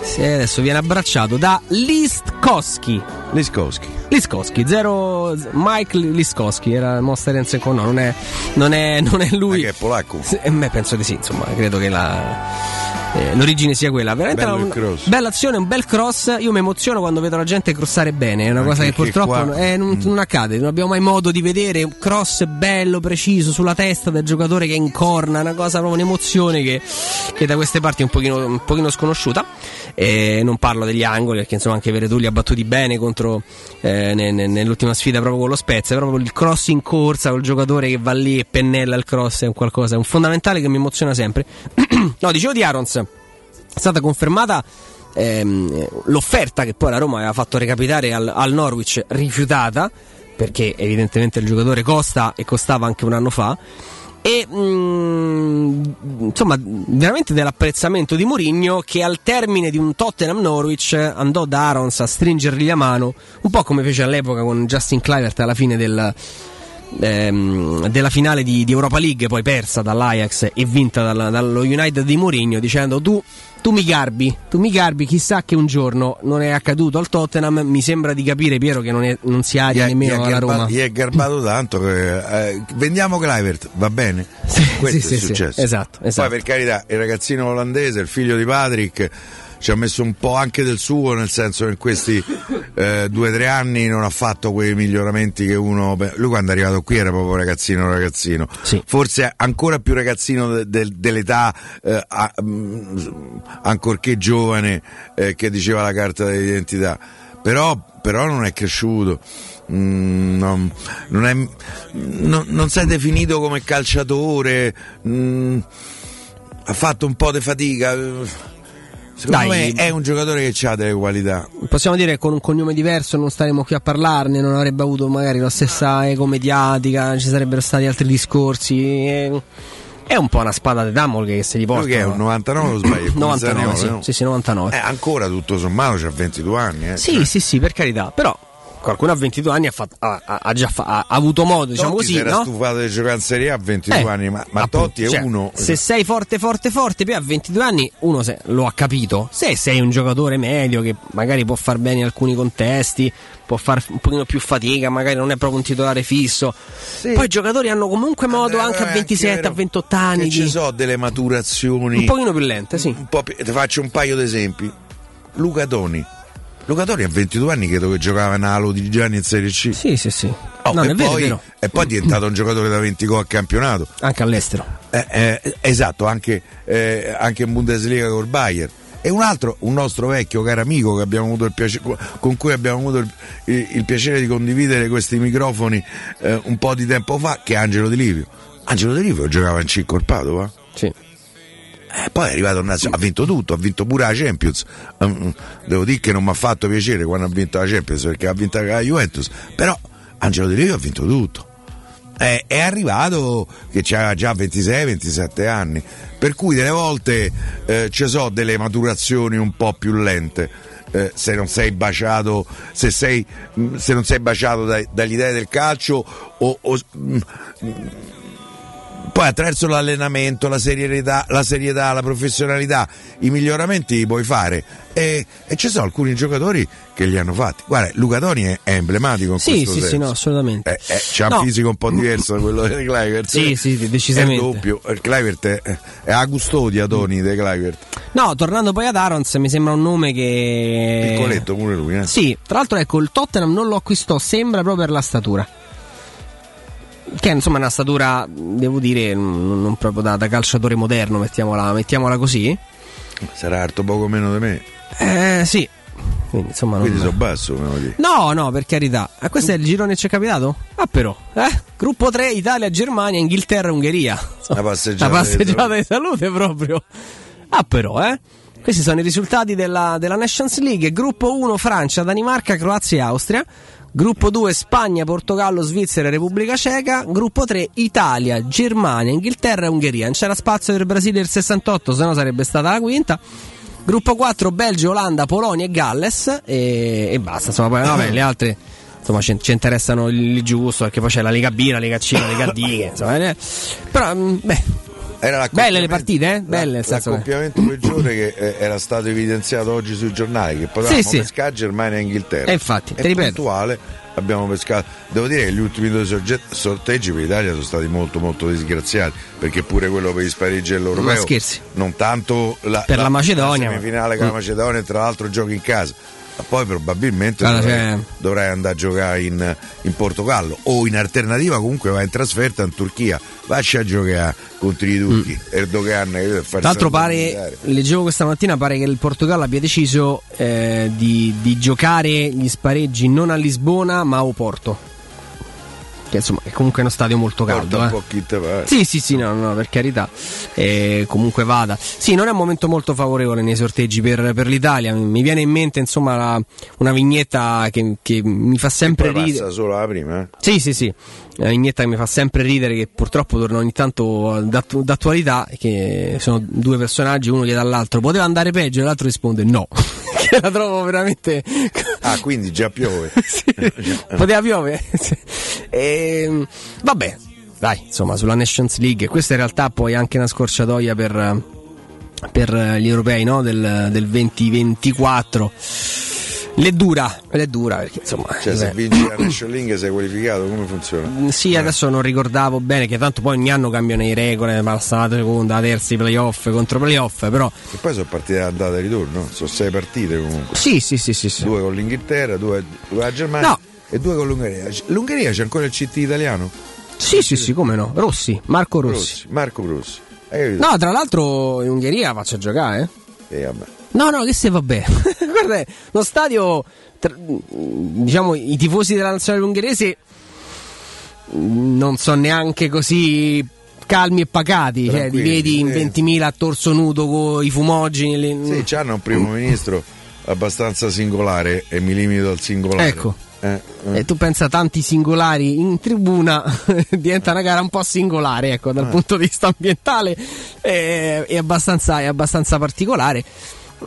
[SPEAKER 1] Sì, adesso viene abbracciato da Listkowski.
[SPEAKER 2] Liskowski.
[SPEAKER 1] Liskowski, zero Mike Liskowski, era Monster Hands con no, non è, non è, non è lui.
[SPEAKER 2] che è polacco?
[SPEAKER 1] Sì, eh, beh, penso di sì, insomma, credo che la, eh, l'origine sia quella. Veramente
[SPEAKER 2] Bello
[SPEAKER 1] una, bella azione, un bel cross. Io mi emoziono quando vedo la gente crossare bene, è una
[SPEAKER 2] Anche
[SPEAKER 1] cosa che purtroppo
[SPEAKER 2] qua-
[SPEAKER 1] eh, non, non accade, non abbiamo mai modo di vedere un cross bello, preciso sulla testa del giocatore che incorna, una cosa proprio un'emozione che, che da queste parti è un pochino, un pochino sconosciuta. E non parlo degli angoli perché insomma anche Veretù li ha battuti bene contro eh, ne- ne- nell'ultima sfida proprio con lo Spezia proprio il cross in corsa col giocatore che va lì e pennella il cross è un qualcosa è un fondamentale che mi emoziona sempre no dicevo di Arons è stata confermata ehm, l'offerta che poi la Roma aveva fatto recapitare al, al Norwich rifiutata perché evidentemente il giocatore costa e costava anche un anno fa. E mm, insomma veramente dell'apprezzamento di Mourinho che al termine di un Tottenham Norwich andò da Arons a stringergli la mano un po' come fece all'epoca con Justin Clivert alla fine del, ehm, della finale di, di Europa League poi persa dall'Ajax e vinta dalla- dallo United di Mourinho dicendo tu tu mi garbi, tu mi garbi, chissà che un giorno non è accaduto al Tottenham, mi sembra di capire Piero che non, è- non si aria nemmeno alla Roma.
[SPEAKER 2] Gli è garbato tanto che eh, vendiamo Clivert, va bene? Questo
[SPEAKER 1] sì,
[SPEAKER 2] è
[SPEAKER 1] sì, sì,
[SPEAKER 2] successo.
[SPEAKER 1] esatto, esatto.
[SPEAKER 2] Poi per carità, il ragazzino olandese, il figlio di Patrick, ci ha messo un po' anche del suo, nel senso che in questi eh, due o tre anni non ha fatto quei miglioramenti che uno. lui quando è arrivato qui era proprio ragazzino, ragazzino. Forse ancora più ragazzino de- de- dell'età, eh, a- mm, ancorché giovane, eh, che diceva la carta d'identità. Però, però non è cresciuto. Mm, non, non, è, non, non si è definito come calciatore, mm, ha fatto un po' di fatica. Secondo
[SPEAKER 1] Dai.
[SPEAKER 2] me è un giocatore che ha delle qualità.
[SPEAKER 1] Possiamo dire che con un cognome diverso non staremo qui a parlarne, non avrebbe avuto magari la stessa eco mediatica, ci sarebbero stati altri discorsi. È, è un po' una spada di Damocle che se gli porta.
[SPEAKER 2] Che è un 99 o sbaglio?
[SPEAKER 1] 99, sì,
[SPEAKER 2] no?
[SPEAKER 1] sì, sì, 99.
[SPEAKER 2] Eh, ancora tutto sommato c'ha 22 anni. Eh.
[SPEAKER 1] Sì, sì, sì, per carità, però qualcuno a 22 anni ha, fatto- ha- ha- già fa- ha avuto modo, diciamo
[SPEAKER 2] Totti
[SPEAKER 1] così,
[SPEAKER 2] era
[SPEAKER 1] no?
[SPEAKER 2] stufato di giocare in Serie A a 22
[SPEAKER 1] Eh,
[SPEAKER 2] anni, ma, ma
[SPEAKER 1] appunto,
[SPEAKER 2] Totti è
[SPEAKER 1] cioè,
[SPEAKER 2] uno.
[SPEAKER 1] Se sei forte, forte, forte, poi a 22 anni uno se- lo ha capito. Se sei un giocatore medio che magari può far bene in alcuni contesti, può fare un pochino più fatica, magari non è proprio un titolare fisso. Poi i giocatori hanno comunque modo anche a
[SPEAKER 2] è
[SPEAKER 1] 27,
[SPEAKER 2] vero
[SPEAKER 1] a 28 anni
[SPEAKER 2] Che ci
[SPEAKER 1] di...
[SPEAKER 2] so delle maturazioni.
[SPEAKER 1] un pochino più lente, sì.
[SPEAKER 2] un po' più- ti faccio un paio di esempi. Luca Toni. Luca Toni a 22 anni credo che giocava in Alo di Gianni in Serie C.
[SPEAKER 1] Sì, sì, sì.
[SPEAKER 2] Oh,
[SPEAKER 1] No,
[SPEAKER 2] e, poi,
[SPEAKER 1] è vero.
[SPEAKER 2] e poi è diventato un giocatore da 20 gol a campionato.
[SPEAKER 1] Anche all'estero.
[SPEAKER 2] Eh, eh, esatto, anche, eh, anche in Bundesliga col Bayern. E un altro, un nostro vecchio caro amico che abbiamo avuto il piace- con cui abbiamo avuto il, il- il piacere di condividere questi microfoni eh, un po' di tempo fa, che è Angelo Di Livio. Angelo Di Livio giocava in C col Padova.
[SPEAKER 1] Sì.
[SPEAKER 2] Eh, poi è arrivato in nazio- ha vinto tutto, ha vinto pure la Champions. Mm, Devo dire che non mi ha fatto piacere quando ha vinto la Champions perché ha vinto la Juventus. Però Angelo Di Livio ha vinto tutto. È, è arrivato che aveva già 26-27 anni. Per cui delle volte eh, ci sono delle maturazioni un po' più lente. eh, se non sei baciato, se, sei, mh, se non sei baciato dai- dagli idee del calcio o, o- mh, poi attraverso l'allenamento, la serietà, la serietà, la professionalità, i miglioramenti li puoi fare. E, e ci sono alcuni giocatori che li hanno fatti. Guarda, Luca Toni è, è emblematico in
[SPEAKER 1] Sì,
[SPEAKER 2] questo
[SPEAKER 1] sì,
[SPEAKER 2] senso.
[SPEAKER 1] sì, no, assolutamente.
[SPEAKER 2] Eh, eh, c'ha
[SPEAKER 1] No.
[SPEAKER 2] un fisico un po' diverso da quello di Clivert.
[SPEAKER 1] Sì, sì, decisamente.
[SPEAKER 2] È doppio. Il Clivert è, è a custodia, Toni, di Clivert.
[SPEAKER 1] No, tornando poi ad Arons, mi sembra un nome che.
[SPEAKER 2] Piccoletto pure lui, eh.
[SPEAKER 1] Sì, tra l'altro, ecco, il Tottenham non lo acquistò, sembra proprio per la statura. Che insomma è una statura, devo dire, non non proprio da, da calciatore moderno, mettiamola, mettiamola così.
[SPEAKER 2] Sarà alto poco meno di me.
[SPEAKER 1] Eh, sì. Quindi insomma non...
[SPEAKER 2] Quindi sono basso.
[SPEAKER 1] No, no, per carità. Ah, questo è il girone che ci è capitato? Ah, però. Eh? Gruppo 3, Italia, Germania, Inghilterra, Ungheria.
[SPEAKER 2] Una passeggiata.
[SPEAKER 1] La
[SPEAKER 2] di
[SPEAKER 1] passeggiata di salute proprio. Ah, però, eh. Questi sono i risultati della, della Nations League. Gruppo 1 Francia, Danimarca, Croazia e Austria. Gruppo 2 Spagna, Portogallo, Svizzera e Repubblica Ceca. Gruppo 3 Italia, Germania, Inghilterra e Ungheria. Non c'era spazio per Brasile del 68, se no sarebbe stata la quinta. Gruppo 4 Belgio, Olanda, Polonia e Galles. E, e basta. Insomma, poi vabbè, le altre insomma ci, ci interessano il giusto perché poi c'è la Lega B, la Lega C, la Lega D. insomma, eh, però, mm, beh, belle le partite, eh? Belle, nel senso che-
[SPEAKER 2] l'accoppiamento peggiore che eh, era stato evidenziato oggi sui giornali che potevamo
[SPEAKER 1] Sì, sì.
[SPEAKER 2] pescare Germania e Inghilterra
[SPEAKER 1] E infatti,
[SPEAKER 2] e
[SPEAKER 1] ti
[SPEAKER 2] puntuale abbiamo pescato devo dire che gli ultimi due sorge- sorteggi per l'Italia sono stati molto molto disgraziati perché pure quello per gli spareggi dell'Europeo
[SPEAKER 1] Ma scherzi.
[SPEAKER 2] non tanto la,
[SPEAKER 1] Per la Macedonia,
[SPEAKER 2] la semifinale con la. Macedonia e tra l'altro giochi in casa ma poi probabilmente
[SPEAKER 1] Guarda,
[SPEAKER 2] dovrai,
[SPEAKER 1] cioè-
[SPEAKER 2] dovrai andare a giocare in, in Portogallo o in alternativa comunque vai in trasferta in Turchia vacci a giocare contro i turchi Erdogan che deve fare
[SPEAKER 1] Mm. Tra l'altro pare,
[SPEAKER 2] militare.
[SPEAKER 1] leggevo questa mattina, pare che il Portogallo abbia deciso eh, di, di giocare gli spareggi non a Lisbona ma a Oporto. Che insomma è comunque uno stadio molto
[SPEAKER 2] Porta
[SPEAKER 1] caldo.
[SPEAKER 2] un
[SPEAKER 1] eh.
[SPEAKER 2] po' chi te pare.
[SPEAKER 1] Sì, sì, sì, no, no, per carità. Eh, comunque vada. Sì, non è un momento molto favorevole nei sorteggi per, per l'Italia. Mi viene in mente, insomma, la- una vignetta che, che mi fa sempre ridere.
[SPEAKER 2] passa solo la prima eh.
[SPEAKER 1] Sì, sì, sì. Una vignetta che mi fa sempre ridere, che purtroppo torna ogni tanto d'attu- d'attualità, che sono due personaggi, uno chiede all'altro, poteva andare peggio, e l'altro risponde no. Che la trovo veramente...
[SPEAKER 2] ah quindi già piove
[SPEAKER 1] poteva piovere. Sì. Ehm, vabbè, dai, insomma, sulla Nations League, questa in realtà poi è anche una scorciatoia per, per gli europei no? del, del 2024. L'è dura, l'è dura perché insomma...
[SPEAKER 2] cioè se
[SPEAKER 1] eh,
[SPEAKER 2] vinci la National League sei qualificato come funziona?
[SPEAKER 1] Mm, Sì, adesso non ricordavo bene che tanto poi ogni anno cambiano le regole, ma la seconda, la terza, i playoff contro playoff, però
[SPEAKER 2] e poi sono partite andata e ritorno no? sono sei partite comunque
[SPEAKER 1] sì sì sì sì, sì.
[SPEAKER 2] due con l'Inghilterra due, due con la Germania
[SPEAKER 1] No.
[SPEAKER 2] e due con l'Ungheria l'Ungheria c'è ancora il CT italiano?
[SPEAKER 1] Sì, sì, sì, come no? Rossi, Marco Rossi.
[SPEAKER 2] Marco Rossi Hai capito?
[SPEAKER 1] No, tra l'altro in Ungheria faccio a giocare, eh?
[SPEAKER 2] E vabbè.
[SPEAKER 1] No, no, che se vabbè. Guarda, lo stadio, tra- diciamo, i tifosi della nazionale ungherese mm, non sono neanche così calmi e pacati. Cioè, li vedi in
[SPEAKER 2] sì.
[SPEAKER 1] 20.000 a torso nudo con i fumogeni. le-
[SPEAKER 2] Sì, c'hanno un primo ministro abbastanza singolare e mi limito al singolare.
[SPEAKER 1] Ecco.
[SPEAKER 2] Eh, eh.
[SPEAKER 1] E tu pensa tanti singolari in tribuna diventa una gara un po' singolare, ecco, dal
[SPEAKER 2] Eh.
[SPEAKER 1] punto di vista ambientale è, è abbastanza, è abbastanza particolare.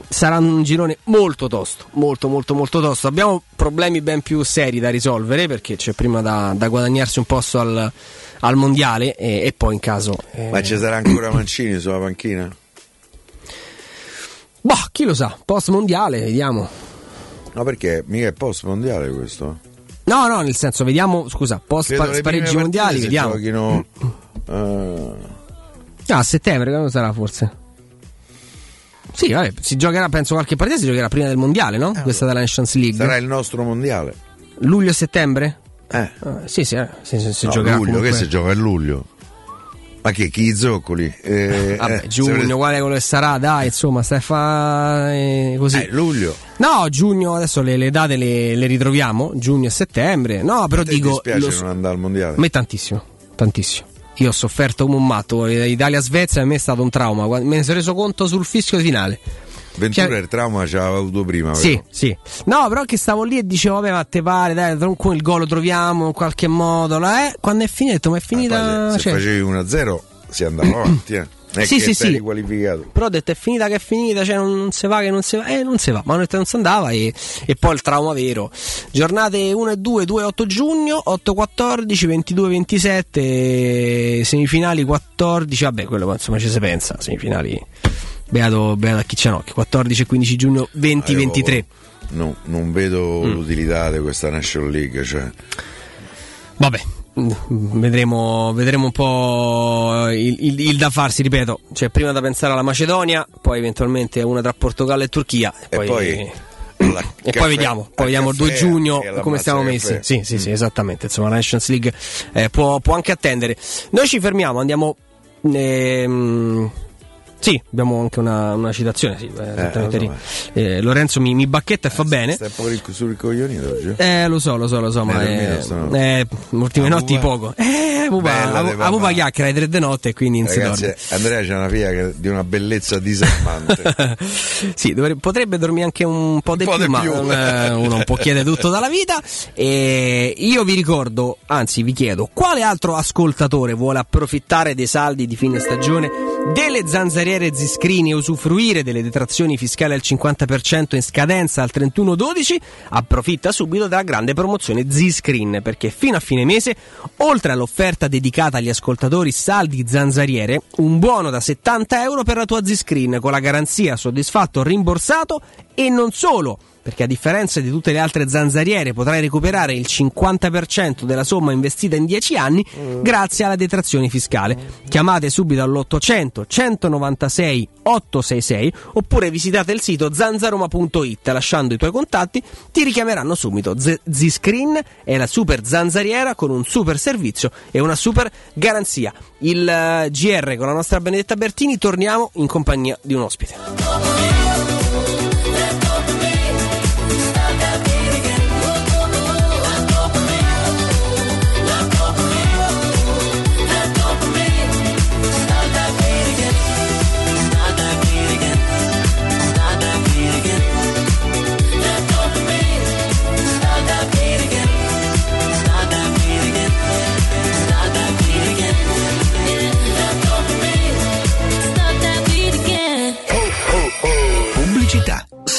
[SPEAKER 1] Sarà un girone molto tosto, molto molto molto tosto. Abbiamo problemi ben più seri da risolvere perché c'è prima da, da guadagnarsi un posto al, al mondiale e, e poi in caso... eh,
[SPEAKER 2] Ma ci sarà ancora Mancini sulla panchina?
[SPEAKER 1] Boh, chi lo sa, post mondiale, vediamo.
[SPEAKER 2] No, perché mica è post mondiale questo.
[SPEAKER 1] No, no, nel senso, vediamo, scusa, post
[SPEAKER 2] Credo
[SPEAKER 1] pa-
[SPEAKER 2] le
[SPEAKER 1] spareggi
[SPEAKER 2] prime
[SPEAKER 1] mondiali, vediamo.
[SPEAKER 2] giochino, eh,
[SPEAKER 1] Ah, a settembre, quando sarà forse? Sì, vabbè, si giocherà, penso qualche partita si giocherà prima del mondiale, no? Questa della Nations League.
[SPEAKER 2] sarà il nostro mondiale.
[SPEAKER 1] Luglio e settembre?
[SPEAKER 2] Eh.
[SPEAKER 1] Ah, sì, sì, eh, sì, si
[SPEAKER 2] No,
[SPEAKER 1] giocherà
[SPEAKER 2] luglio,
[SPEAKER 1] comunque.
[SPEAKER 2] che si gioca a luglio? Ma che chi i zoccoli? Eh,
[SPEAKER 1] Vabbè,
[SPEAKER 2] eh,
[SPEAKER 1] giugno,
[SPEAKER 2] se-
[SPEAKER 1] quale quello che sarà, dai, insomma, stai a fa eh, così.
[SPEAKER 2] Eh, luglio.
[SPEAKER 1] No, giugno, adesso le, le date le, le ritroviamo, giugno e settembre. No, però dico...
[SPEAKER 2] dispiace
[SPEAKER 1] lo
[SPEAKER 2] non andare al mondiale?
[SPEAKER 1] A me tantissimo, tantissimo. Io ho sofferto come un matto. Italia-Svezia per me è stato un trauma. Me ne sono reso conto sul fischio finale.
[SPEAKER 2] Ventura
[SPEAKER 1] Cioè-
[SPEAKER 2] il trauma ce l'aveva avuto prima.
[SPEAKER 1] Sì,
[SPEAKER 2] vero?
[SPEAKER 1] sì. No, però che stavo lì e dicevo, vabbè, ma te pare, dai, con il gol lo troviamo in qualche modo. Eh, quando è finito, ma è finita.
[SPEAKER 2] Poi se, se
[SPEAKER 1] cioè-
[SPEAKER 2] facevi 1-0 si andava avanti, eh. Non è
[SPEAKER 1] Sì, sì, sì. Però ho detto è finita che è finita, cioè non, non si va che non si va, eh non si va, ma che non si andava e, e poi il trauma vero. Giornate 1 e 2, 2 e 8 giugno, 8 14, 22 27, semifinali 14, vabbè quello insomma ci si pensa, semifinali beato, beato a chi c'è occhio, 14 e 15 giugno 20
[SPEAKER 2] Ah, io
[SPEAKER 1] 23.
[SPEAKER 2] No, non vedo
[SPEAKER 1] Mm.
[SPEAKER 2] l'utilità di questa National League. Cioè.
[SPEAKER 1] Vabbè, vedremo, vedremo un po' il, il- il da farsi, ripeto. Cioè, prima da pensare alla Macedonia, poi eventualmente una tra Portogallo e Turchia. E,
[SPEAKER 2] E
[SPEAKER 1] poi,
[SPEAKER 2] poi
[SPEAKER 1] e poi vediamo, poi vediamo il 2
[SPEAKER 2] caffè
[SPEAKER 1] giugno come stiamo messi. Sì, sì, sì, esattamente. Insomma, la Nations League eh, può, può anche attendere. Noi ci fermiamo, andiamo. ehm, Sì, abbiamo anche una, una citazione, sì, eh, esattamente
[SPEAKER 2] lo
[SPEAKER 1] lì. Eh, Lorenzo mi, mi bacchetta e fa bene.
[SPEAKER 2] Stai un po' sul ricoglionito oggi.
[SPEAKER 1] Eh, lo so, lo so, lo so, ma
[SPEAKER 2] Eh,
[SPEAKER 1] eh,
[SPEAKER 2] almeno sono-
[SPEAKER 1] eh, ultime notti poco. Eh, a, pupa chiacchiera alle tre di notte e quindi
[SPEAKER 2] Ragazzi,
[SPEAKER 1] dorme.
[SPEAKER 2] Andrea c'è una figlia che- di una bellezza disarmante.
[SPEAKER 1] Sì, dovrebbe- potrebbe dormire anche un po' di più, ma
[SPEAKER 2] più.
[SPEAKER 1] eh, uno un po' chiede tutto dalla vita. E io vi ricordo, anzi vi chiedo, quale altro ascoltatore vuole approfittare dei saldi di fine stagione delle zanzariere Ziscrini usufruire delle detrazioni fiscali al 50% in scadenza al 31-12? Approfitta subito della grande promozione Ziscreen perché fino a fine mese, oltre all'offerta dedicata agli ascoltatori saldi zanzariere, un buono da 70 euro per la tua Ziscreen con la garanzia soddisfatto rimborsato e non solo. Perché a differenza di tutte le altre zanzariere potrai recuperare il 50% della somma investita in 10 anni grazie alla detrazione fiscale. Chiamate subito all'800 196 866 oppure visitate il sito zanzaroma.it lasciando i tuoi contatti ti richiameranno subito. Z- Ziscreen è la super zanzariera con un super servizio e una super garanzia. Il eh, GR con la nostra Benedetta Bertini torniamo in compagnia di un ospite.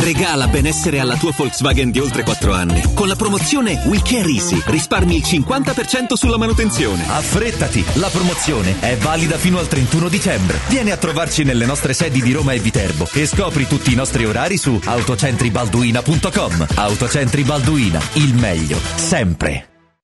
[SPEAKER 25] Regala benessere alla tua Volkswagen di oltre 4 anni. Con la promozione We Care Easy risparmi il 50% sulla manutenzione.
[SPEAKER 26] Affrettati, la promozione è valida fino al 31 dicembre. Vieni a trovarci nelle nostre sedi di Roma e Viterbo e scopri tutti i nostri orari su autocentribalduina.com. Autocentri Balduina, il meglio, sempre.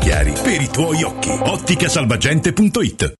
[SPEAKER 16] chiari per i tuoi occhi. Otticasalvagente.it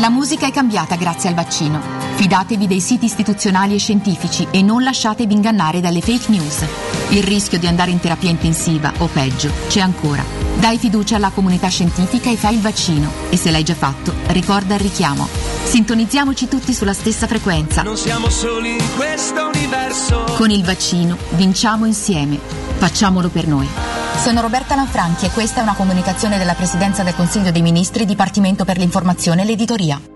[SPEAKER 27] La musica è cambiata grazie al vaccino. Fidatevi dei siti istituzionali e scientifici e non lasciatevi ingannare dalle fake news. Il rischio di andare in terapia intensiva o peggio c'è ancora. Dai fiducia alla comunità scientifica e fai il vaccino. E se l'hai già fatto, ricorda il richiamo. Sintonizziamoci tutti sulla stessa frequenza.
[SPEAKER 10] Non siamo soli in questo universo.
[SPEAKER 27] Con il vaccino vinciamo insieme. Facciamolo per noi. Sono Roberta Lanfranchi e questa è una comunicazione della Presidenza del Consiglio dei Ministri, Dipartimento per l'informazione e l'editoria.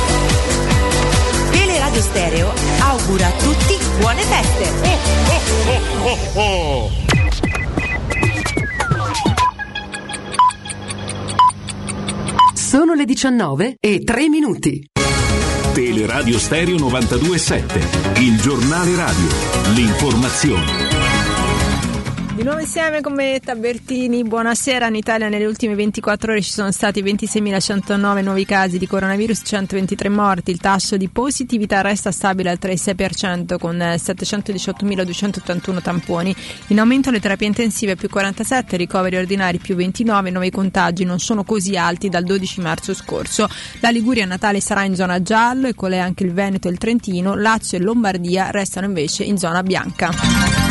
[SPEAKER 28] Teleradio Stereo augura a tutti buone feste.
[SPEAKER 16] Sono le 19 e 3 minuti.
[SPEAKER 11] Teleradio Stereo 927, il giornale radio, l'informazione.
[SPEAKER 14] Di nuovo insieme con me Tabertini, buonasera. In Italia nelle ultime 24 ore ci sono stati 26.109 nuovi casi di coronavirus, 123 morti. Il tasso di positività resta stabile al 36% con eh, 718.281 tamponi. In aumento le terapie intensive più 47, ricoveri ordinari più 29, nuovi contagi non sono così alti dal 12 marzo scorso. La Liguria a Natale sarà in zona giallo e con lei anche il Veneto e il Trentino, Lazio e Lombardia restano invece in zona bianca.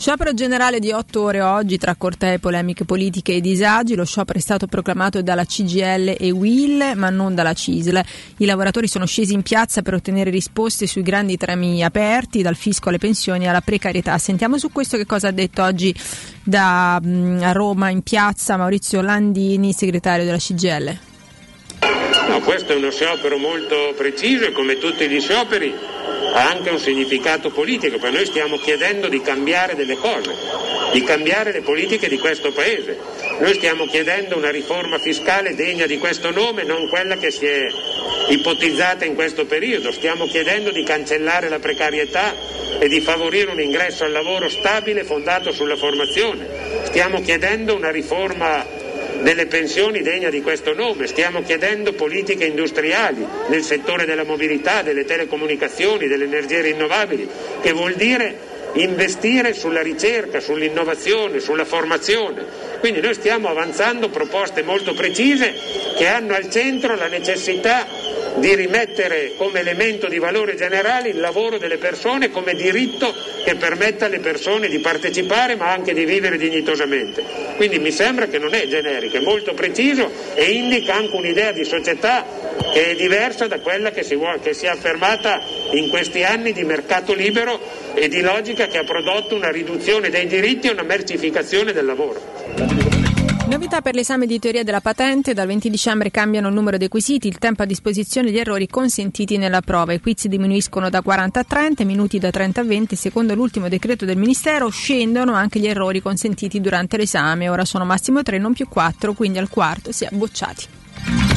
[SPEAKER 14] Sciopero generale di otto ore oggi tra cortee, polemiche politiche e disagi. Lo sciopero è stato proclamato dalla CGL e WIL, ma non dalla CISL. I lavoratori sono scesi in piazza per ottenere risposte sui grandi temi aperti, dal fisco alle pensioni alla precarietà. Sentiamo su questo che cosa ha detto oggi da mm, a Roma in piazza Maurizio Landini, segretario della CGL.
[SPEAKER 29] No, questo è uno sciopero molto preciso e come tutti gli scioperi ha anche un significato politico, perché noi stiamo chiedendo di cambiare delle cose, di cambiare le politiche di questo Paese. Noi stiamo chiedendo una riforma fiscale degna di questo nome, non quella che si è ipotizzata in questo periodo. Stiamo chiedendo di cancellare la precarietà e di favorire un ingresso al lavoro stabile fondato sulla formazione. Stiamo chiedendo una riforma delle pensioni degna di questo nome, stiamo chiedendo politiche industriali nel settore della mobilità, delle telecomunicazioni, delle energie rinnovabili, che vuol dire investire sulla ricerca, sull'innovazione, sulla formazione. Quindi noi stiamo avanzando proposte molto precise che hanno al centro la necessità di rimettere come elemento di valore generale il lavoro delle persone come diritto che permetta alle persone di partecipare ma anche di vivere dignitosamente. Quindi mi sembra che non è generico, è molto preciso e indica anche un'idea di società che è diversa da quella che si, vuole, che si è affermata in questi anni di mercato libero e di logica che ha prodotto una riduzione dei diritti e una mercificazione del lavoro.
[SPEAKER 14] Novità per l'esame di teoria della patente, dal 20 dicembre cambiano il numero dei quesiti, il tempo a disposizione di errori consentiti nella prova. I quiz diminuiscono da 40 a 30, i minuti da 30 a 20, secondo l'ultimo decreto del Ministero scendono anche gli errori consentiti durante l'esame, ora sono massimo 3, non più 4, quindi al quarto si è bocciati.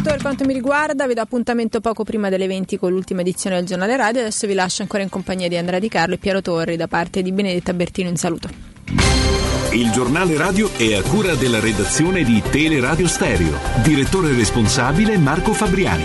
[SPEAKER 14] Tutto per quanto mi riguarda, vi do appuntamento poco prima delle 20 con l'ultima edizione del giornale radio. Adesso vi lascio ancora in compagnia di Andrea Di Carlo e Piero Torri da parte di Benedetta Bertino in saluto.
[SPEAKER 21] Il giornale radio è a cura della redazione di Teleradio Stereo. Direttore responsabile Marco Fabriani.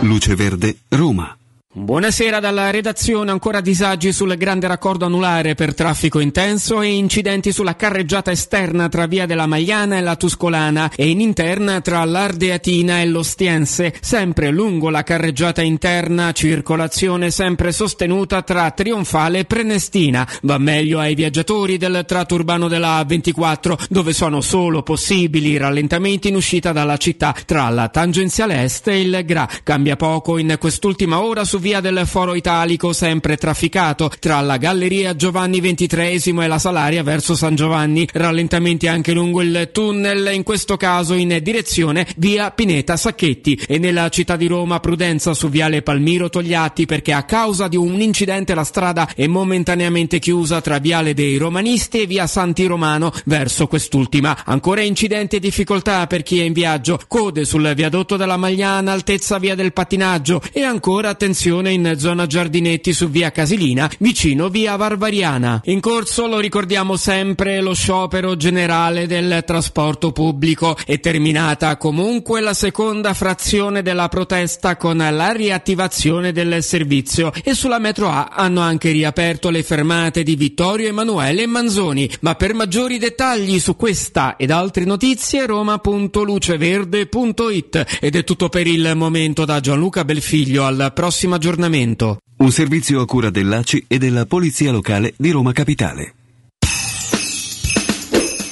[SPEAKER 21] Luce Verde, Roma.
[SPEAKER 17] Buonasera dalla redazione, ancora disagi sul grande raccordo anulare per traffico intenso e incidenti sulla carreggiata esterna tra via della Magliana e la Tuscolana e in interna tra l'Ardeatina e l'Ostiense, sempre lungo la carreggiata interna, circolazione sempre sostenuta tra Trionfale e Prenestina. Va meglio ai viaggiatori del tratto urbano della A24, dove sono solo possibili rallentamenti in uscita dalla città tra la tangenziale est e il Gra. Cambia poco in quest'ultima ora su via del Foro Italico, sempre trafficato tra la Galleria Giovanni XXIII e la Salaria verso San Giovanni. Rallentamenti anche lungo il tunnel, in questo caso in direzione via Pineta Sacchetti. E nella città di Roma prudenza su viale Palmiro Togliatti perché a causa di un incidente la strada è momentaneamente chiusa tra viale dei Romanisti e via Santi Romano verso quest'ultima. Ancora incidenti e difficoltà per chi è in viaggio, code sul viadotto della Magliana, altezza via del pattinaggio e ancora attenzione in zona Giardinetti su via Casilina, vicino via Varvariana. In corso, lo ricordiamo sempre, lo sciopero generale del trasporto pubblico. È terminata comunque la seconda frazione della protesta con la riattivazione del servizio e sulla metro A hanno anche riaperto le fermate di Vittorio Emanuele e Manzoni. Ma per maggiori dettagli su questa ed altre notizie roma.luceverde.it ed è tutto per il momento da Gianluca Belfiglio al prossimo aggiornamento.
[SPEAKER 21] Un servizio a cura dell'ACI e della Polizia Locale di Roma Capitale.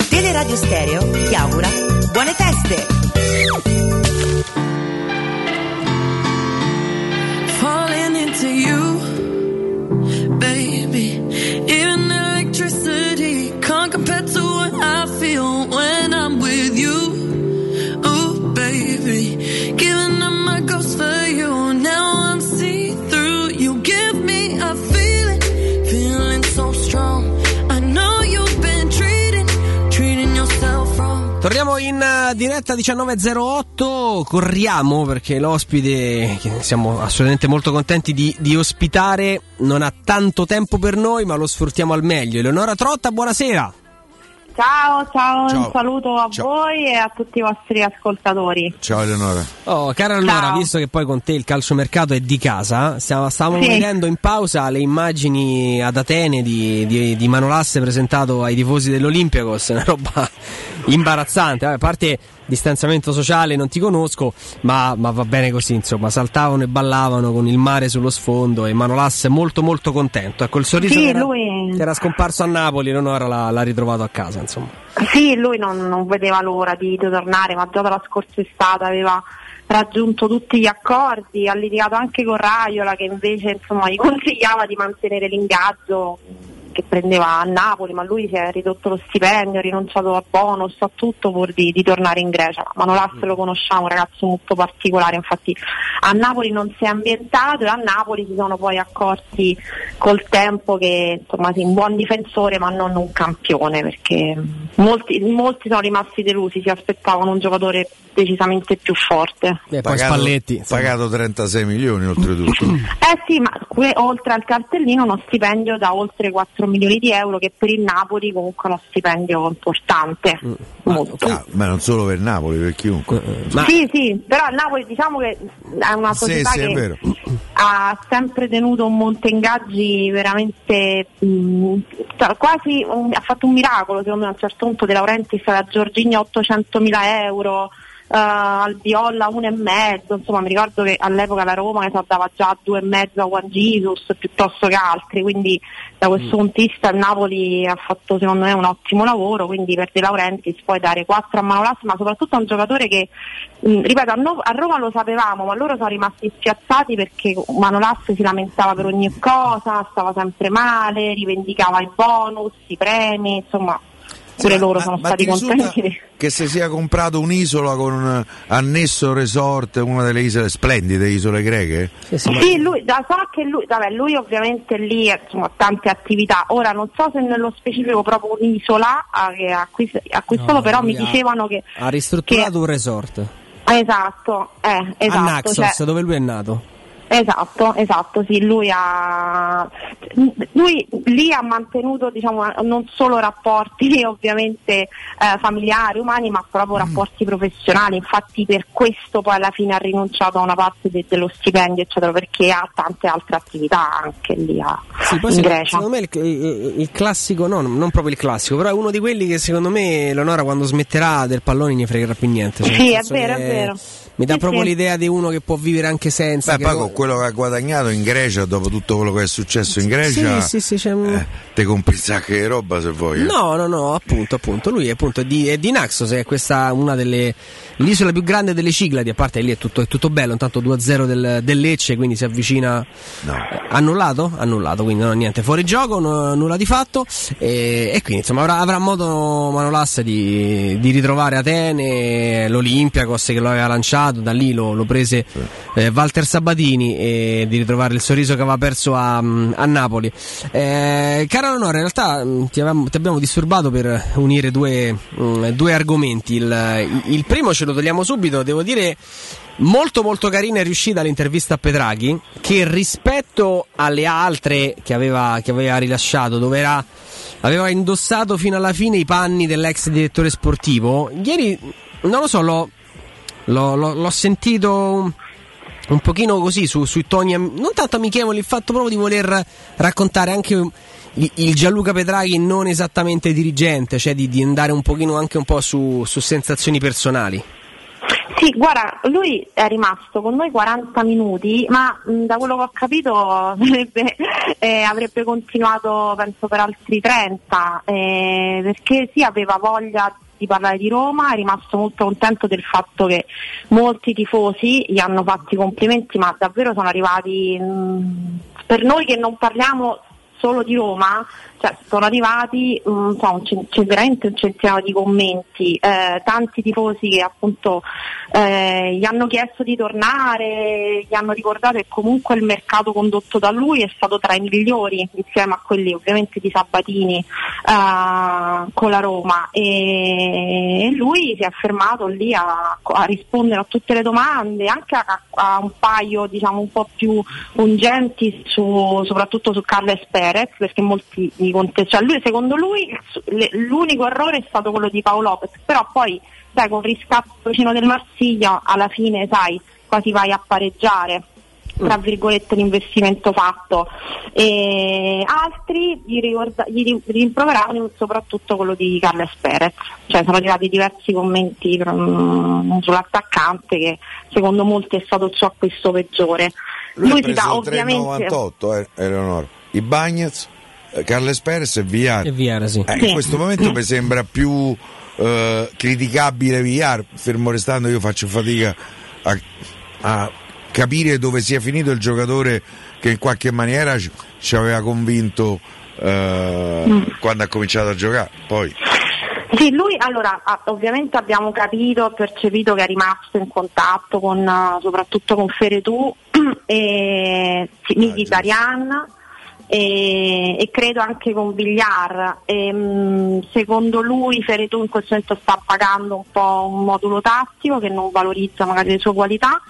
[SPEAKER 30] Teleradio Stereo ti augura buone feste!
[SPEAKER 1] Torniamo in eh, diretta 19.08, corriamo perché l'ospite che siamo assolutamente molto contenti di, di ospitare non ha tanto tempo per noi ma lo sfruttiamo al meglio. Eleonora Trotta, buonasera.
[SPEAKER 31] Ciao, ciao,
[SPEAKER 1] Ciao.
[SPEAKER 31] un saluto a
[SPEAKER 1] Ciao.
[SPEAKER 31] voi e a tutti i vostri ascoltatori.
[SPEAKER 2] Ciao Eleonora.
[SPEAKER 1] Oh, cara Eleonora,
[SPEAKER 31] Ciao.
[SPEAKER 1] visto che poi con te il calciomercato è di casa, stiamo- stavamo
[SPEAKER 31] Sì.
[SPEAKER 1] vedendo in pausa le immagini ad Atene di, di, di Manolasse presentato ai tifosi dell'Olympiakos, una roba imbarazzante. A parte distanziamento sociale non ti conosco, ma, ma va bene così, insomma, saltavano e ballavano con il mare sullo sfondo e Manolasse molto molto contento. Ecco, il sorriso
[SPEAKER 31] Sì,
[SPEAKER 1] che, era,
[SPEAKER 31] lui-
[SPEAKER 1] che era scomparso a Napoli, Eleonora l'ha, l'ha ritrovato a casa, insomma.
[SPEAKER 31] Sì, lui non, non vedeva l'ora di, di tornare, ma già dalla scorsa estate aveva raggiunto tutti gli accordi, ha litigato anche con Raiola che invece insomma, gli consigliava di mantenere l'ingaggio che prendeva a Napoli, ma lui si è ridotto lo stipendio, ha rinunciato a bonus, a tutto pur di, di tornare in Grecia. Manolasse lo conosciamo, un ragazzo molto particolare, infatti a Napoli non si è ambientato e a Napoli si sono poi accorti col tempo che insomma sì, un buon difensore ma non un campione perché molti, molti sono rimasti delusi, si aspettavano un giocatore decisamente più forte.
[SPEAKER 2] pagato, pagato 36 milioni oltretutto.
[SPEAKER 31] Eh sì, ma que- oltre al cartellino uno stipendio da oltre 4 milioni di euro che per il Napoli comunque è uno stipendio importante. Molto.
[SPEAKER 2] Ah, ma non solo per Napoli, per chiunque.
[SPEAKER 31] Sì, sì, però il Napoli diciamo che è una
[SPEAKER 2] Sì,
[SPEAKER 31] società
[SPEAKER 2] sì, è
[SPEAKER 31] che ha sempre tenuto un monte ingaggi veramente mh, cioè, quasi un- ha fatto un miracolo secondo me a un certo punto De Laurentiis da Giorginio 800 mila euro eh, al Viola uno e mezzo insomma mi ricordo che all'epoca la Roma ne dava già due e mezzo a Juan Jesus piuttosto che altri quindi da questo punto di vista il Napoli ha fatto secondo me un ottimo lavoro quindi per De Laurentiis poi dare 4 a Manolas ma soprattutto a un giocatore che mh, ripeto a, No- a Roma lo sapevamo ma loro sono rimasti spiazzati perché Manolas si lamentava per ogni cosa stava sempre male rivendicava i bonus i premi insomma pure
[SPEAKER 2] ma-
[SPEAKER 31] loro
[SPEAKER 2] ma-
[SPEAKER 31] sono
[SPEAKER 2] ma
[SPEAKER 31] stati contenti.
[SPEAKER 2] Che si sia comprato un'isola con un annesso resort, una delle isole splendide, isole greche?
[SPEAKER 31] Sì, lui, da, so che lui, vabbè, lui ovviamente lì ha insomma, tante attività, ora non so se nello specifico proprio un'isola che ha acquis- acquistato,
[SPEAKER 1] No,
[SPEAKER 31] però mi dicevano che...
[SPEAKER 1] Ha ristrutturato un resort.
[SPEAKER 31] Esatto, eh, esatto.
[SPEAKER 1] a Naxos,
[SPEAKER 31] cioè-
[SPEAKER 1] dove lui è nato.
[SPEAKER 31] Esatto, esatto, sì, lui ha lui lì ha mantenuto diciamo non solo rapporti ovviamente eh, familiari, umani, ma proprio rapporti professionali, infatti per questo poi alla fine ha rinunciato a una parte de- dello stipendio, eccetera, perché ha tante altre attività anche lì a,
[SPEAKER 1] Sì, poi
[SPEAKER 31] in
[SPEAKER 1] se-
[SPEAKER 31] Grecia.
[SPEAKER 1] secondo me il, il- il classico, no, non proprio il classico, però è uno di quelli che secondo me Leonora quando smetterà del pallone ne fregherà più niente. cioè,
[SPEAKER 31] Sì, è vero,
[SPEAKER 1] che
[SPEAKER 31] è vero.
[SPEAKER 1] Mi dà
[SPEAKER 31] Sì,
[SPEAKER 1] proprio
[SPEAKER 31] sì.
[SPEAKER 1] l'idea di uno che può vivere anche senza.
[SPEAKER 2] Beh,
[SPEAKER 1] che
[SPEAKER 2] poi
[SPEAKER 1] no-
[SPEAKER 2] con quello che ha guadagnato in Grecia, dopo tutto quello che è successo in Grecia,
[SPEAKER 1] Sì, sì, sì, c'è un-
[SPEAKER 2] eh, te compri un sacco di roba se vuoi. eh.
[SPEAKER 1] No, no, no, appunto, appunto. Lui appunto, è di, è di Naxos, è questa una delle l'isola più grande delle Cicladi, a parte lì è tutto, è tutto bello, intanto 2-0 del, del Lecce, quindi si avvicina. Eh, Annullato? Annullato, quindi no, niente, fuori gioco, no- nulla di fatto. E, e quindi insomma avrà, avrà modo Manolas di, di ritrovare Atene, l'Olympiakos che lo aveva lanciato, da lì lo, lo prese eh, Walter Sabatini e di ritrovare il sorriso che aveva perso a, a Napoli. Eh, cara Leonora, in realtà mh, ti, avevamo- ti abbiamo disturbato per unire due, mh, due argomenti. Il, il primo ce lo togliamo subito, devo dire molto molto carina e riuscita l'intervista a Petraghi che rispetto alle altre che aveva, che aveva rilasciato dove era, aveva indossato fino alla fine i panni dell'ex direttore sportivo ieri non lo so l'ho, l'ho- l'ho- l'ho sentito un- un pochino così su- sui toni non tanto amichevoli il fatto proprio di voler raccontare anche il, Gianluca Petraghi non esattamente dirigente cioè di, di andare un pochino anche un po' su, su sensazioni personali.
[SPEAKER 31] Sì, guarda, lui è rimasto con noi 40 minuti, ma mh, da quello che ho capito sarebbe, eh, avrebbe continuato penso per altri 30, eh, perché sì, aveva voglia di parlare di Roma, è rimasto molto contento del fatto che molti tifosi gli hanno fatto i complimenti, ma davvero sono arrivati, mh, per noi che non parliamo solo di Roma, cioè, sono arrivati mm, so, cen- c'è veramente un centinaio di commenti, eh, tanti tifosi che appunto eh, gli hanno chiesto di tornare, gli hanno ricordato che comunque il mercato condotto da lui è stato tra i migliori insieme a quelli ovviamente di Sabatini eh, con la Roma. E lui si è fermato lì a, a rispondere a tutte le domande, anche a, a un paio diciamo un po' più pungenti su, soprattutto su Carles Perez perché molti gli conte- cioè lui, secondo lui l'unico errore è stato quello di Paolo Lopez però poi sai con il riscatto vicino del Marsiglia alla fine sai quasi vai a pareggiare tra virgolette l'investimento fatto. E altri gli, ricorda- gli ri- rimproveravano soprattutto quello di Carles Perez. Cioè sono arrivati diversi commenti mm, sull'attaccante che secondo molti è stato il suo acquisto peggiore.
[SPEAKER 2] Lui,
[SPEAKER 31] lui
[SPEAKER 2] ha
[SPEAKER 31] si dà ovviamente
[SPEAKER 2] 3,98 eh, Eleonora. I Bagnets, Carles Perez e Villar.
[SPEAKER 1] E Villar, sì.
[SPEAKER 2] Eh. In questo momento mi sembra più eh, criticabile Villar, fermo restando io faccio fatica a, a capire dove sia finito il giocatore che in qualche maniera ci, ci aveva convinto eh,
[SPEAKER 31] Mm.
[SPEAKER 2] quando ha cominciato a giocare. Poi
[SPEAKER 31] Sì, lui allora ah, ovviamente abbiamo capito, percepito che è rimasto in contatto con eh, soprattutto con Feretù e sì, Mkhitaryan e, e credo anche con Villar. E, mh, secondo lui Feretù in questo momento sta pagando un po' un modulo tattico che non valorizza magari le sue qualità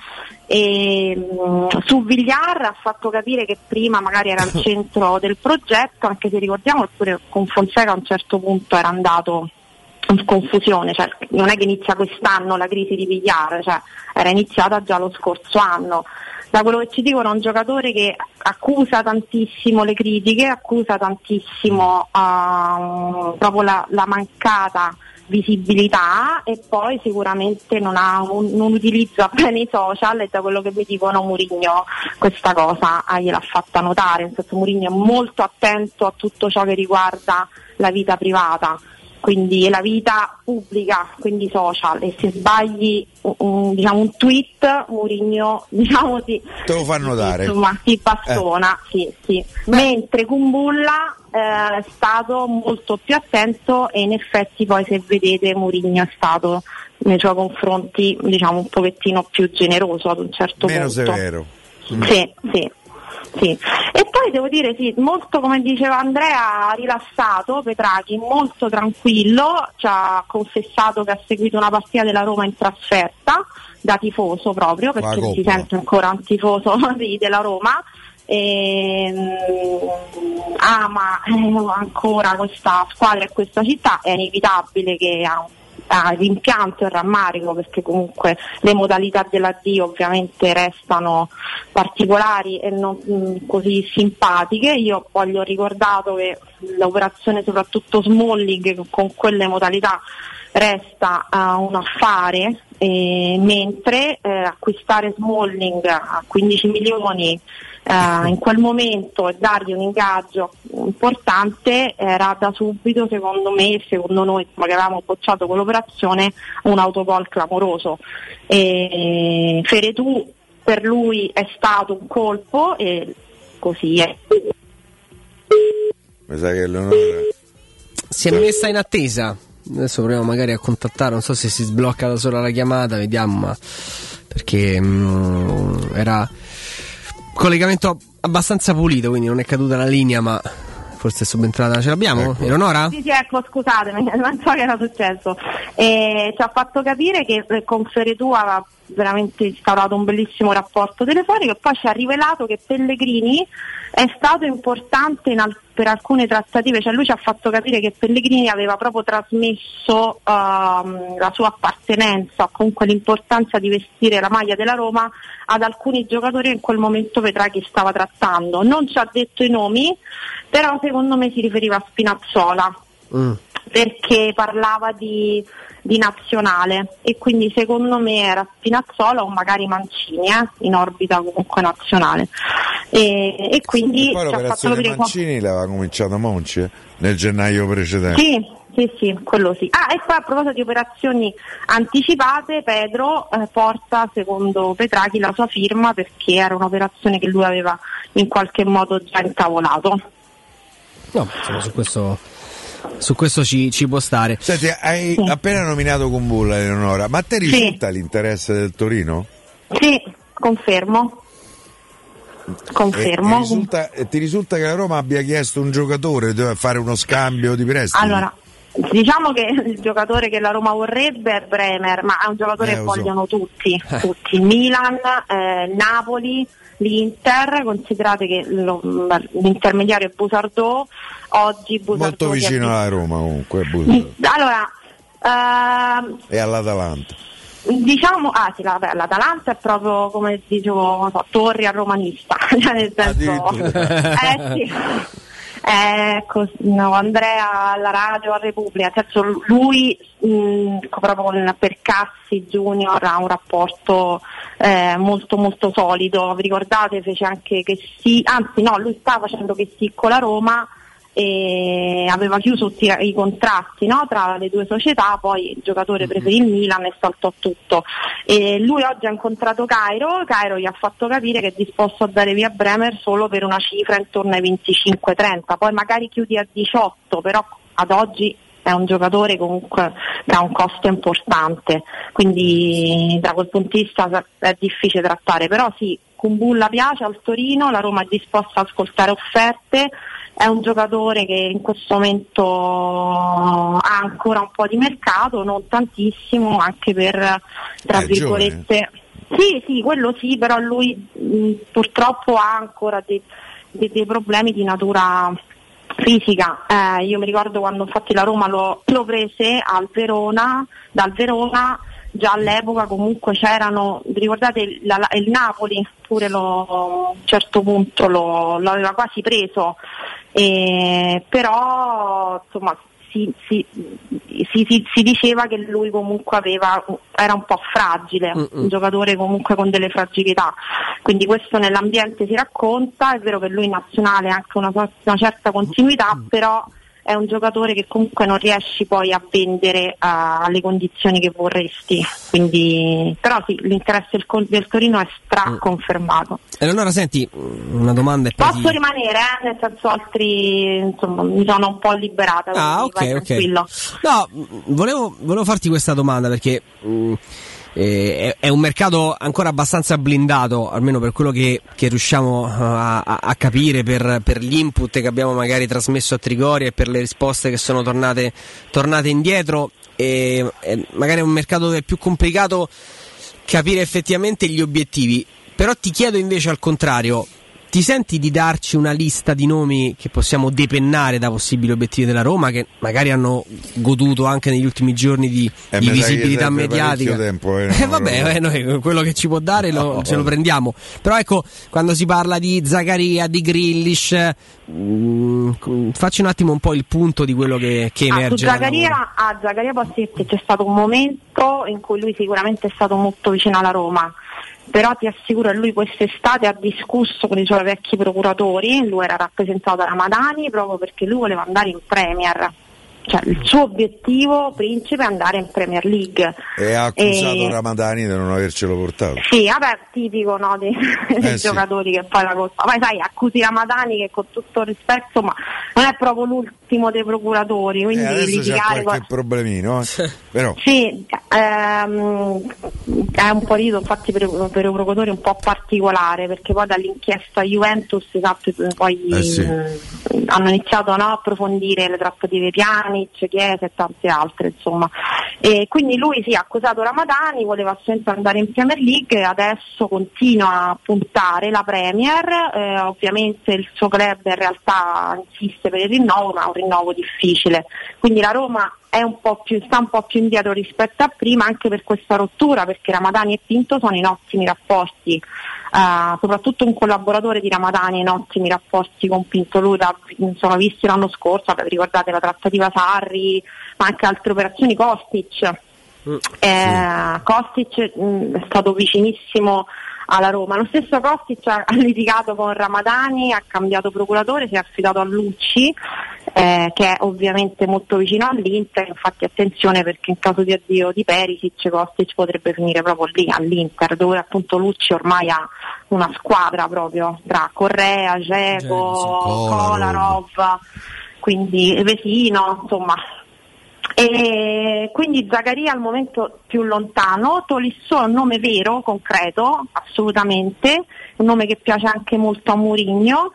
[SPEAKER 31] e mh, su Villar ha fatto capire che prima magari era al centro del progetto, anche se ricordiamo che pure con Fonseca a un certo punto era andato in confusione, cioè non è che inizia quest'anno la crisi di Villar, cioè era iniziata già lo scorso anno. Da quello che ci dicono è un giocatore che accusa tantissimo le critiche, accusa tantissimo ah, proprio la, la mancata visibilità e poi sicuramente non, un- non utilizza bene i social e da quello che mi dicono Murigno questa cosa ah, gliel'ha fatta notare, nel senso Murigno è molto attento a tutto ciò che riguarda la vita privata quindi la vita pubblica, quindi social, e se sbagli un, un- diciamo, un tweet, Mourinho diciamo, ti,
[SPEAKER 2] Te lo fanno dare.
[SPEAKER 31] insomma, si bastona, sì, sì. mentre Kumbulla eh, è stato molto più attento e in effetti poi se vedete Mourinho è stato nei suoi confronti diciamo un pochettino più generoso ad un certo
[SPEAKER 2] Meno
[SPEAKER 31] punto.
[SPEAKER 2] severo.
[SPEAKER 31] Sì, sì. Sì. E poi devo dire sì, molto come diceva Andrea, rilassato Petrachi, molto tranquillo, ci ha confessato che ha seguito una partita della Roma in trasferta, da tifoso proprio, perché si sente ancora un tifoso sì, della Roma. E, mm, ama eh, ancora questa squadra e questa città, è inevitabile che ha ha rimpianto e rammarico perché comunque le modalità dell'addio ovviamente restano particolari e non mh, così simpatiche. Io poi gli ho ricordato che l'operazione soprattutto Smalling con quelle modalità resta eh, un affare eh, mentre eh, acquistare Smalling a 15 milioni eh, in quel momento e dargli un ingaggio importante era da subito secondo me secondo noi insomma, che avevamo bocciato quell'operazione un autogol clamoroso e Feretù per lui è stato un colpo e così è
[SPEAKER 2] Mi sa che Leonora.
[SPEAKER 1] Si è messa in attesa. Adesso proviamo magari a contattare, non so se si sblocca da sola la chiamata, vediamo, ma perché mm, era collegamento abbastanza pulito, quindi non è caduta la linea, ma forse è subentrata. Ce l'abbiamo? Eleonora?
[SPEAKER 31] Sì, sì, ecco, scusatemi, non so che era successo. E ci ha fatto capire che eh, con Feretù aveva veramente instaurato un bellissimo rapporto telefonico e poi ci ha rivelato che Pellegrini è stato importante al- per alcune trattative, cioè lui ci ha fatto capire che Pellegrini aveva proprio trasmesso ehm, la sua appartenenza, comunque l'importanza di vestire la maglia della Roma ad alcuni giocatori in quel momento Petraghi stava trattando. Non ci ha detto i nomi, però secondo me si riferiva a Spinazzola perché parlava di, di nazionale e quindi secondo me era Spinazzola o magari Mancini eh, in orbita comunque nazionale e, e quindi
[SPEAKER 2] Poi
[SPEAKER 31] ci ha fatto
[SPEAKER 2] l'operazione
[SPEAKER 31] capire qua-
[SPEAKER 2] Mancini l'aveva cominciata Monci eh, nel gennaio precedente.
[SPEAKER 31] sì, sì, sì, quello sì. Ah, e poi a proposito di operazioni anticipate, Pedro eh, porta, secondo Petrachi, la sua firma perché era un'operazione che lui aveva in qualche modo già intavolato.
[SPEAKER 1] No, insomma, su questo, su questo ci, ci può stare.
[SPEAKER 2] Senti, hai appena nominato Kumbulla, Eleonora, ma a te risulta l'interesse del Torino?
[SPEAKER 31] Sì, confermo.
[SPEAKER 2] E- e
[SPEAKER 31] Confermo.
[SPEAKER 2] risulta- ti risulta che la Roma abbia chiesto un giocatore, deve fare uno scambio di prestiti?
[SPEAKER 31] Allora, diciamo che il giocatore che la Roma vorrebbe è Bremer, ma è un giocatore
[SPEAKER 2] Eh,
[SPEAKER 31] che vogliono tutti, tutti. Il Milan, eh, Napoli, l'Inter, considerate che lo- l'intermediario è Busardò, oggi Busardò
[SPEAKER 2] Molto vicino alla Roma comunque, Busa.
[SPEAKER 31] Allora, ehm,
[SPEAKER 2] e all'Atalanta.
[SPEAKER 31] diciamo, ah sì, la- vabbè, l'Atalanta è proprio come dicevo, non so, torri al romanista, nel senso, eh sì. Cos- no, Andrea alla radio a Repubblica, senso lui mh, proprio con Percassi Junior ha un rapporto eh, molto molto solido, vi ricordate fece anche che sì, anzi no, lui sta facendo che sì con la Roma e aveva chiuso tutti i contratti no, tra le due società, poi il giocatore preferì il Milan e saltò tutto. E lui oggi ha incontrato Cairo, Cairo gli ha fatto capire che è disposto a dare via Bremer solo per una cifra intorno ai 25-30, poi magari chiudi a 18, però ad oggi è un giocatore comunque che ha un costo importante, quindi da quel punto di vista è difficile trattare, però sì, Kumbulla piace al Torino, la Roma è disposta ad ascoltare offerte, è un giocatore che in questo momento ha ancora un po' di mercato, non tantissimo, anche per tra
[SPEAKER 2] È
[SPEAKER 31] virgolette. Sì, sì, quello sì, però lui mh, purtroppo ha ancora dei, dei- dei problemi di natura fisica. Eh, io mi ricordo quando infatti la Roma lo, lo prese al Verona, dal Verona, già all'epoca comunque c'erano, vi ricordate la- il Napoli? Pure lo, a un certo punto lo, lo aveva quasi preso, eh, però insomma si, si- si- si- si diceva che lui comunque aveva, era un po' fragile,
[SPEAKER 1] Mm-mm.
[SPEAKER 31] un giocatore comunque con delle fragilità, quindi questo nell'ambiente si racconta, è vero che lui in nazionale ha anche una, una certa continuità, però è un giocatore che comunque non riesci poi a vendere a- alle condizioni che vorresti. Quindi, però sì, l'interesse del, del Torino è straconfermato.
[SPEAKER 1] E allora senti, una domanda poi
[SPEAKER 31] Posso
[SPEAKER 1] ti-
[SPEAKER 31] rimanere, eh? nel senso altri insomma, mi sono un po' liberata.
[SPEAKER 1] Ah, ok, ok.
[SPEAKER 31] tranquillo.
[SPEAKER 1] No, mh, volevo, volevo farti questa domanda perché mh, eh, è, è un mercato ancora abbastanza blindato, almeno per quello che, che riusciamo uh, a, a- capire per, per gli input che abbiamo magari trasmesso a Trigoria e per le risposte che sono tornate, tornate indietro. E, e magari è un mercato dove è più complicato capire effettivamente gli obiettivi. Però ti chiedo invece al contrario, ti senti di darci una lista di nomi che possiamo depennare da possibili obiettivi della Roma, che magari hanno goduto anche negli ultimi giorni di,
[SPEAKER 2] Eh,
[SPEAKER 1] di visibilità mediatica?
[SPEAKER 2] tempo, eh,
[SPEAKER 1] Eh, vabbè, eh, noi quello che ci può dare lo-
[SPEAKER 2] No,
[SPEAKER 1] ce lo prendiamo. Però ecco, quando si parla di Zaccaria, di Grillish, mm, facci un attimo un po' il punto di quello che, che
[SPEAKER 31] Ah, su
[SPEAKER 1] emerge. Roma.
[SPEAKER 31] Zaccaria, a Zaccaria posso dirti c'è stato un momento in cui lui sicuramente è stato molto vicino alla Roma, però ti assicuro che lui quest'estate ha discusso con i suoi vecchi procuratori, lui era rappresentato da Ramadani proprio perché lui voleva andare in Premier. Cioè, il suo obiettivo principe è andare in Premier League.
[SPEAKER 2] E ha accusato
[SPEAKER 31] E-
[SPEAKER 2] Ramadani di non avercelo portato.
[SPEAKER 31] Sì, vabbè, tipico no, dei, dei
[SPEAKER 2] Eh, sì.
[SPEAKER 31] giocatori che poi la colpa. Poi sai, accusi Ramadani che con tutto il rispetto, ma non è proprio l'ultimo dei procuratori, quindi
[SPEAKER 2] Eh, adesso c'è
[SPEAKER 31] litigare
[SPEAKER 2] qualche problemino, eh. però
[SPEAKER 31] Sì, ehm, è un periodo infatti per, per i procuratori un po' particolare perché poi dall'inchiesta Juventus esatto, poi
[SPEAKER 2] Eh sì.
[SPEAKER 31] mh, hanno iniziato no, a approfondire le trattative Pjanic, Chiesa e tante altre insomma. E quindi lui si è accusato Ramadani, voleva sempre andare in Premier League, adesso continua a puntare la Premier, eh, ovviamente il suo club in realtà insiste per il rinnovo, ma è un rinnovo difficile. Quindi la Roma un più, sta un po' più indietro rispetto a prima anche per questa rottura, perché Ramadani e Pinto sono in ottimi rapporti, eh, soprattutto un collaboratore di Ramadani in ottimi rapporti con Pinto, lui l'ha- sono visti l'anno scorso, ricordate la trattativa Sarri, ma anche altre operazioni Kostic. Eh, Kostic mh, è stato vicinissimo alla Roma. Lo stesso Kostic ha, litigato con Ramadani, ha cambiato procuratore, si è affidato a Lucci, eh, che è ovviamente molto vicino all'Inter. Infatti, attenzione perché in caso di addio di Perisic, Kostic potrebbe finire proprio lì all'Inter, dove appunto Lucci ormai ha una squadra proprio tra Correa, Geco, Kolarov, quindi Vesino, insomma e quindi Zaccaria al momento più lontano, Tolisso è un nome vero, concreto, assolutamente, un nome che piace anche molto a Mourinho,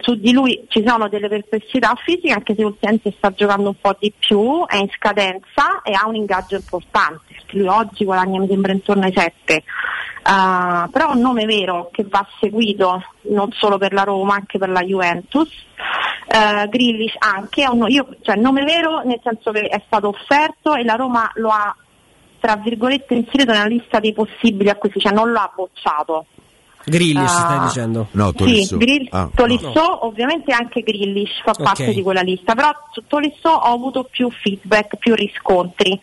[SPEAKER 31] su di lui ci sono delle perplessità fisiche anche se ultimamente sta giocando un po' di più, è in scadenza e ha un ingaggio importante, perché lui oggi guadagna mi sembra intorno ai 7. Uh, però un nome vero che va seguito non solo per la Roma, anche per la Juventus. Uh, Grillish anche, un, io, cioè nome vero nel senso che è stato offerto e la Roma lo ha tra virgolette inserito nella lista dei possibili acquisti, cioè non lo ha bocciato.
[SPEAKER 1] Grillish,
[SPEAKER 31] Ah.
[SPEAKER 1] stai dicendo?
[SPEAKER 2] No, Tolisso.
[SPEAKER 31] Sì, Grill-
[SPEAKER 2] Ah,
[SPEAKER 31] Tolisso ovviamente anche Grillish fa
[SPEAKER 1] Ok.
[SPEAKER 31] parte di quella lista, però su Tolisso ho avuto più feedback, più riscontri.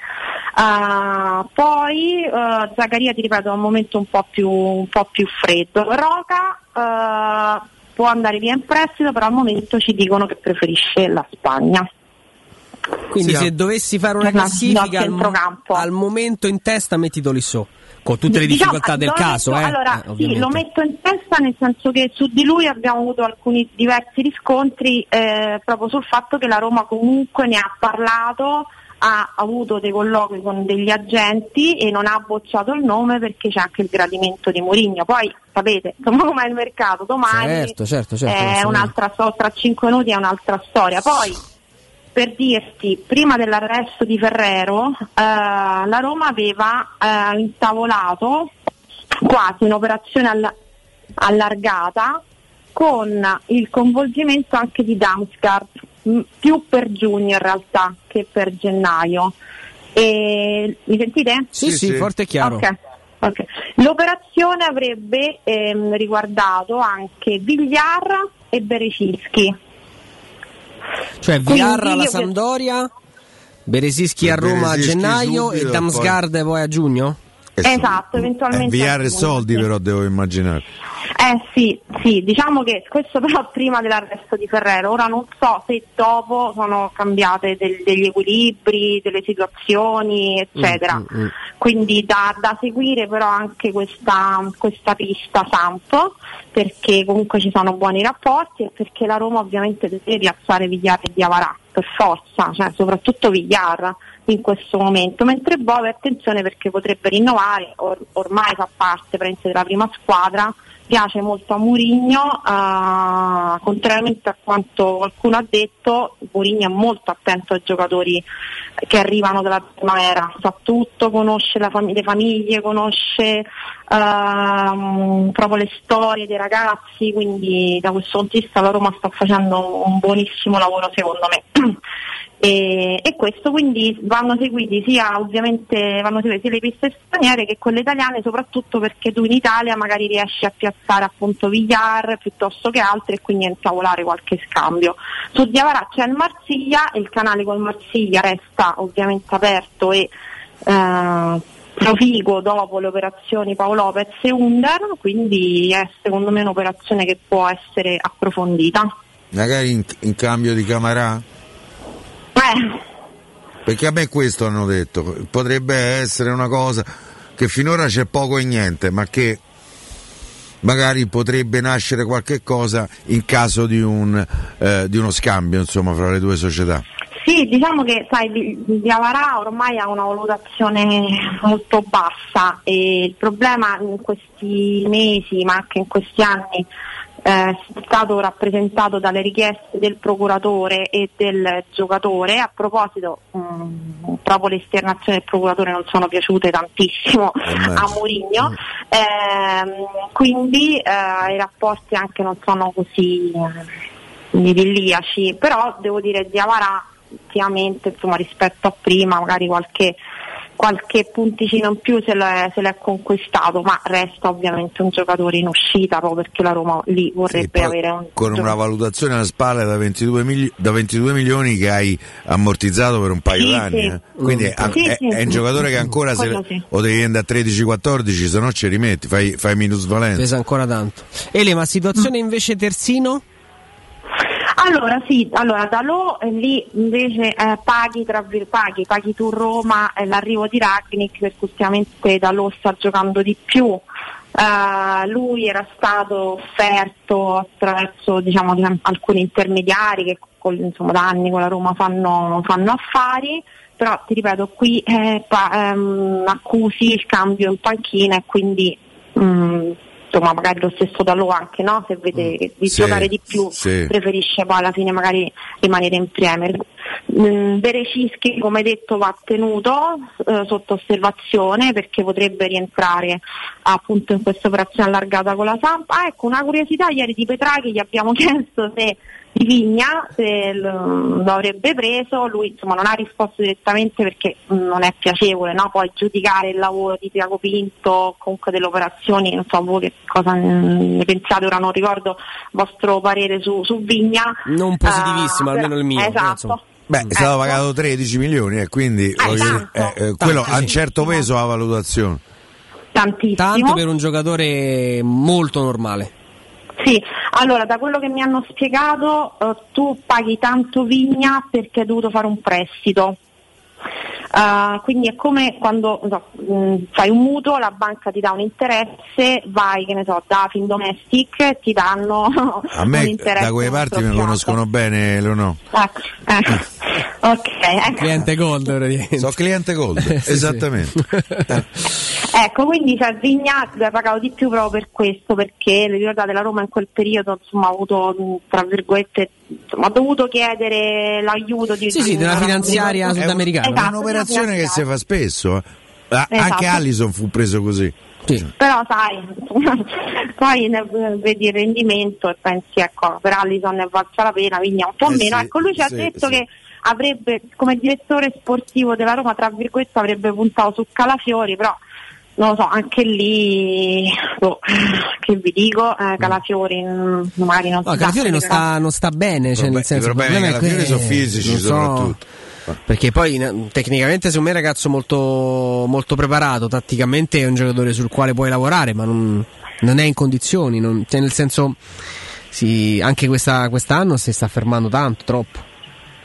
[SPEAKER 31] Ah, poi eh, Zaccaria ti ripeto è un momento un po' più, un po' più freddo. Roca eh, può andare via in prestito, però al momento ci dicono che preferisce la Spagna.
[SPEAKER 1] Quindi
[SPEAKER 31] Sì,
[SPEAKER 1] se
[SPEAKER 31] no.
[SPEAKER 1] dovessi fare una
[SPEAKER 31] No, no,
[SPEAKER 1] classifica al, al momento in testa metti Tolisso, con tutte le
[SPEAKER 31] Diciamo,
[SPEAKER 1] difficoltà del caso,
[SPEAKER 31] metto-
[SPEAKER 1] eh?
[SPEAKER 31] Allora,
[SPEAKER 1] Eh,
[SPEAKER 31] sì, lo metto in testa nel senso che su di lui abbiamo avuto alcuni diversi riscontri eh, proprio sul fatto che la Roma comunque ne ha parlato, ha avuto dei colloqui con degli agenti e non ha bocciato il nome perché c'è anche il gradimento di Mourinho. Poi sapete, com'è il mercato, domani
[SPEAKER 1] Certo, certo, certo,
[SPEAKER 31] è un'altra storia, tra cinque minuti è un'altra storia. Poi per dirti, prima dell'arresto di Ferrero, eh, la Roma aveva eh, intavolato quasi un'operazione all- allargata con il coinvolgimento anche di Damsgaard, m- più per giugno in realtà che per gennaio. E, mi sentite?
[SPEAKER 1] Sì, sì, forte e chiaro.
[SPEAKER 31] Ok, ok. L'operazione avrebbe ehm, riguardato anche Vigliar e Berecinski.
[SPEAKER 1] Cioè Viarra alla Sampdoria, Beresischi a Roma a gennaio
[SPEAKER 2] subito,
[SPEAKER 1] e Damsgaard poi a giugno?
[SPEAKER 31] Esatto,
[SPEAKER 2] Eh,
[SPEAKER 31] eventualmente.
[SPEAKER 2] Inviare
[SPEAKER 31] a
[SPEAKER 2] soldi però devo immaginare.
[SPEAKER 31] Eh sì, sì, diciamo che questo però prima dell'arresto di Ferrero, ora non so se dopo sono cambiate del- degli equilibri, delle situazioni, eccetera.
[SPEAKER 32] Mm,
[SPEAKER 31] Quindi da, da seguire però anche questa, questa pista Samp, perché comunque ci sono buoni rapporti e perché la Roma ovviamente deve piazzare Vigliar e Diavarà, per forza, cioè soprattutto Vigliar in questo momento, mentre Bove attenzione perché potrebbe rinnovare, or- ormai fa parte della prima squadra, piace molto a Murigno, eh, contrariamente a quanto qualcuno ha detto, Murigno è molto attento ai giocatori che arrivano dalla primavera, sa tutto, conosce fam- le famiglie, conosce ehm, proprio le storie dei ragazzi, quindi da questo punto di vista la Roma sta facendo un buonissimo lavoro secondo me. E, e questo quindi vanno seguiti sia ovviamente vanno seguite sia le piste straniere che quelle italiane, soprattutto perché tu in Italia magari riesci a piazzare appunto Villar piuttosto che altri e quindi a intavolare qualche scambio. Su Diavara c'è il Marsiglia e il canale col Marsiglia resta ovviamente aperto e eh, proficuo dopo le operazioni Paolo Lopez e Under, quindi è secondo me un'operazione che può essere approfondita.
[SPEAKER 2] Magari in, in cambio di Camarà?
[SPEAKER 31] Eh,
[SPEAKER 2] Perché a me questo hanno detto, potrebbe essere una cosa che finora c'è poco e niente, ma che magari potrebbe nascere qualche cosa in caso di, un, eh, di uno scambio insomma fra le due società.
[SPEAKER 31] Sì, diciamo che sai, Di- Diavarà ormai ha una valutazione molto bassa e il problema in questi mesi, ma anche in questi anni, eh, è stato rappresentato dalle richieste del procuratore e del giocatore. A proposito, mh, proprio le esternazioni del procuratore non sono piaciute tantissimo a Mourinho, ehm, quindi eh, i rapporti anche non sono così eh, idilliaci, però devo dire ultimamente insomma, rispetto a prima magari qualche, qualche punticino in più se l'è, se l'è conquistato ma resta ovviamente un giocatore in uscita proprio perché la Roma lì vorrebbe avere un
[SPEAKER 2] Con una valutazione alla spalla da 22, mili- da 22 milioni che hai ammortizzato per un paio
[SPEAKER 31] Sì,
[SPEAKER 2] d'anni.
[SPEAKER 31] sì.
[SPEAKER 2] eh. Quindi è,
[SPEAKER 31] Sì,
[SPEAKER 2] è-
[SPEAKER 31] sì.
[SPEAKER 2] è un giocatore che ancora se,
[SPEAKER 31] sì.
[SPEAKER 2] o devi andare a 13-14, se no ci rimetti, fai, fai minusvalenza.
[SPEAKER 1] Pesa ancora tanto. Ele, ma situazione invece terzino?
[SPEAKER 31] Allora sì, allora da Lo eh, lì invece eh, paghi, tra paghi, paghi tu Roma eh, l'arrivo di Ragnick perché ultimamente da Lo sta giocando di più. Eh, lui era stato offerto attraverso diciamo, di- alcuni intermediari che col- insomma, da anni con la Roma fanno, fanno affari, però ti ripeto qui eh, pa- ehm, accusi il cambio in panchina e quindi mm, insomma magari lo stesso Dalò anche no? se vede di
[SPEAKER 2] Mm. Sì,
[SPEAKER 31] giocare di più
[SPEAKER 2] sì.
[SPEAKER 31] preferisce poi alla fine magari rimanere in Premier. Mm, come detto va tenuto eh, sotto osservazione perché potrebbe rientrare appunto in questa operazione allargata con la Samp. Ah ecco una curiosità ieri di Petraghi gli abbiamo chiesto se di Vigna se lo, lo avrebbe preso, lui insomma non ha risposto direttamente perché mm, non è piacevole no? poi giudicare il lavoro di Tiago Pinto, comunque delle operazioni, non so voi che cosa mm, ne pensate, ora non ricordo il vostro parere su, su Vigna.
[SPEAKER 1] Non positivissimo,
[SPEAKER 31] Ah,
[SPEAKER 1] almeno il mio.
[SPEAKER 31] Esatto.
[SPEAKER 1] insomma.
[SPEAKER 2] Beh, è stato pagato 13 milioni e quindi voglio dire, eh, eh, quello ha un certo peso la valutazione.
[SPEAKER 31] Tantissimo.
[SPEAKER 1] Tanto per un giocatore molto normale.
[SPEAKER 31] Sì, allora da quello che mi hanno spiegato eh, tu paghi tanto Vigna perché hai dovuto fare un prestito. Uh, quindi è come quando non so, mh, fai un mutuo, la banca ti dà un interesse, vai che ne so, da Findomestic ti danno
[SPEAKER 2] A
[SPEAKER 31] un
[SPEAKER 2] me
[SPEAKER 31] interesse
[SPEAKER 2] da quelle parti mi conoscono bene, Leonò.
[SPEAKER 31] Ecco, ecco. ok, ecco.
[SPEAKER 1] Cliente gold.
[SPEAKER 2] Sono cliente gold,
[SPEAKER 1] Sì, sì.
[SPEAKER 2] esattamente.
[SPEAKER 31] Ecco, quindi cioè, Vigna ha pagato di più proprio per questo, perché vi ricordate la Roma in quel periodo insomma, ha avuto, mh, tra virgolette, insomma, ha dovuto chiedere l'aiuto di
[SPEAKER 1] Sì, sì, della finanziaria
[SPEAKER 31] Esatto,
[SPEAKER 1] sudamericana.
[SPEAKER 2] È un'operazione che si fa spesso. eh. Ah,
[SPEAKER 31] Esatto.
[SPEAKER 2] Anche Allison fu preso così.
[SPEAKER 31] Però sai, poi ne- vedi il rendimento e pensi ecco, per Allison ne è valsa la pena, Vigna un po'
[SPEAKER 2] Eh
[SPEAKER 31] meno.
[SPEAKER 2] sì,
[SPEAKER 31] ecco, lui ci ha
[SPEAKER 2] sì,
[SPEAKER 31] detto
[SPEAKER 2] sì.
[SPEAKER 31] che avrebbe, come direttore sportivo della Roma, tra virgolette, avrebbe puntato su Calafiori, però non lo so, anche lì, boh, che vi dico, eh, Calafiori mm, magari non
[SPEAKER 1] No, Calafiori non sta, non sta bene, cioè, nel senso,
[SPEAKER 2] i problemi Calafiori
[SPEAKER 1] che-
[SPEAKER 2] sono fisici
[SPEAKER 1] non so-
[SPEAKER 2] soprattutto.
[SPEAKER 1] Perché poi tecnicamente secondo me è un ragazzo molto, molto preparato, tatticamente è un giocatore sul quale puoi lavorare, ma non, non è in condizioni, non- cioè nel senso sì, anche questa- quest'anno si sta fermando tanto, troppo.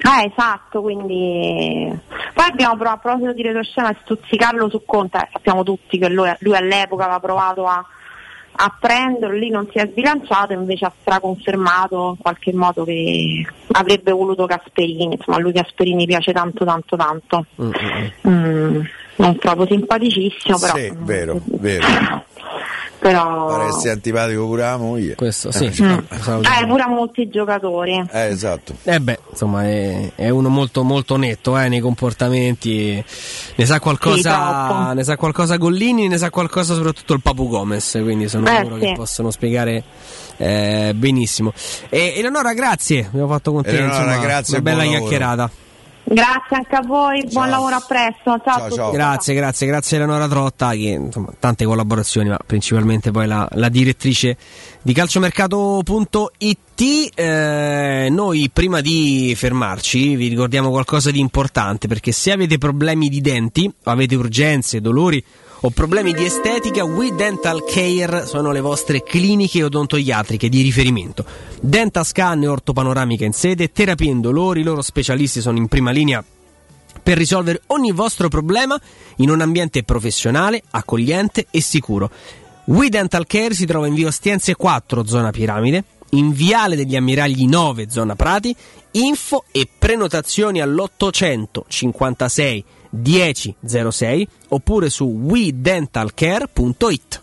[SPEAKER 31] Eh, esatto, quindi poi abbiamo provato a proposito di retroscena a stuzzicarlo su Conte, Eh, sappiamo tutti che lui, lui all'epoca aveva provato a, a prenderlo, lì non si è sbilanciato, invece ha straconfermato in qualche modo che avrebbe voluto Gasperini, insomma a lui Gasperini piace tanto tanto tanto. Mm, non proprio simpaticissimo, però,
[SPEAKER 2] Sì, vero, vero.
[SPEAKER 31] però
[SPEAKER 2] Pare essere antipatico pure alla moglie.
[SPEAKER 1] Questo
[SPEAKER 2] sì.
[SPEAKER 31] Mm. eh, pure a molti giocatori.
[SPEAKER 2] Eh, esatto.
[SPEAKER 1] Eh beh, insomma, è, è uno molto, molto netto eh, nei comportamenti. Ne sa
[SPEAKER 31] Sì,
[SPEAKER 1] qualcosa,
[SPEAKER 31] troppo.
[SPEAKER 1] ne sa qualcosa Gollini, ne sa qualcosa soprattutto il Papu Gomez. Quindi sono
[SPEAKER 31] Eh,
[SPEAKER 1] loro
[SPEAKER 31] sì.
[SPEAKER 1] che possono spiegare eh, benissimo. E Eleonora, grazie, abbiamo fatto con te
[SPEAKER 2] Eleonora,
[SPEAKER 1] insomma,
[SPEAKER 2] grazie
[SPEAKER 1] una bella
[SPEAKER 2] buon lavoro.
[SPEAKER 31] Grazie anche a voi, buon lavoro a presto. Ciao, a tutti.
[SPEAKER 1] Grazie, grazie, grazie Eleonora Trotta, che insomma, tante collaborazioni, ma principalmente poi la, la direttrice di calciomercato.it. Eh, noi prima di fermarci vi ricordiamo qualcosa di importante, perché se avete problemi di denti, o avete urgenze, dolori o problemi di estetica, We Dental Care sono le vostre cliniche odontoiatriche di riferimento. Dental Scan e ortopanoramica in sede, terapie indolori, i loro specialisti sono in prima linea per risolvere ogni vostro problema in un ambiente professionale, accogliente e sicuro. We Dental Care si trova in via Ostiense 4, zona Piramide, in viale degli Ammiragli 9, zona Prati, info e prenotazioni all'856 1006 oppure su wedentalcare.it.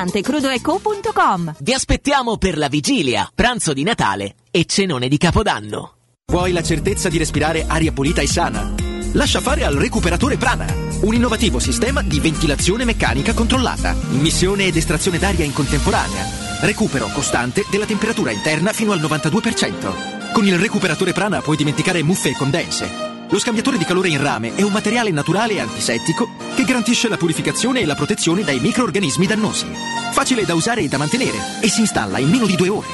[SPEAKER 33] crudoeco.com.
[SPEAKER 32] Vi aspettiamo per la vigilia, pranzo di Natale e cenone di Capodanno.
[SPEAKER 34] Vuoi la certezza di respirare aria pulita e sana? Lascia fare al recuperatore Prana, un innovativo sistema di ventilazione meccanica controllata, immissione ed estrazione d'aria in contemporanea, recupero costante della temperatura interna fino al 92%. Con il recuperatore Prana puoi dimenticare muffe e condense. Lo scambiatore di calore in rame è un materiale naturale e antisettico che garantisce la purificazione e la protezione dai microorganismi dannosi. Facile da usare e da mantenere e si installa in meno di due ore.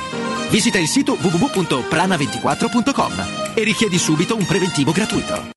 [SPEAKER 34] Visita il sito www.prana24.com e richiedi subito un preventivo gratuito.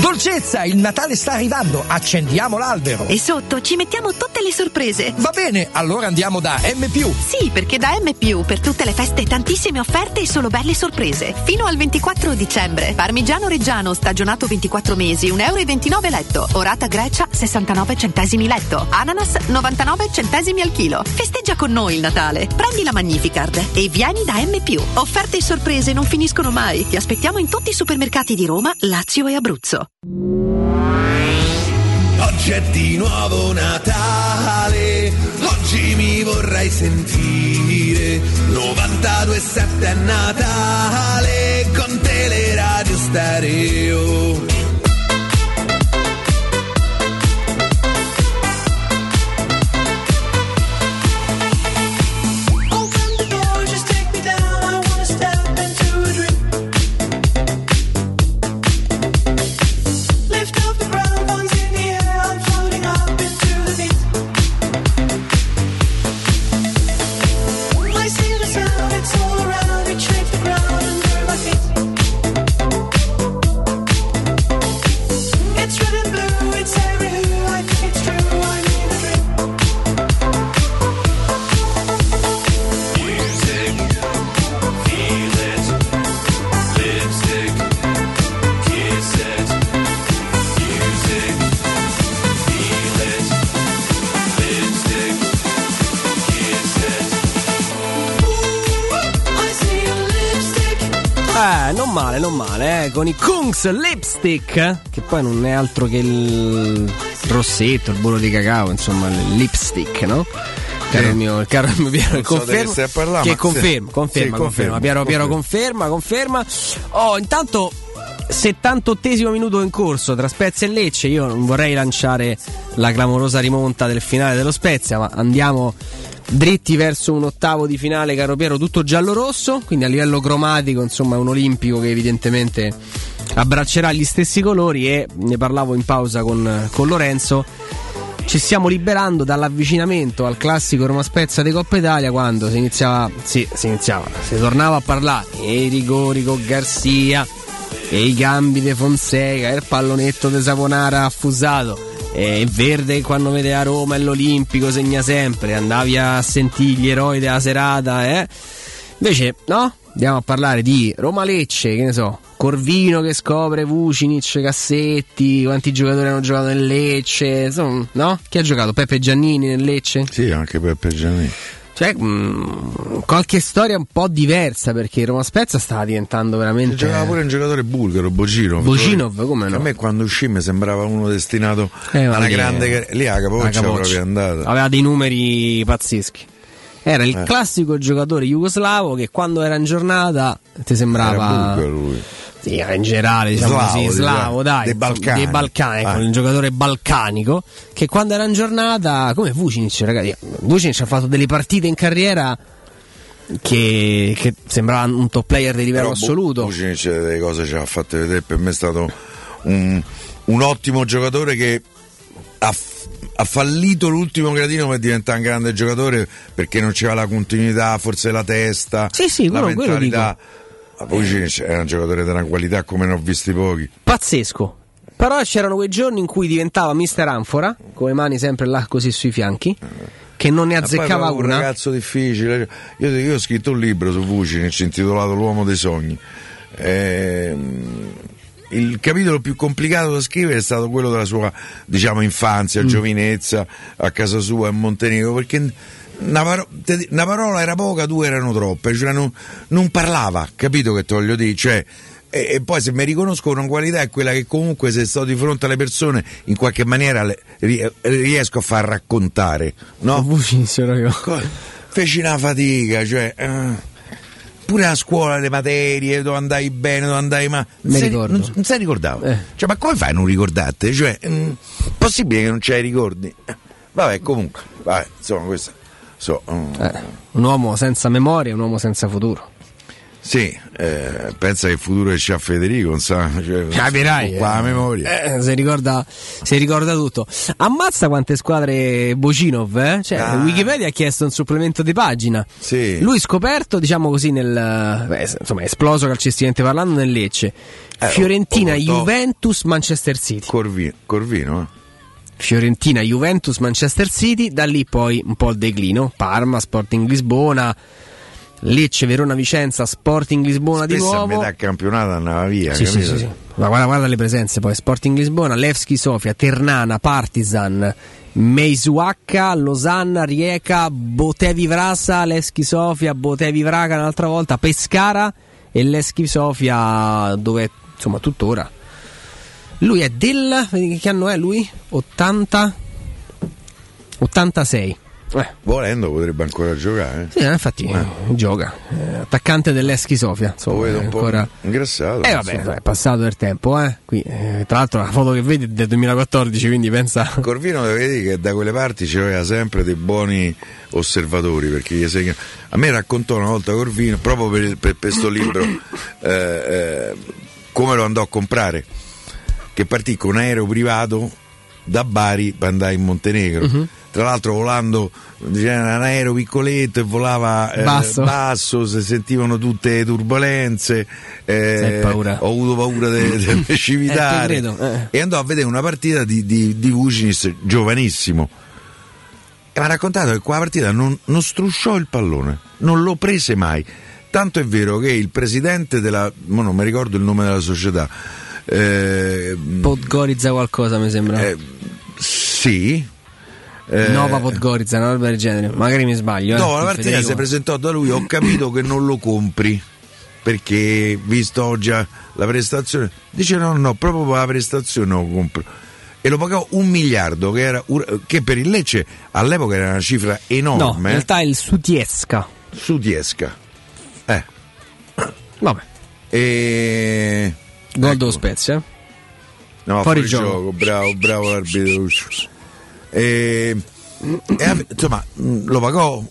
[SPEAKER 35] Dolcezza, il Natale sta arrivando, accendiamo l'albero.
[SPEAKER 23] E sotto ci mettiamo tutte le sorprese.
[SPEAKER 35] Va bene, allora andiamo da M.
[SPEAKER 23] Sì, perché da M per tutte le feste tantissime offerte e solo belle sorprese. Fino al 24 dicembre. Parmigiano Reggiano stagionato 24 mesi, 1,29 euro letto. Orata Grecia 69 centesimi letto. Ananas 99 centesimi al chilo. Festeggia con noi il Natale. Prendi la Magnificard e vieni da M. Offerte e sorprese non finiscono mai. Ti aspettiamo in tutti i supermercati di Roma, Lazio e Abruzzo.
[SPEAKER 2] Oggi è di nuovo Natale, oggi mi vorrei sentire 92.7 è Natale con Teleradio Stereo.
[SPEAKER 1] Non male, eh, con i Kungs Lipstick, che poi non è altro che il rossetto, il burro di cacao, insomma, il lipstick, no? Caro mio, caro mio Piero,
[SPEAKER 36] Non so
[SPEAKER 1] conferma,
[SPEAKER 36] a parlare,
[SPEAKER 1] che
[SPEAKER 36] ma-
[SPEAKER 1] conferma,
[SPEAKER 36] sì.
[SPEAKER 1] conferma,
[SPEAKER 36] Sì,
[SPEAKER 1] conferma,
[SPEAKER 36] confermo,
[SPEAKER 1] Piero, Piero conferma, conferma. Oh, intanto 78 minuto in corso tra Spezia e Lecce, io non vorrei lanciare la clamorosa rimonta del finale dello Spezia, ma andiamo dritti verso un ottavo di finale, caro Piero, tutto giallo-rosso, quindi a livello cromatico, insomma, un olimpico che evidentemente abbraccerà gli stessi colori e ne parlavo in pausa con, con Lorenzo. Ci stiamo liberando dall'avvicinamento al classico Roma Spezia di Coppa Italia quando si iniziava, sì, si iniziava, si tornava a parlare. E i rigori con Garzia e i cambi di Fonseca e il pallonetto di Saponara affusato e verde quando vede a Roma e l'Olimpico segna sempre andavi a sentire gli eroi della serata eh? invece no andiamo a parlare di Roma Lecce che ne so Corvino che scopre Vucinic Cassetti quanti giocatori hanno giocato nel Lecce insomma no? chi ha giocato Peppe Giannini nel Lecce?
[SPEAKER 36] Sì, anche Peppe Giannini.
[SPEAKER 1] Cioè, mh, qualche storia un po' diversa perché Roma Spezia stava diventando veramente.
[SPEAKER 36] Giocava pure un giocatore bulgaro, Bocinov.
[SPEAKER 1] Bocinov, come no?
[SPEAKER 36] A me quando uscì mi sembrava uno destinato
[SPEAKER 1] Eh,
[SPEAKER 36] a
[SPEAKER 1] ma
[SPEAKER 36] una
[SPEAKER 1] lì-
[SPEAKER 36] grande. Lì a Capoccia proprio è andata.
[SPEAKER 1] Aveva dei numeri pazzeschi. Era il
[SPEAKER 36] Eh.
[SPEAKER 1] classico giocatore jugoslavo che quando era in giornata ti sembrava.
[SPEAKER 36] Era bulgaro lui.
[SPEAKER 1] Sì, in generale, diciamo
[SPEAKER 36] Slavo,
[SPEAKER 1] così,
[SPEAKER 36] diciamo.
[SPEAKER 1] slavo, dai,
[SPEAKER 36] Dei Balcani.
[SPEAKER 1] dei Balcani,
[SPEAKER 36] Ah.
[SPEAKER 1] un giocatore balcanico che quando era in giornata, come Vucinic, ragazzi, Vucinic ha fatto delle partite in carriera che, che sembrava un top player di livello
[SPEAKER 2] Però
[SPEAKER 1] assoluto.
[SPEAKER 2] Vucinic delle cose ce l'ha fatte vedere, per me è stato un, un ottimo giocatore che ha, ha fallito l'ultimo gradino per diventare un grande giocatore perché non c'era la continuità, forse la testa,
[SPEAKER 1] Sì, sì,
[SPEAKER 2] la
[SPEAKER 1] quello- quello
[SPEAKER 2] mentalità. Ma Vucinic è un giocatore di una qualità come ne ho visti pochi.
[SPEAKER 1] Pazzesco. Però c'erano quei giorni in cui diventava mister Anfora, con le mani sempre là così sui fianchi, che non ne azzeccava
[SPEAKER 2] proprio un
[SPEAKER 1] una.
[SPEAKER 2] ragazzo difficile. Io, io ho scritto un libro su Vucinic intitolato L'uomo dei sogni. Ehm, il capitolo più complicato da scrivere è stato quello della sua diciamo, infanzia,
[SPEAKER 1] Mm.
[SPEAKER 2] giovinezza a casa sua in Montenegro perché una, paro- una parola era poca, due erano troppe, cioè non, non parlava, capito che ti voglio dire? Cioè, e, e poi se mi riconoscono una qualità è quella che comunque se sto di fronte alle persone in qualche maniera le- ri- riesco a far raccontare, no? Co- Feci una fatica, cioè eh, pure a scuola le materie, dove andai bene, dove andai ma non
[SPEAKER 1] Mi
[SPEAKER 2] sai-
[SPEAKER 1] ricordo.
[SPEAKER 2] non, non sai ricordare. Cioè, ma come fai a non ricordarti? Cioè, mm, possibile che non la ricordi? Eh, Vabbè, comunque, vabbè, insomma, questo so, mm,
[SPEAKER 1] Eh, un uomo senza memoria, un uomo senza futuro.
[SPEAKER 2] Sì, eh, pensa che il futuro che c'ha Federico, non sa, cioè,
[SPEAKER 1] Capirai.
[SPEAKER 2] con la memoria.
[SPEAKER 1] Eh, si, ricorda, si ricorda tutto. Ammazza quante squadre Bocinov, eh? Cioè,
[SPEAKER 2] Ah.
[SPEAKER 1] Wikipedia ha chiesto un supplemento di pagina.
[SPEAKER 2] Sì.
[SPEAKER 1] Lui scoperto, diciamo così, nel. beh, insomma, esploso calcisticamente parlando nel Lecce. Fiorentina,
[SPEAKER 2] oh, oh.
[SPEAKER 1] Juventus, Manchester City.
[SPEAKER 2] Corvino, Corvino eh?
[SPEAKER 1] Fiorentina, Juventus, Manchester City, da lì poi un po' il declino, Parma, Sporting Lisbona, Lecce, Verona, Vicenza, Sporting Lisbona di
[SPEAKER 2] Spesso a
[SPEAKER 1] nuovo.
[SPEAKER 2] metà campionato andava via,
[SPEAKER 1] Sì, sì, sì. Ma guarda, guarda le presenze poi: Sporting Lisbona, Levski Sofia, Ternana, Partizan, Meisuacca, Losanna, Rieca, Botevi Vrasa, Levski Sofia, Botevi Vraga un'altra volta, Pescara e Levski Sofia, dove insomma tuttora. Lui è del. vedi Che anno è lui? 80. 86. Eh.
[SPEAKER 2] Volendo potrebbe ancora giocare.
[SPEAKER 1] Sì, eh, infatti gioca. Eh, attaccante dell'Eschi Sofia. Insomma,
[SPEAKER 2] Lo vedo
[SPEAKER 1] è
[SPEAKER 2] un po'
[SPEAKER 1] ancora...
[SPEAKER 2] ingrassato.
[SPEAKER 1] Eh vabbè,
[SPEAKER 2] insomma.
[SPEAKER 1] è passato del tempo, eh. Qui, eh, tra l'altro la foto che vedi è del 2014, quindi pensa.
[SPEAKER 2] Corvino vedi che da quelle parti c'aveva sempre dei buoni osservatori perché gli segna- a me raccontò una volta Corvino proprio per, questo libro eh, eh, come lo andò a comprare che partì con un aereo privato da Bari per andare in Montenegro
[SPEAKER 1] Mhm.
[SPEAKER 2] tra l'altro volando c'era un aereo piccoletto e volava eh,
[SPEAKER 1] Basso.
[SPEAKER 2] basso, si sentivano tutte le turbulenze eh, ho avuto paura di precipitare
[SPEAKER 1] Eh, eh.
[SPEAKER 2] e andò a vedere una partita di, di, di Vucinic giovanissimo e mi ha raccontato che quella partita non, non strusciò il pallone non lo prese mai tanto è vero che il presidente della non mi ricordo il nome della società eh,
[SPEAKER 1] Podgoriza qualcosa, mi sembra.
[SPEAKER 2] eh, sì eh,
[SPEAKER 1] Nova Podgoriza, una roba del genere. Magari mi sbaglio. Eh.
[SPEAKER 2] No, la partita si presentò da lui, ho capito che non lo compri. Perché visto oggi la prestazione, dice no, no, proprio per la prestazione lo compro. E lo pagò un miliardo, che, era, che per il Lecce all'epoca era una cifra
[SPEAKER 1] No,
[SPEAKER 2] enorme.
[SPEAKER 1] in
[SPEAKER 2] eh.
[SPEAKER 1] realtà è il Sutiesca.
[SPEAKER 2] Sutiesca. Eh.
[SPEAKER 1] Vabbè.
[SPEAKER 2] E...
[SPEAKER 1] Gol dello Spezia.
[SPEAKER 2] No,
[SPEAKER 1] Fuori
[SPEAKER 2] fuori,
[SPEAKER 1] gioco.
[SPEAKER 2] gioco. bravo, bravo l'arbitro. E, e insomma, mh, lo pagò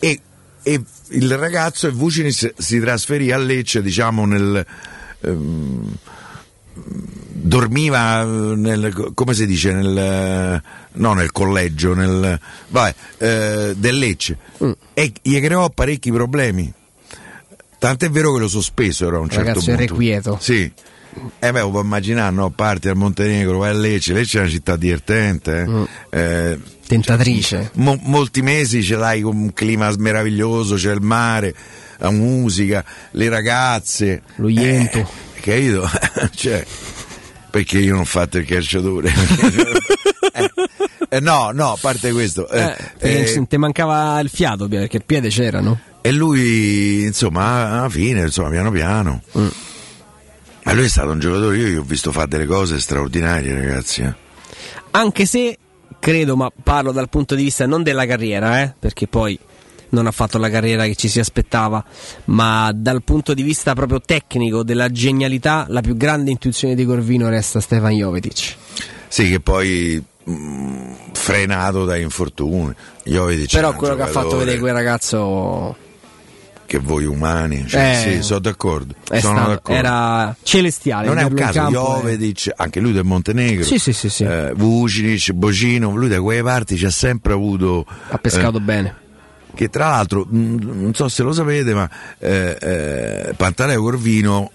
[SPEAKER 2] e, e il ragazzo e Vucinic si trasferì a Lecce, diciamo, nel. ehm, dormiva nel, come si dice nel no nel collegio nel vabbè, eh, del Lecce e gli creò parecchi problemi tant'è vero che lo sospesero a un certo
[SPEAKER 1] Ragazzo
[SPEAKER 2] punto
[SPEAKER 1] irrequieto.
[SPEAKER 2] sì eh beh, lo puoi immaginare, no? Parti al Montenegro, vai a Lecce, Lecce è una città divertente, eh. Eh,
[SPEAKER 1] Tentatrice.
[SPEAKER 2] mo- molti mesi ce l'hai con un clima meraviglioso, c'è il mare, la musica, le ragazze.
[SPEAKER 1] Lo iento.
[SPEAKER 2] Eh, capito? cioè, perché io non ho fatto il calciatore. Eh, eh, no, no, a parte questo. eh,
[SPEAKER 1] Eh,
[SPEAKER 2] eh,
[SPEAKER 1] ti mancava il fiato, perché il piede c'era, no?
[SPEAKER 2] E lui, insomma, alla fine, insomma, piano piano. Ma lui è stato un giocatore, io gli ho visto fare delle cose straordinarie, ragazzi. eh.
[SPEAKER 1] Anche se credo, ma parlo dal punto di vista non della carriera, eh, perché poi non ha fatto la carriera che ci si aspettava, ma dal punto di vista proprio tecnico, della genialità, la più grande intuizione di Corvino resta Stefan Jovetic.
[SPEAKER 2] Sì, che poi mh, frenato da infortuni. Jovetic
[SPEAKER 1] Però quello che ha fatto vedere quel ragazzo
[SPEAKER 2] che voi umani, cioè,
[SPEAKER 1] Eh.
[SPEAKER 2] sì, sono d'accordo.
[SPEAKER 1] È
[SPEAKER 2] sono
[SPEAKER 1] stato-
[SPEAKER 2] d'accordo.
[SPEAKER 1] era celestiale.
[SPEAKER 2] Non è un caso,
[SPEAKER 1] campo, eh.
[SPEAKER 2] Jovedic, anche lui del Montenegro,
[SPEAKER 1] Sì, sì, sì, sì.
[SPEAKER 2] eh, Vucinic, Bocino, lui da quelle parti ci ha sempre avuto...
[SPEAKER 1] Ha pescato
[SPEAKER 2] eh,
[SPEAKER 1] bene.
[SPEAKER 2] Che tra l'altro, mh, non so se lo sapete, ma eh, eh, Pantaleo Corvino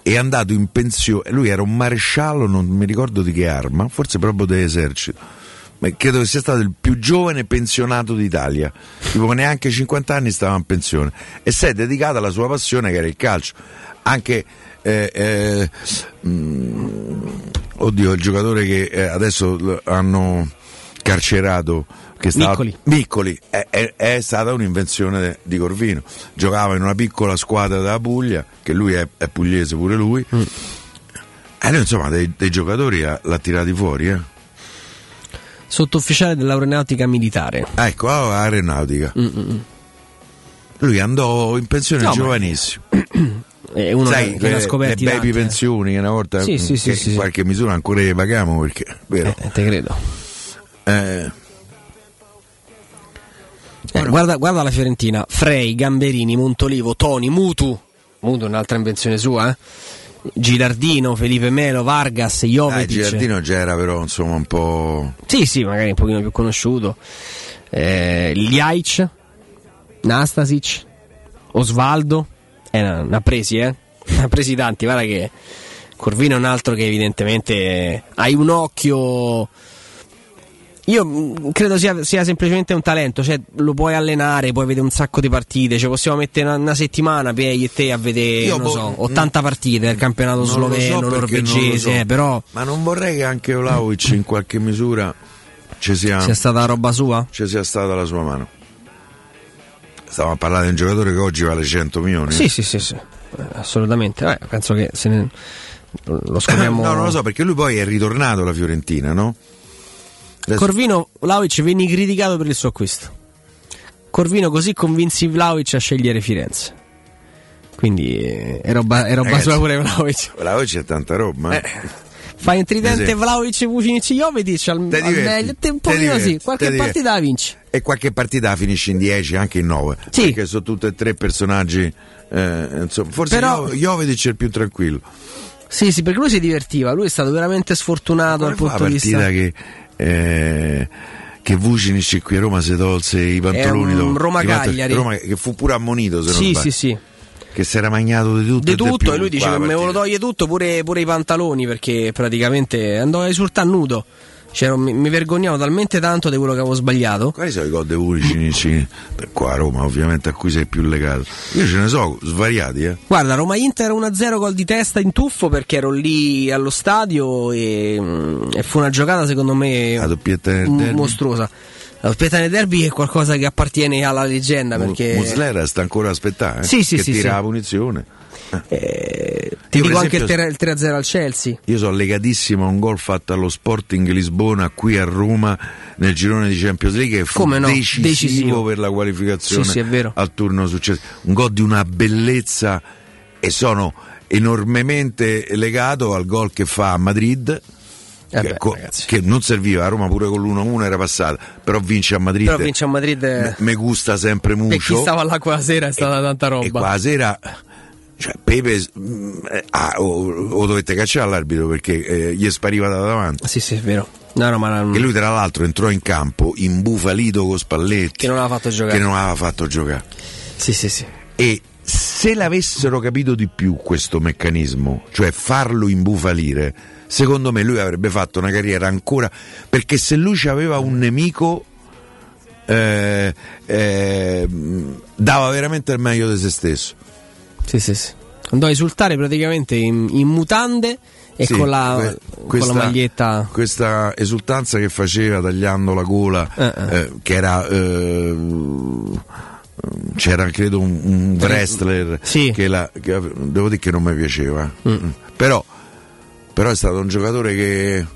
[SPEAKER 2] è andato in pensione, lui era un maresciallo, non mi ricordo di che arma, forse proprio dell'esercito, ma credo che sia stato il più giovane pensionato d'Italia, tipo che neanche 50 anni stava in pensione e si è dedicato alla sua passione che era il calcio, anche... eh, eh, mh, oddio, il giocatore che eh, adesso hanno carcerato che stava,
[SPEAKER 1] Miccoli.
[SPEAKER 2] Miccoli, è, è- è stata un'invenzione di Corvino. Giocava in una piccola squadra della Puglia, che lui è, è pugliese pure lui. E lui, insomma, dei, dei giocatori ha- l'ha tirati fuori. Eh.
[SPEAKER 1] Sottufficiale dell'aeronautica militare.
[SPEAKER 2] Ah, Ecco, ah, aeronautica. Lui andò in pensione
[SPEAKER 1] No, ma-
[SPEAKER 2] giovanissimo.
[SPEAKER 1] È uno
[SPEAKER 2] Sai,
[SPEAKER 1] che
[SPEAKER 2] le, le baby pensioni che una volta
[SPEAKER 1] Sì, sì, sì,
[SPEAKER 2] in qualche misura ancora le paghiamo perché vero
[SPEAKER 1] Eh, te credo.
[SPEAKER 2] Eh,
[SPEAKER 1] Eh, guarda, guarda la Fiorentina, Frey, Gamberini, Montolivo, Toni, Mutu, Mutu è un'altra invenzione sua, eh? Gilardino, Felipe Melo, Vargas,
[SPEAKER 2] eh,
[SPEAKER 1] Jovetic.
[SPEAKER 2] Girardino già era però insomma un po'
[SPEAKER 1] Sì, sì, magari un pochino più conosciuto. Eh, Ljajic, Nastasic, Osvaldo, eh, ne ha presi, eh? Ne ha presi tanti, guarda che Corvino è un altro che evidentemente eh, hai un occhio... Io mh, credo sia, sia semplicemente un talento, cioè lo puoi allenare, puoi vedere un sacco di partite, cioè possiamo mettere una, una settimana per io e te a vedere,
[SPEAKER 2] Io
[SPEAKER 1] non
[SPEAKER 2] boh,
[SPEAKER 1] so, 80 partite del campionato
[SPEAKER 2] Non lo so
[SPEAKER 1] sloveno,
[SPEAKER 2] lo
[SPEAKER 1] norvegese,
[SPEAKER 2] so.
[SPEAKER 1] eh, però
[SPEAKER 2] Ma non vorrei che anche Vlaovic in qualche misura ci sia,
[SPEAKER 1] sia stata roba sua?
[SPEAKER 2] ci sia stata la sua mano. Stiamo a parlare di un giocatore che oggi vale 100 milioni.
[SPEAKER 1] Sì, sì, sì, sì, eh, assolutamente. Vabbè, penso che se ne... lo scopriamo.
[SPEAKER 2] No, non lo so, perché lui poi è ritornato alla Fiorentina, no?
[SPEAKER 1] Corvino Vlaovic venne criticato per il suo acquisto. Corvino così convinsi Vlaovic a scegliere Firenze. Quindi eh, è roba, è roba
[SPEAKER 2] Ragazzi,
[SPEAKER 1] sua pure Vlaovic.
[SPEAKER 2] Vlaovic è tanta roba. eh.
[SPEAKER 1] Fai un tridente
[SPEAKER 2] Esempio.
[SPEAKER 1] Vlaovic, Vucinic, Jovetic al, al meglio. Te un
[SPEAKER 2] te
[SPEAKER 1] pochino
[SPEAKER 2] diverti,
[SPEAKER 1] sì, qualche partita la vinci.
[SPEAKER 2] E qualche partita finisce in 10, anche in 9.
[SPEAKER 1] Sì.
[SPEAKER 2] Perché sono tutti e tre personaggi. eh, insomma, forse
[SPEAKER 1] Però-
[SPEAKER 2] Jo- Jovetic è il più tranquillo.
[SPEAKER 1] Sì, sì, perché lui si divertiva. Lui è stato veramente sfortunato dal punto di vista.
[SPEAKER 2] che, eh, che Vucinic qui a Roma si tolse i pantaloni
[SPEAKER 1] Roma Cagliari.
[SPEAKER 2] Roma- che fu pure ammonito se non
[SPEAKER 1] Sì,
[SPEAKER 2] sbaglio.
[SPEAKER 1] sì, sì.
[SPEAKER 2] che si era magnato di tutto
[SPEAKER 1] Di
[SPEAKER 2] e
[SPEAKER 1] tutto, e lui dice che me lo toglie tutto, pure, pure i pantaloni, perché praticamente andò a esultare nudo. Cioè, mi, mi vergognavo talmente tanto di quello che avevo sbagliato.
[SPEAKER 2] quali sono i gol di Vucinic qua a Roma ovviamente a cui sei più legato io ce ne so svariati eh.
[SPEAKER 1] Guarda, Roma Inter 1-0 gol di testa in tuffo perché ero lì allo stadio e, mm, e fu una giocata secondo me m- mostruosa. La doppietta nel derby è qualcosa che appartiene alla leggenda perché
[SPEAKER 2] Muslera sta ancora a aspettare eh,
[SPEAKER 1] Sì, sì,
[SPEAKER 2] che
[SPEAKER 1] sì,
[SPEAKER 2] tira
[SPEAKER 1] sì.
[SPEAKER 2] la punizione
[SPEAKER 1] eh, ti
[SPEAKER 2] Io,
[SPEAKER 1] dico
[SPEAKER 2] per
[SPEAKER 1] anche il
[SPEAKER 2] esempio,
[SPEAKER 1] 3 0 al Chelsea.
[SPEAKER 2] Io sono legatissimo a un gol fatto allo Sporting Lisbona qui a Roma nel girone di Champions League che fu
[SPEAKER 1] Come no?
[SPEAKER 2] decisivo,
[SPEAKER 1] Decisivo.
[SPEAKER 2] per la qualificazione
[SPEAKER 1] Sì, sì,
[SPEAKER 2] al turno successivo. Un gol di una bellezza e sono enormemente legato al gol che fa a Madrid.
[SPEAKER 1] Eh
[SPEAKER 2] che,
[SPEAKER 1] beh, ragazzi.
[SPEAKER 2] che non serviva, a Roma pure con l'1-1 era passata, però vince a Madrid.
[SPEAKER 1] Però vince a Madrid eh,
[SPEAKER 2] Me, me gusta sempre
[SPEAKER 1] per chi
[SPEAKER 2] mucho.
[SPEAKER 1] stava là quella sera è stata tanta
[SPEAKER 2] E
[SPEAKER 1] roba.
[SPEAKER 2] qua sera, cioè, Pepe mm, eh, ah, o, o dovette cacciare l'arbitro perché eh, gli spariva da davanti.
[SPEAKER 1] Sì, sì, è vero. No, no, ma
[SPEAKER 2] E lui, tra l'altro, entrò in campo imbufalito con Spalletti
[SPEAKER 1] che non aveva fatto giocare.
[SPEAKER 2] che non aveva fatto giocare.
[SPEAKER 1] Sì, sì, sì.
[SPEAKER 2] E se l'avessero capito di più questo meccanismo, cioè farlo imbufalire, secondo me lui avrebbe fatto una carriera ancora. Perché se lui ci aveva un nemico. eh, eh, dava veramente il meglio di se stesso.
[SPEAKER 1] Sì, sì, sì. Andò a esultare praticamente in, in mutande e
[SPEAKER 2] Sì,
[SPEAKER 1] con, la,
[SPEAKER 2] que-
[SPEAKER 1] con
[SPEAKER 2] questa-
[SPEAKER 1] la maglietta.
[SPEAKER 2] Questa esultanza che faceva tagliando la gola,
[SPEAKER 1] Eh, eh.
[SPEAKER 2] che era. eh, c'era credo un, un wrestler
[SPEAKER 1] Sì.
[SPEAKER 2] che, la, che devo dire che non mi piaceva
[SPEAKER 1] Mm.
[SPEAKER 2] Mm. però, però è stato un giocatore che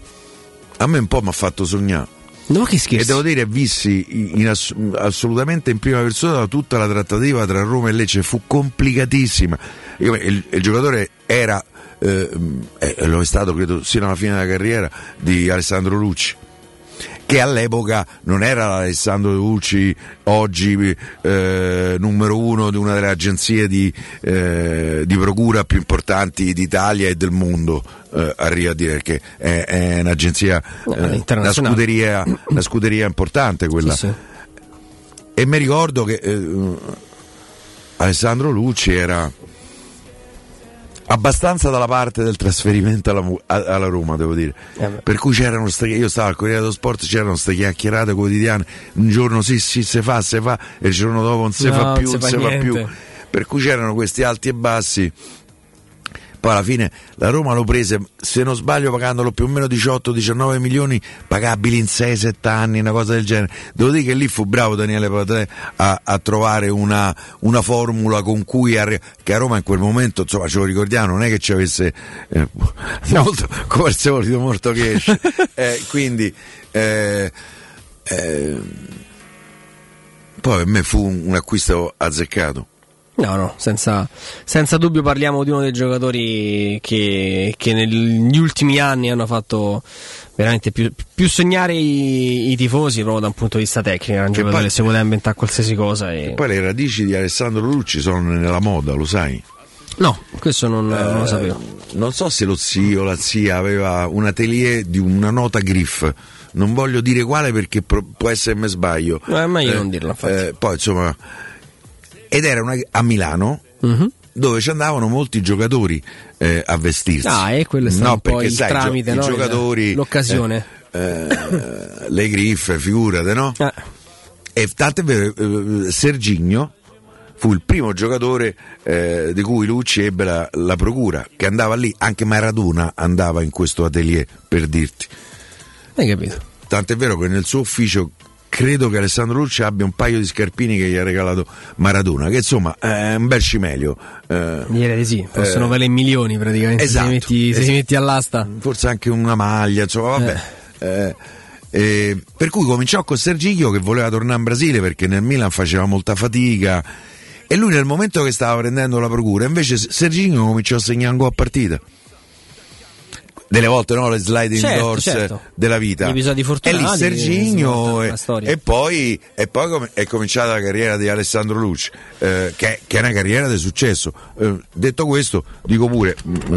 [SPEAKER 2] a me un po' mi ha fatto sognare
[SPEAKER 1] No, che
[SPEAKER 2] e
[SPEAKER 1] scherzo.
[SPEAKER 2] devo dire vissi in ass- assolutamente in prima persona tutta la trattativa tra Roma e Lecce. Fu complicatissima. Io- il, il giocatore era eh, eh, lo è stato credo sino alla fine della carriera di Alessandro Lucci che all'epoca non era l'Alessandro Lucci, oggi eh, numero uno di una delle agenzie di, eh, di procura più importanti d'Italia e del mondo. Eh, arrivo a dire che è, è un'agenzia, eh, una, scuderia, una scuderia importante quella.
[SPEAKER 1] Sì, sì.
[SPEAKER 2] E mi ricordo che eh, Alessandro Lucci era abbastanza dalla parte del trasferimento alla, alla Roma, devo dire. per cui c'erano ste, io stavo al Corriere dello Sport, c'erano queste chiacchierate quotidiane, un giorno sì, sì, se fa, se fa, e il giorno dopo non si
[SPEAKER 1] No,
[SPEAKER 2] fa più,
[SPEAKER 1] si
[SPEAKER 2] non
[SPEAKER 1] fa
[SPEAKER 2] si fa
[SPEAKER 1] niente.
[SPEAKER 2] più. Per cui c'erano questi alti e bassi. Poi alla fine la Roma lo prese, se non sbaglio, pagandolo più o meno 18-19 milioni pagabili in 6-7 anni, una cosa del genere. Devo dire che lì fu bravo Daniele Patrè a, a trovare una, una formula con cui arri- che a Roma in quel momento, insomma, ce lo ricordiamo, non è che ci avesse eh, molto, come al solito, molto cash. Eh, quindi eh, eh, poi per me fu un, un acquisto azzeccato.
[SPEAKER 1] No, no, senza, senza dubbio parliamo di uno dei giocatori che, che negli ultimi anni hanno fatto veramente più, più sognare i, i tifosi proprio da un punto di vista tecnico. Era un
[SPEAKER 2] Che
[SPEAKER 1] giocatore che si poteva inventare qualsiasi cosa. E...
[SPEAKER 2] Poi le radici di Alessandro Lucci sono nella moda, lo sai?
[SPEAKER 1] No, questo non, non lo
[SPEAKER 2] Eh,
[SPEAKER 1] sapevo.
[SPEAKER 2] Non so se lo zio o la zia aveva un atelier di una nota griff. Non voglio dire quale perché può essere me sbaglio.
[SPEAKER 1] Eh, è meglio non dirlo, infatti.
[SPEAKER 2] eh, poi insomma, ed era una- a Milano
[SPEAKER 1] Mhm.
[SPEAKER 2] dove ci andavano molti giocatori eh, a vestirsi.
[SPEAKER 1] Ah, e quello è stato
[SPEAKER 2] no, perché
[SPEAKER 1] il
[SPEAKER 2] sai, gio-
[SPEAKER 1] tramite,
[SPEAKER 2] i
[SPEAKER 1] no?
[SPEAKER 2] giocatori,
[SPEAKER 1] L'occasione.
[SPEAKER 2] eh, eh, le griffe, figurate, no?
[SPEAKER 1] Eh.
[SPEAKER 2] E tanto è vero, eh, Serginio fu il primo giocatore eh, di cui Lucci ebbe la, la procura, che andava lì, anche Maradona andava in questo atelier, per dirti.
[SPEAKER 1] Hai capito?
[SPEAKER 2] Tant'è vero che nel suo ufficio credo che Alessandro Lucci abbia un paio di scarpini che gli ha regalato Maradona, che insomma è un bel cimelio. eh,
[SPEAKER 1] Direi di sì, possono
[SPEAKER 2] eh,
[SPEAKER 1] valere milioni praticamente
[SPEAKER 2] esatto,
[SPEAKER 1] se, li metti, se
[SPEAKER 2] es-
[SPEAKER 1] li metti all'asta.
[SPEAKER 2] forse anche una maglia, insomma, vabbè. Eh, eh, per cui cominciò con Sergio che voleva tornare in Brasile perché nel Milan faceva molta fatica e lui nel momento che stava prendendo la procura invece Sergio cominciò a segnare un gol a partita. Delle volte no, le sliding
[SPEAKER 1] Certo,
[SPEAKER 2] doors
[SPEAKER 1] certo.
[SPEAKER 2] della vita.
[SPEAKER 1] Gli episodi
[SPEAKER 2] e lì
[SPEAKER 1] fortunati
[SPEAKER 2] Serginho
[SPEAKER 1] che
[SPEAKER 2] e, e poi, e poi com- è cominciata la carriera di Alessandro Lucci, eh, che, che è una carriera di successo. Eh, detto questo, dico pure, mm,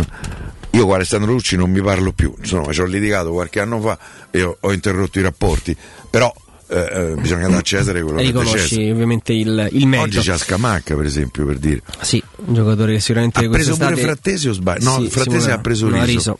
[SPEAKER 2] io con Alessandro Lucci non mi parlo più, insomma, ci ho litigato qualche anno fa e ho, ho interrotto i rapporti, però eh, eh, bisogna dare a Cesare quello che
[SPEAKER 1] Riconosci
[SPEAKER 2] Cesare.
[SPEAKER 1] ovviamente il, il merito.
[SPEAKER 2] Oggi c'è Scamacca, per esempio, per dire.
[SPEAKER 1] Sì, un giocatore che sicuramente
[SPEAKER 2] Ha preso pure Frattesi o sbaglio? No,
[SPEAKER 1] Sì,
[SPEAKER 2] Frattesi ha preso
[SPEAKER 1] no,
[SPEAKER 2] Riso.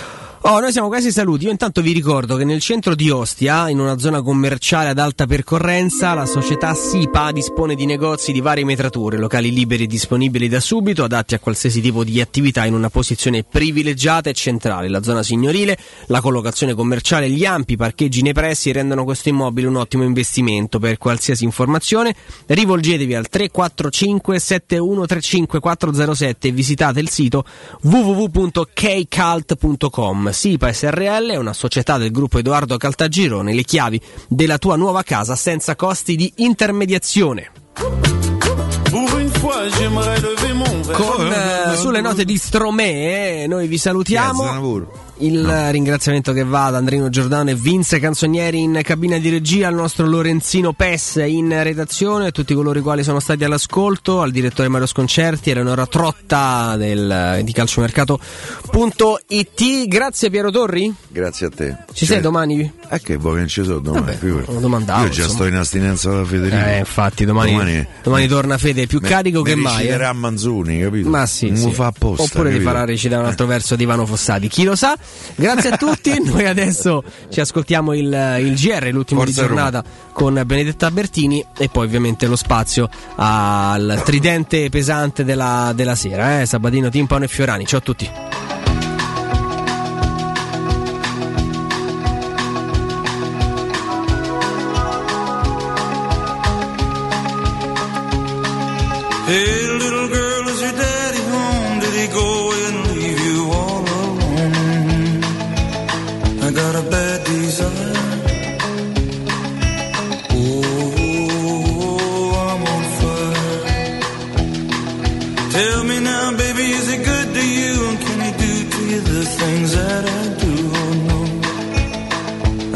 [SPEAKER 1] Oh, noi siamo quasi saluti. Io intanto vi ricordo che nel centro di Ostia, in una zona commerciale ad alta percorrenza, la società SIPA dispone di negozi di varie metrature, locali liberi e disponibili da subito, adatti a qualsiasi tipo di attività in una posizione privilegiata e centrale. La zona signorile, la collocazione commerciale, gli ampi parcheggi nei pressi rendono questo immobile un ottimo investimento. Per qualsiasi informazione rivolgetevi al 345 7135 407 e visitate il sito www.kcalt.com. SIPA SRL è una società del gruppo Edoardo Caltagirone, le chiavi della tua nuova casa senza costi di intermediazione.
[SPEAKER 37] Pour une fois, j'aimerais lever mon verre.
[SPEAKER 1] Con eh, sulle note di Stromè, eh, noi vi salutiamo. Il ringraziamento che va ad Andrino Giordano e Vince Canzonieri in cabina di regia, al nostro Lorenzino Pes in redazione, a tutti coloro i quali sono stati all'ascolto, al direttore Mario Sconcerti, Eleonora Trotta del, di calciomercato.it. Grazie Piero Torri.
[SPEAKER 2] Grazie a te.
[SPEAKER 1] Ci sei domani?
[SPEAKER 2] Eh che vuoi che non ci sono domani?
[SPEAKER 1] Vabbè, domandavo,
[SPEAKER 2] Io già
[SPEAKER 1] insomma.
[SPEAKER 2] sto in astinenza da Federico.
[SPEAKER 1] Eh, infatti, domani, domani, torna Fede più
[SPEAKER 2] me-
[SPEAKER 1] carico
[SPEAKER 2] me
[SPEAKER 1] che mai. eh.
[SPEAKER 2] Manzoni, capito?
[SPEAKER 1] Ma sì,
[SPEAKER 2] non
[SPEAKER 1] sì.
[SPEAKER 2] fa apposta.
[SPEAKER 1] Oppure ti
[SPEAKER 2] capito?
[SPEAKER 1] farà recitare un altro verso di Ivano Fossati. Chi lo sa? Grazie a tutti. Noi adesso ci ascoltiamo il, il GR, l'ultimo
[SPEAKER 2] Forza
[SPEAKER 1] di giornata con Benedetta Bertini e poi ovviamente lo spazio al tridente pesante della, della sera. Eh? Sabatino, Timpano e Fiorani. Ciao a tutti.
[SPEAKER 37] Hey,